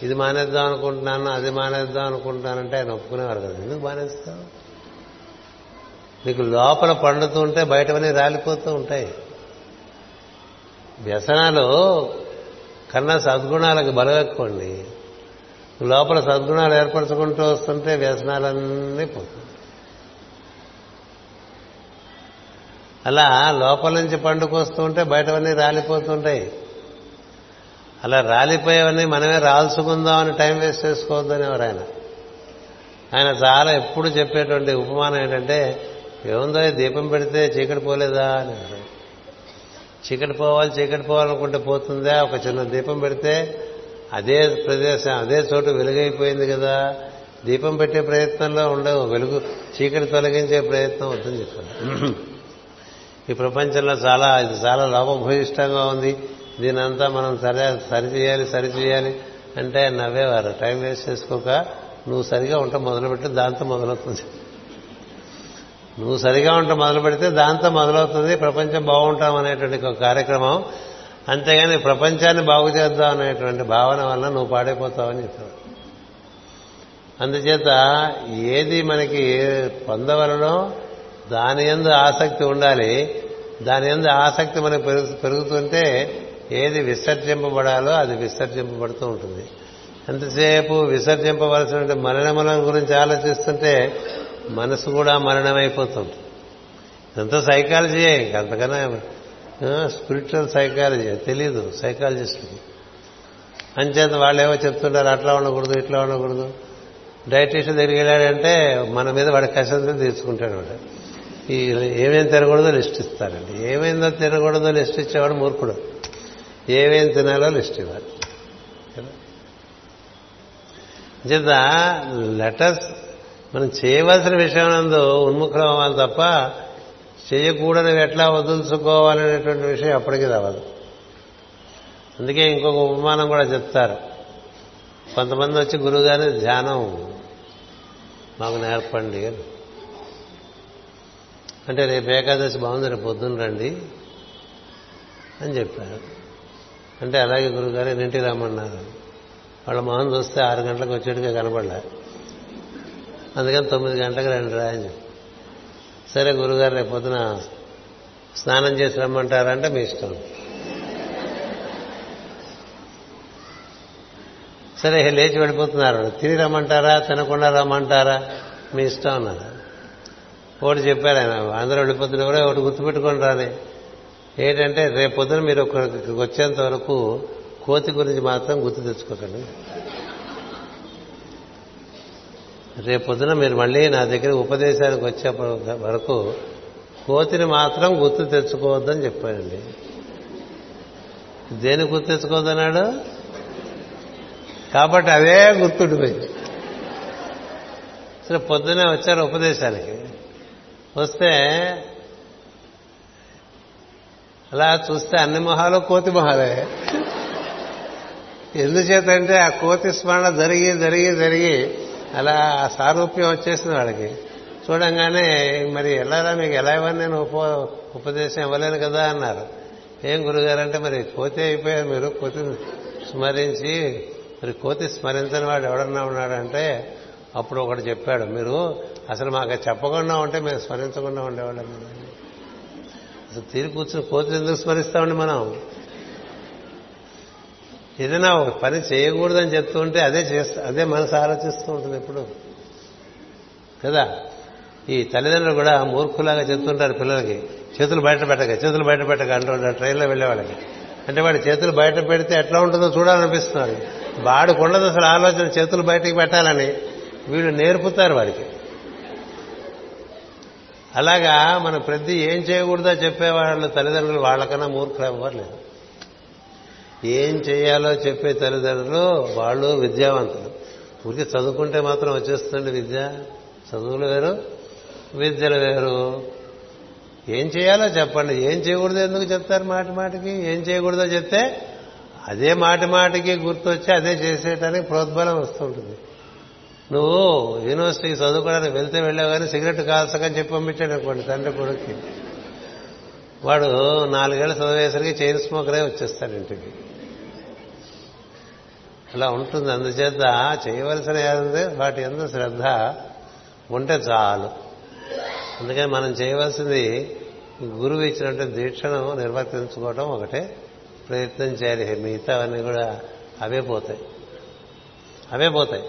ఇది మానేద్దాం అనుకుంటున్నాను అది మానేద్దాం అనుకుంటున్నానంటే ఆయన ఒప్పుకునేవారు కదా. ఎందుకు మానేస్తావు? నీకు లోపల పండుతూ ఉంటే బయటవన్నీ రాలిపోతూ ఉంటాయి. వ్యసనాలు కన్నా సద్గుణాలకు బలగక్కోండి లోపల సద్గుణాలు ఏర్పరచుకుంటూ వస్తుంటే వ్యసనాలన్నీ పోతుంది అలా లోపల నుంచి పండుకొస్తూ ఉంటే బయటవన్నీ రాలిపోతుంటాయి. అలా రాలిపోయేవన్నీ మనమే రాల్చుకుందామని టైం వేస్ట్ చేసుకోవద్దని ఎవరు ఆయన ఆయన చాలా ఎప్పుడు చెప్పేటువంటి ఉపమానం ఏంటంటే ఏముందో దీపం పెడితే చీకటి పోలేదా? అని చీకటి పోవాలి చీకటి పోవాలనుకుంటే పోతుందా? ఒక చిన్న దీపం పెడితే అదే ప్రదేశం అదే చోటు వెలుగైపోయింది కదా. దీపం పెట్టే ప్రయత్నంలో ఉండవు వెలుగు చీకటి తొలగించే ప్రయత్నం అవుతుంది చెప్పారు. ఈ ప్రపంచంలో చాలా ఇది చాలా లోపభూయిష్టంగా ఉంది. దీనంతా మనం సరే సరిచేయాలి సరిచేయాలి అంటే నవ్వేవారు. టైం వేస్ట్ చేసుకోక నువ్వు సరిగా ఉంటా మొదలుపెట్టి దాంతో మొదలవుతుంది. నువ్వు సరిగా ఉంట మొదలు పెడితే దాంతో మొదలవుతుంది ప్రపంచం బాగుంటాం అనేటువంటి ఒక కార్యక్రమం. అంతేగాని ప్రపంచాన్ని బాగు చేద్దాం అనేటువంటి భావన వల్ల నువ్వు పాడైపోతావని చెప్పాడు అందుచేత ఏది మనకి పొందవలనో దాని ఎందు ఆసక్తి ఉండాలి. దాని ఎందు ఆసక్తి మనకు పెరుగు- పెరుగుతుంటే ఏది విసర్జింపబడాలో అది విసర్జింపబడుతూ ఉంటుంది. ఎంతసేపు విసర్జింపవలసిన మరణముల గురించి ఆలోచిస్తుంటే మనసు కూడా మరణమైపోతుంది. ఇదంతా సైకాలజీయే అంతకన్నా స్పిరిచువల్ సైకాలజీ తెలియదు సైకాలజిస్టుకి అంచేత వాళ్ళు ఏమో చెప్తుంటారు అట్లా ఉండకూడదు ఇట్లా ఉండకూడదు. డైటీషియన్ దగ్గరికి వెళ్ళాడంటే మన మీద వాడి కష్టం తీర్చుకుంటాడు వాడు. ఈ ఏమేం తినకూడదో లిస్ట్ ఇస్తారండి ఏమైందో తినకూడదో లిస్ట్ ఇచ్చేవాడు మూర్ఖుడు. ఏమేం తినాలో లిస్ట్ ఇవ్వాలి. చేత లెటర్స్ మనం చేయవలసిన విషయం నందు ఉన్ముఖం అవ్వాలి తప్ప చేయకూడనివి ఎట్లా వదులుచుకోవాలనేటువంటి విషయం అప్పటికి రావాలి అందుకే ఇంకొక ఉపమానం కూడా చెప్తారు. కొంతమంది వచ్చి గురువుగారి ధ్యానం మాకు నేర్పండి అంటే రేపు ఏకాదశి బాగుంది రేపు పొద్దున్న రండి అని చెప్పారు. అంటే అలాగే గురుగారు ఎన్నింటికి రమ్మన్నారు? వాళ్ళ మొహం చూస్తే ఆరు గంటలకు వచ్చేట్టుగా కనపడలేదు అందుకని తొమ్మిది గంటలకు రండి రా అని సరే గురుగారు రేపు పొద్దున స్నానం చేసి రమ్మంటారంటే మీ ఇష్టం. సరే లేచి వెళ్ళిపోతున్నారు. తిని రమ్మంటారా తినకుండా రమ్మంటారా? మీ ఇష్టం అన్నారు. ఒకటి చెప్పారు ఆయన. అందరూ కూడా ఒకటి గుర్తుపెట్టుకొని రాని ఏంటంటే రేపు పొద్దున మీరు ఇక్కడికి వచ్చేంత వరకు కోతి గురించి మాత్రం గుర్తు తెచ్చుకోకండి. రేపు పొద్దున మీరు మళ్ళీ నా దగ్గర ఉపదేశానికి వచ్చే వరకు కోతిని మాత్రం గుర్తు తెచ్చుకోవద్దని చెప్పానండి దేని గుర్తు తెచ్చుకోవద్దన్నాడు? కాబట్టి అవే గుర్తుండిపోయింది సరే పొద్దునే వచ్చారు ఉపదేశానికి. వస్తే అలా చూస్తే అన్ని మొహాలు కోతి మొహాలే. ఎందుచేతంటే ఆ కోతి స్మరణ జరిగి జరిగి జరిగి అలా ఆ సారూప్యం వచ్చేసింది వాళ్ళకి. చూడంగానే మరి ఎలారా మీకు ఎలా ఇవ్వని నేను ఉప ఉపదేశం ఇవ్వలేను కదా అన్నారు. ఏం గురుగారు అంటే మరి కోతి అయిపోయారు మీరు కోతి స్మరించి మరి కోతి స్మరించని వాడు ఎవడన్నా ఉన్నాడంటే అప్పుడు ఒకడు చెప్పాడు మీరు అసలు మాకు చెప్పకుండా ఉంటే మేము స్మరించకుండా ఉండేవాళ్ళం. అసలు తీరు కూర్చుని కోతులు ఎందుకు స్మరిస్తామండి మనం? ఏదైనా ఒక పని చేయకూడదని చెప్తూ ఉంటే అదే చేస్తా అదే మనసు ఆలోచిస్తూ ఉంటుంది ఎప్పుడు. కదా? ఈ తల్లిదండ్రులు కూడా మూర్ఖులాగా చెప్తుంటారు పిల్లలకి చేతులు బయట పెట్టక చేతులు బయట పెట్టక అంటుంటారు ట్రైన్లో వెళ్ళే వాళ్ళకి. అంటే వాడి చేతులు బయట పెడితే ఎట్లా ఉంటుందో చూడాలనిపిస్తున్నాడు వాడికి ఉండదు అసలు ఆలోచన చేతులు బయటకు పెట్టాలని వీళ్ళు నేర్పుతారు వాడికి. అలాగా మన ప్రతి ఏం చేయకూడదో చెప్పేవాళ్ళు తల్లిదండ్రులు వాళ్ళకన్నా మూర్ఖులు అవ్వలేదు ఏం చేయాలో చెప్పే తల్లిదండ్రులు వాళ్ళు విద్యావంతులు. ఊరికి చదువుకుంటే మాత్రం వచ్చేస్తుంది విద్య. చదువులు వేరు విద్యలు వేరు. ఏం చేయాలో చెప్పండి. ఏం చేయకూడదు ఎందుకు చెప్తారు మాటి మాటికి? ఏం చేయకూడదో చెప్తే అదే మాటి మాటికి గుర్తొచ్చి అదే చేసేయటానికి ప్రోద్బలం వస్తుంటుంది. నువ్వు యూనివర్సిటీకి చదువుకోవడానికి వెళ్తే వెళ్ళావు కానీ సిగరెట్ కాల్చకని చెప్పి పంపించాడు అనుకోండి తండ్రి కొడుక్కి. వాడు నాలుగేళ్ళు చదివేసరికి చైన్ స్మోకరే వచ్చేస్తాడు ఇంటికి. అలా ఉంటుంది. అందుచేత చేయవలసిన ఏదంటే వాటి ఎందు శ్రద్ధ ఉంటే చాలు. అందుకని మనం చేయవలసింది గురువు ఇచ్చినట్టు దీక్షను నిర్వర్తించుకోవడం ఒకటే. ప్రయత్నం చేయాలి. మిగతా అవన్నీ కూడా అవే పోతాయి. అవే పోతాయి.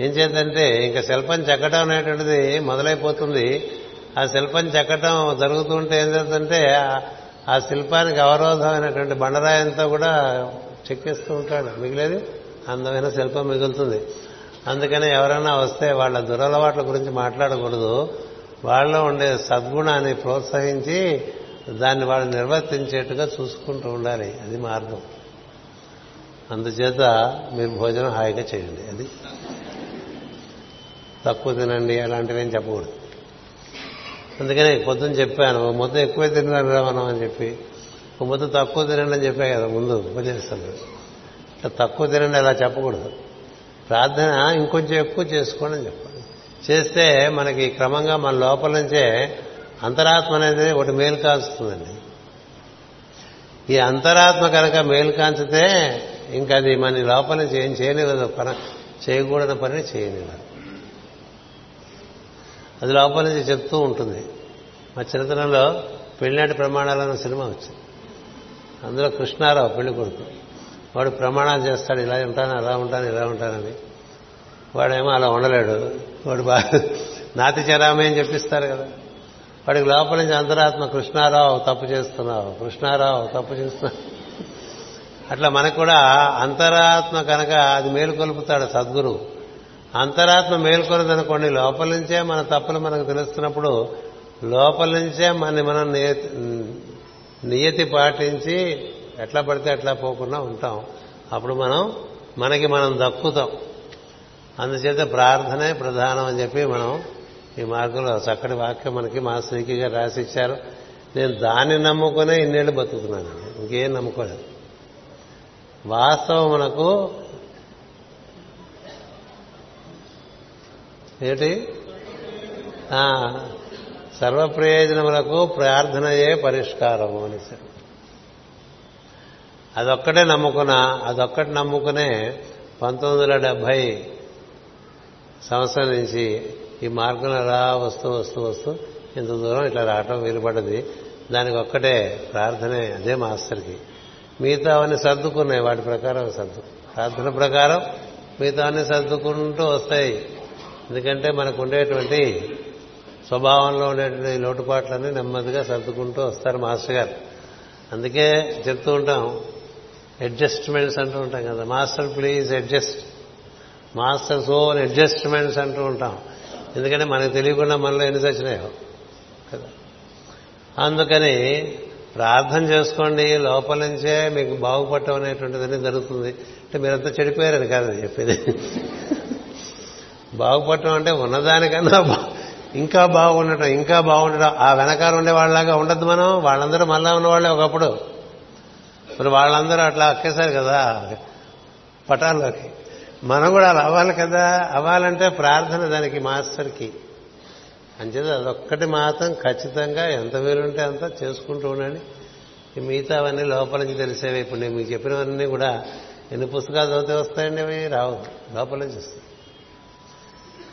ఏం చేద్దంటే ఇంకా శిల్పం చెక్కడం అనేటువంటిది మొదలైపోతుంది. ఆ శిల్పం చెక్కటం జరుగుతుంటే ఏం చేద్దంటే ఆ శిల్పానికి అవరోధమైనటువంటి బండరాయంతో కూడా చెక్కేస్తూ ఉంటాడు. మిగిలేది అందమైన శిల్పం మిగులుతుంది. అందుకని ఎవరైనా వస్తే వాళ్ళ దురలవాట్ల గురించి మాట్లాడకూడదు. వాళ్ళలో ఉండే సద్గుణాన్ని ప్రోత్సహించి దాన్ని వాళ్ళు నిర్వర్తించేట్టుగా చూసుకుంటూ ఉండాలి. అది మార్గం. అందుచేత మీరు భోజనం హాయిగా చేయండి. అది తక్కువ తినండి అలాంటివి చెప్పకూడదు. అందుకని పొద్దున్న చెప్పాను మొత్తం ముద్ద ఎక్కువ రా మనం అని చెప్పి ఓ తక్కువ తినండి అని చెప్పా కదా ముందు ఉపదేశాలు. తక్కువ తినండి అలా చెప్పకూడదు. ప్రార్థన ఇంకొంచెం ఎక్కువ చేసుకోండి అని చెప్పాలి. చేస్తే మనకి క్రమంగా మన లోపల నుంచే అంతరాత్మ అనేది ఒకటి మేలు కాల్చుతుందండి ఈ అంతరాత్మ కనుక మేలు కాంచితే ఇంకా అది మన లోపల నుంచి ఏం చేయనివ్వదు. పన చేయకూడని పని చేయనివ్వదు. అది లోపల నుంచి చెప్తూ ఉంటుంది. మా చిన్నతనంలో పెళ్ళినాటి ప్రమాణాలన్న సినిమా వచ్చింది. అందులో కృష్ణారావు పెళ్ళి కొడుకు. వాడు ప్రమాణాలు చేస్తాడు ఇలా ఉంటాను అలా ఉంటాను ఇలా ఉంటానని. వాడేమో అలా ఉండలేడు. వాడు బాగా నాతి చరామే అని చెప్పిస్తారు కదా. వాడికి లోపల నుంచి అంతరాత్మ కృష్ణారావు తప్పు చేస్తున్నావు కృష్ణారావు తప్పు చేస్తున్నావు. అట్లా మనకు కూడా అంతరాత్మ కనుక అది మేలుకొల్పుతాడు సద్గురు అంతరాత్మ మేల్కొనదనుకోండి లోపల నుంచే మన తప్పులు మనకు తెలుస్తున్నప్పుడు లోపల నుంచే మన మనం నియతి పాటించి ఎట్లా పడితే అట్లా పోకుండా ఉంటాం. అప్పుడు మనం మనకి మనం దక్కుతాం. అందుచేత ప్రార్థనే ప్రధానం అని చెప్పి మనం ఈ మార్గంలో చక్కటి వాక్యం మనకి మా శ్రీకి గారు రాసిచ్చారు. నేను దాన్ని నమ్ముకునే ఇన్నేళ్ళు బతుకుతున్నాను. ఇంకేం నమ్ముకోలేదు. వాస్తవం మనకు ఏంటి? సర్వ ప్రయోజనములకు ప్రార్థనయే పరిష్కారము అని అదొక్కటే నమ్ముకున్నా అదొక్కటి నమ్ముకునే పంతొమ్మిది వందల డెబ్భై సంవత్సరం నుంచి ఈ మార్గంలో రా వస్తూ వస్తూ వస్తూ ఇంత దూరం ఇట్లా రావటం వీలుపడ్డది. దానికి ఒక్కటే ప్రార్థనే అదే మాస్టర్కి. మిగతా అవన్నీ సర్దుకున్నాయి వాటి ప్రకారం సర్దు. ప్రార్థన ప్రకారం మిగతా అన్ని సర్దుకుంటూ వస్తాయి. ఎందుకంటే మనకు ఉండేటువంటి స్వభావంలో ఉండేటువంటి లోటుపాట్లన్నీ నెమ్మదిగా సర్దుకుంటూ వస్తారు మాస్టర్ గారు. అందుకే చెప్తూ ఉంటాం అడ్జస్ట్మెంట్స్ అంటూ ఉంటాం కదా. Master please adjust master soon adjustments అంటూ ఉంటాం. ఎందుకంటే మనకు తెలియకుండా మనలో ఎన్ని చచ్చినాయో కదా. అందుకని ప్రార్థన చేసుకోండి లోపల నుంచే మీకు బాగుపడటం అనేటువంటిదని జరుగుతుంది. అంటే మీరంతా చెడిపోయారని కాదు చెప్పేది. బాగుపడటం అంటే ఉన్నదానికన్నా ఇంకా బాగుండటం ఇంకా బాగుండటం. ఆ వెనకాల ఉండే వాళ్ళలాగా ఉండదు మనం. వాళ్ళందరూ మళ్ళా ఉన్నవాళ్ళే ఒకప్పుడు. మరి వాళ్ళందరూ అట్లా అక్కేశారు కదా పటాల్లోకి. మనం కూడా అలా అవ్వాలి కదా. అవ్వాలంటే ప్రార్థన దానికి మాస్టర్కి. అంచేది అదొక్కటి మాత్రం ఖచ్చితంగా ఎంత వీలుంటే అంత చేసుకుంటూ ఉండండి. మిగతా అవన్నీ లోపల నుంచి తెలిసేవి. ఇప్పుడు నేను మీకు చెప్పినవన్నీ కూడా ఎన్ని పుస్తకాలు చదివితే వస్తాయండి అవి? రావు. లోపల నుంచి వస్తాయి.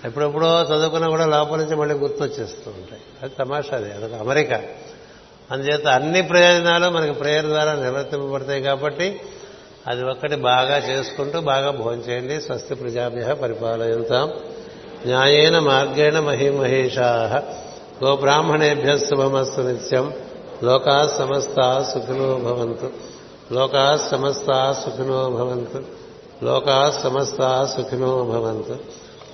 ఎప్పుడెప్పుడో చదువుకున్నా కూడా లోపల నుంచి మళ్ళీ గుర్తొచ్చేస్తూ ఉంటాయి. అది తమాషా అది అదొక అమెరికా. అందుచేత అన్ని ప్రయోజనాలు మనకి ప్రేయర్ ద్వారా నిర్వర్తింపబడతాయి కాబట్టి అది ఒక్కటి బాగా చేసుకుంటూ బాగా భోజనం చేయండి. స్వస్తి ప్రజాభ్య పరిపాలయంతాం. న్యాయేన మార్గేణ మహిమహేషా. గోబ్రాహ్మణేభ్య శుభమస్తు నిత్యం. లోకా సమస్త సుఖినో భవంతు. లోకా సమస్త సుఖినో భవంతు. లోకా సమస్త సుఖినో భవంతు.